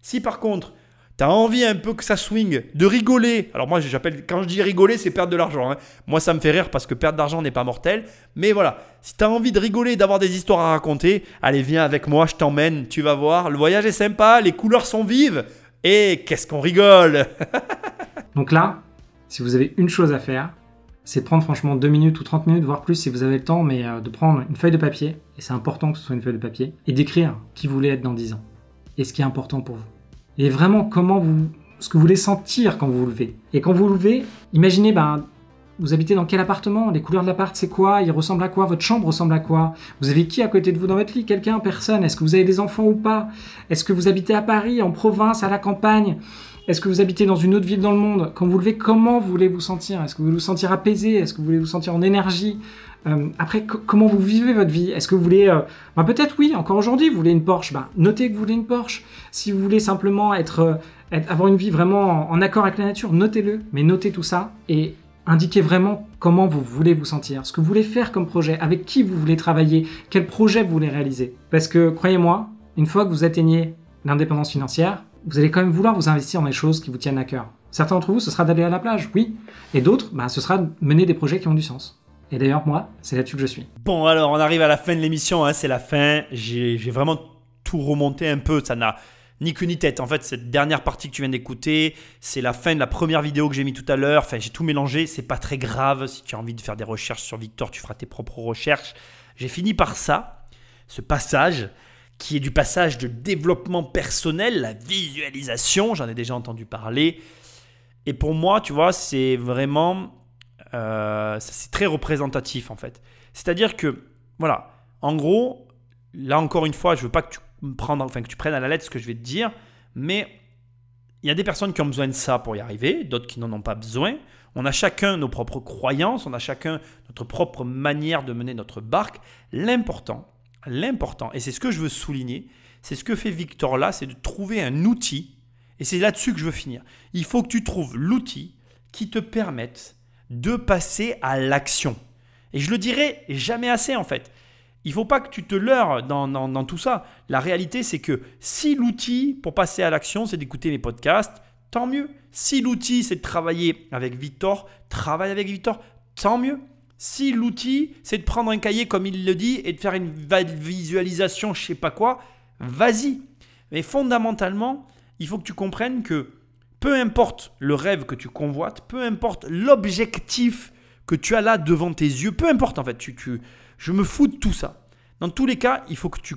Si par contre, tu as envie un peu que ça swing, de rigoler. Alors moi, j'appelle quand je dis rigoler, c'est perdre de l'argent. Hein. Moi, ça me fait rire parce que perdre d'argent n'est pas mortel. Mais voilà, si tu as envie de rigoler, d'avoir des histoires à raconter, allez, viens avec moi, je t'emmène, tu vas voir. Le voyage est sympa, les couleurs sont vives. Et qu'est-ce qu'on rigole Donc là, si vous avez une chose à faire, c'est prendre franchement 2 minutes ou 30 minutes, voire plus si vous avez le temps, mais euh, de prendre une feuille de papier, et c'est important que ce soit une feuille de papier, et d'écrire qui vous voulez être dans 10 ans, et ce qui est important pour vous. Et vraiment comment vous, ce que vous voulez sentir quand vous vous levez. Et quand vous vous levez, imaginez, ben, vous habitez dans quel appartement? Les couleurs de l'appart, c'est quoi? Il ressemble à quoi? Votre chambre ressemble à quoi? Vous avez qui à côté de vous dans votre lit? Quelqu'un? Personne? Est-ce que vous avez des enfants ou pas? Est-ce que vous habitez à Paris, en province, à la campagne? Est-ce que vous habitez dans une autre ville dans le monde? Quand vous levez, comment vous voulez vous sentir? Est-ce que vous voulez vous sentir apaisé? Est-ce que vous voulez vous sentir en énergie? Euh, après, comment vous vivez votre vie? Est-ce que vous voulez... Euh, ben, peut-être oui, encore aujourd'hui, vous voulez une Porsche. Ben, notez que vous voulez une Porsche. Si vous voulez simplement être, euh, avoir une vie vraiment en, accord avec la nature, notez-le. Mais notez tout ça et indiquez vraiment comment vous voulez vous sentir, ce que vous voulez faire comme projet, avec qui vous voulez travailler, quel projet vous voulez réaliser. Parce que, croyez-moi, une fois que vous atteignez l'indépendance financière, vous allez quand même vouloir vous investir dans les choses qui vous tiennent à cœur. Certains d'entre vous, ce sera d'aller à la plage, oui. Et d'autres, ben, ce sera de mener des projets qui ont du sens. Et d'ailleurs, moi, c'est là-dessus que je suis. Bon, alors, on arrive à la fin de l'émission. Hein, c'est la fin. J'ai vraiment tout remonté un peu. Ça n'a ni queue ni tête. En fait, cette dernière partie que tu viens d'écouter, c'est la fin de la première vidéo que j'ai mis tout à l'heure. Enfin, j'ai tout mélangé. C'est pas très grave. Si tu as envie de faire des recherches sur Victor, tu feras tes propres recherches. J'ai fini par ça, ce passage qui est du passage de développement personnel, la visualisation. J'en ai déjà entendu parler. Et pour moi, tu vois, c'est vraiment euh, c'est très représentatif en fait. C'est-à-dire que, voilà, en gros, là encore une fois, je veux pas que tu, prennes, enfin, que tu prennes à la lettre ce que je vais te dire, mais il y a des personnes qui ont besoin de ça pour y arriver, d'autres qui n'en ont pas besoin. On a chacun nos propres croyances, on a chacun notre propre manière de mener notre barque. L'important, l'important, et c'est ce que je veux souligner, c'est ce que fait Victor là, c'est de trouver un outil, et c'est là-dessus que je veux finir. Il faut que tu trouves l'outil qui te permette de passer à l'action. Et je le dirai jamais assez en fait. Il faut pas que tu te leurres dans, dans, tout ça. La réalité, c'est que si l'outil pour passer à l'action, c'est d'écouter mes podcasts, tant mieux. Si l'outil, c'est de travailler avec Victor, travaille avec Victor, tant mieux. Si l'outil, c'est de prendre un cahier comme il le dit et de faire une visualisation, je sais pas quoi, vas-y. Mais fondamentalement, il faut que tu comprennes que peu importe le rêve que tu convoites, peu importe l'objectif que tu as là devant tes yeux, peu importe en fait, tu, je me fous de tout ça. Dans tous les cas, il faut que tu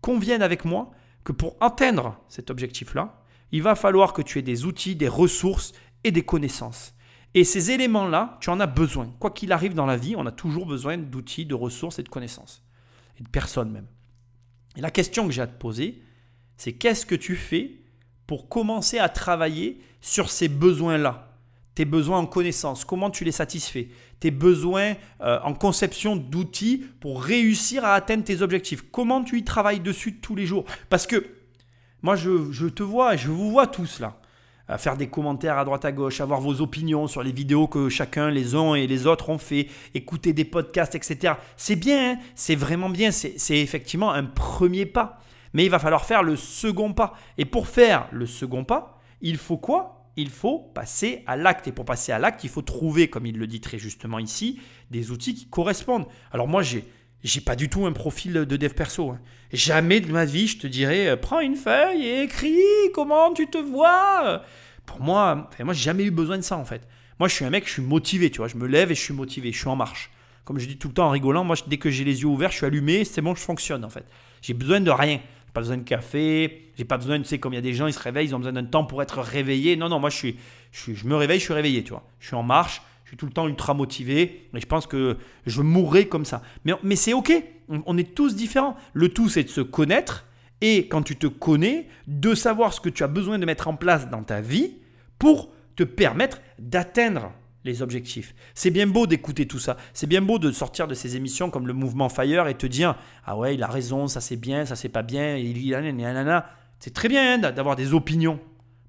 conviennes avec moi que pour atteindre cet objectif-là, il va falloir que tu aies des outils, des ressources et des connaissances. Et ces éléments-là, tu en as besoin. Quoi qu'il arrive dans la vie, on a toujours besoin d'outils, de ressources et de connaissances. Et de personnes même. Et la question que j'ai à te poser, c'est qu'est-ce que tu fais pour commencer à travailler sur ces besoins-là? Tes besoins en connaissances, comment tu les satisfais, tes besoins euh, en conception d'outils pour réussir à atteindre tes objectifs, comment tu y travailles dessus tous les jours? Parce que moi, je, te vois, je vous vois tous là faire des commentaires à droite à gauche, avoir vos opinions sur les vidéos que chacun, les uns et les autres ont fait, écouter des podcasts, etc. C'est bien, hein. c'est vraiment bien, c'est effectivement un premier pas. Mais il va falloir faire le second pas. Et pour faire le second pas, il faut quoi? Il faut passer à l'acte. Et pour passer à l'acte, il faut trouver, comme il le dit très justement ici, des outils qui correspondent. Alors moi, j'ai j'ai pas du tout un profil de dev perso. Hein. Jamais de ma vie, je te dirais, euh, prends une feuille et écris comment tu te vois. Pour moi, enfin, moi, j'ai jamais eu besoin de ça en fait. Moi, je suis un mec, je suis motivé, tu vois. Je me lève et je suis motivé, je suis en marche. Comme je dis tout le temps en rigolant, moi, dès que j'ai les yeux ouverts, je suis allumé, c'est bon, je fonctionne en fait. J'ai besoin de rien. J'ai pas besoin de café, j'ai pas besoin, tu sais, comme il y a des gens, ils se réveillent, ils ont besoin d'un temps pour être réveillés. Non, non, moi, je, suis, je, je me réveille, je suis réveillé, tu vois. Je suis en marche, suis tout le temps ultra motivé et je pense que je mourrai comme ça. Mais, mais c'est ok, on, est tous différents. Le tout, c'est de se connaître et quand tu te connais, de savoir ce que tu as besoin de mettre en place dans ta vie pour te permettre d'atteindre les objectifs. C'est bien beau d'écouter tout ça. C'est bien beau de sortir de ces émissions comme le mouvement Fire et te dire ah ouais, il a raison, ça c'est bien, ça c'est pas bien, il C'est très bien hein, d'avoir des opinions.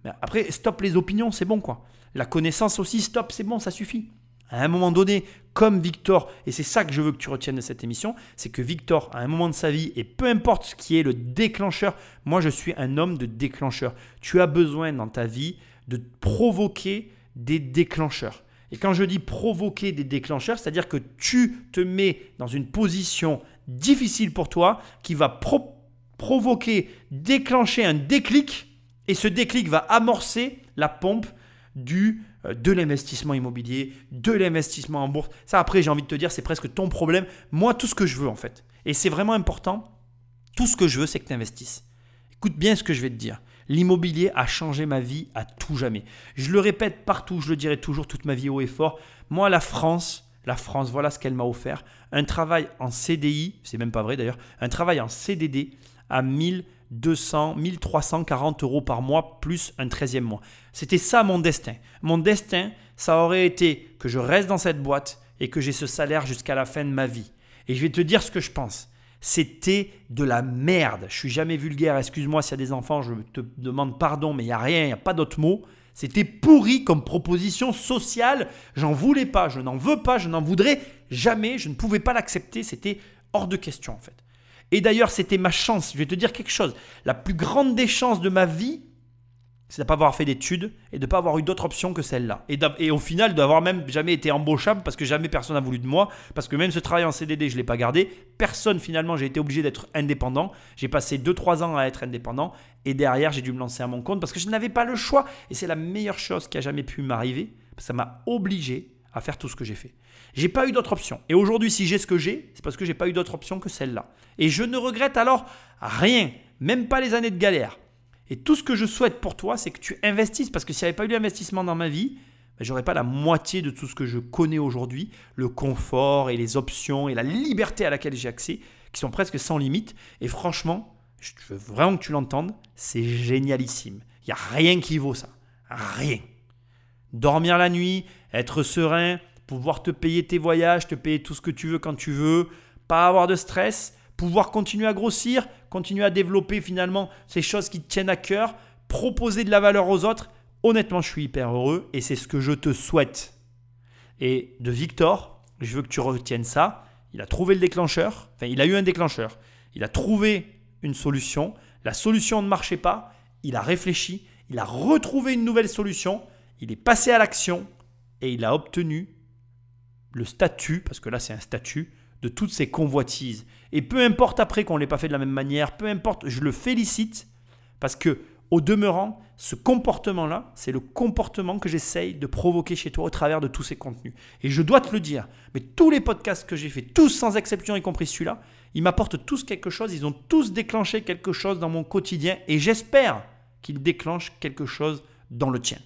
Mais après, stop les opinions, c'est bon quoi. La connaissance aussi, stop, c'est bon, ça suffit. À un moment donné, comme Victor, et c'est ça que je veux que tu retiennes de cette émission, c'est que Victor, à un moment de sa vie, et peu importe ce qui est le déclencheur, moi je suis un homme de déclencheur. Tu as besoin dans ta vie de provoquer des déclencheurs. Et quand je dis provoquer des déclencheurs, c'est-à-dire que tu te mets dans une position difficile pour toi qui va provoquer, déclencher un déclic, et ce déclic va amorcer la pompe du, euh, de l'investissement immobilier, de l'investissement en bourse. Ça, après, j'ai envie de te dire, c'est presque ton problème. Moi, tout ce que je veux, en fait, et c'est vraiment important, tout ce que je veux, c'est que tu investisses. Écoute bien ce que je vais te dire. L'immobilier a changé ma vie à tout jamais. Je le répète partout, je le dirai toujours toute ma vie haut et fort. Moi, la France, la France, voilà ce qu'elle m'a offert. Un travail en CDI, c'est même pas vrai d'ailleurs, un travail en CDD à 1000 200, 1340 euros par mois plus un 13e mois. C'était ça mon destin. Mon destin, ça aurait été que je reste dans cette boîte et que j'ai ce salaire jusqu'à la fin de ma vie. Et je vais te dire ce que je pense. C'était de la merde. Je suis jamais vulgaire, excuse-moi s'il y a des enfants, je te demande pardon, mais il n'y a rien, il n'y a pas d'autre mot. C'était pourri comme proposition sociale. J'en voulais pas, je n'en veux pas, je n'en voudrais jamais, je ne pouvais pas l'accepter. C'était hors de question en fait. Et d'ailleurs, c'était ma chance. Je vais te dire quelque chose. La plus grande des chances de ma vie, c'est de ne pas avoir fait d'études et de ne pas avoir eu d'autres options que celle-là. Et, au final, d'avoir même jamais été embauchable parce que jamais personne n'a voulu de moi. Parce que même ce travail en CDD, je ne l'ai pas gardé. Personne, finalement, j'ai été obligé d'être indépendant. J'ai passé 2-3 ans à être indépendant. Et derrière, j'ai dû me lancer à mon compte parce que je n'avais pas le choix. Et c'est la meilleure chose qui a jamais pu m'arriver. Ça m'a obligé à faire tout ce que j'ai fait. J'ai pas eu d'autre option. Et aujourd'hui, si j'ai ce que j'ai, c'est parce que j'ai pas eu d'autre option que celle-là. Et je ne regrette alors rien, même pas les années de galère. Et tout ce que je souhaite pour toi, c'est que tu investisses, parce que s'il n'y avait pas eu d'investissement dans ma vie, ben, j'aurais pas la moitié de tout ce que je connais aujourd'hui, le confort et les options et la liberté à laquelle j'ai accès, qui sont presque sans limite. Et franchement, je veux vraiment que tu l'entendes, c'est génialissime. Il n'y a rien qui vaut ça. Rien. Dormir la nuit, être serein, pouvoir te payer tes voyages, te payer tout ce que tu veux quand tu veux, pas avoir de stress, pouvoir continuer à grossir, continuer à développer finalement ces choses qui te tiennent à cœur, proposer de la valeur aux autres. Honnêtement, je suis hyper heureux et c'est ce que je te souhaite. Et de Victor, je veux que tu retiennes ça. Il a trouvé le déclencheur, enfin il a eu un déclencheur. Il a trouvé une solution. La solution ne marchait pas. Il a réfléchi. Il a retrouvé une nouvelle solution. Il est passé à l'action et il a obtenu le statut, parce que là c'est un statut, de toutes ces convoitises. Et peu importe après qu'on ne l'ait pas fait de la même manière, peu importe, je le félicite parce que au demeurant, ce comportement-là, c'est le comportement que j'essaye de provoquer chez toi au travers de tous ces contenus. Et je dois te le dire, mais tous les podcasts que j'ai fait, tous sans exception, y compris celui-là, ils m'apportent tous quelque chose, ils ont tous déclenché quelque chose dans mon quotidien et j'espère qu'ils déclenchent quelque chose dans le tien.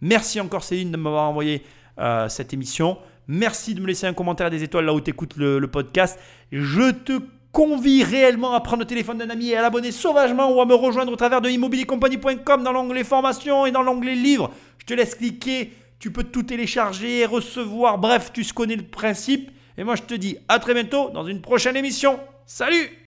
Merci encore Céline de m'avoir envoyé euh, cette émission. Merci de me laisser un commentaire des étoiles là où tu écoutes le, podcast. Je te convie réellement à prendre le téléphone d'un ami et à l'abonner sauvagement ou à me rejoindre au travers de immobiliercompagnie.com dans l'onglet formation et dans l'onglet livres. Je te laisse cliquer, tu peux tout télécharger, recevoir, bref, tu connais le principe. Et moi je te dis à très bientôt dans une prochaine émission. Salut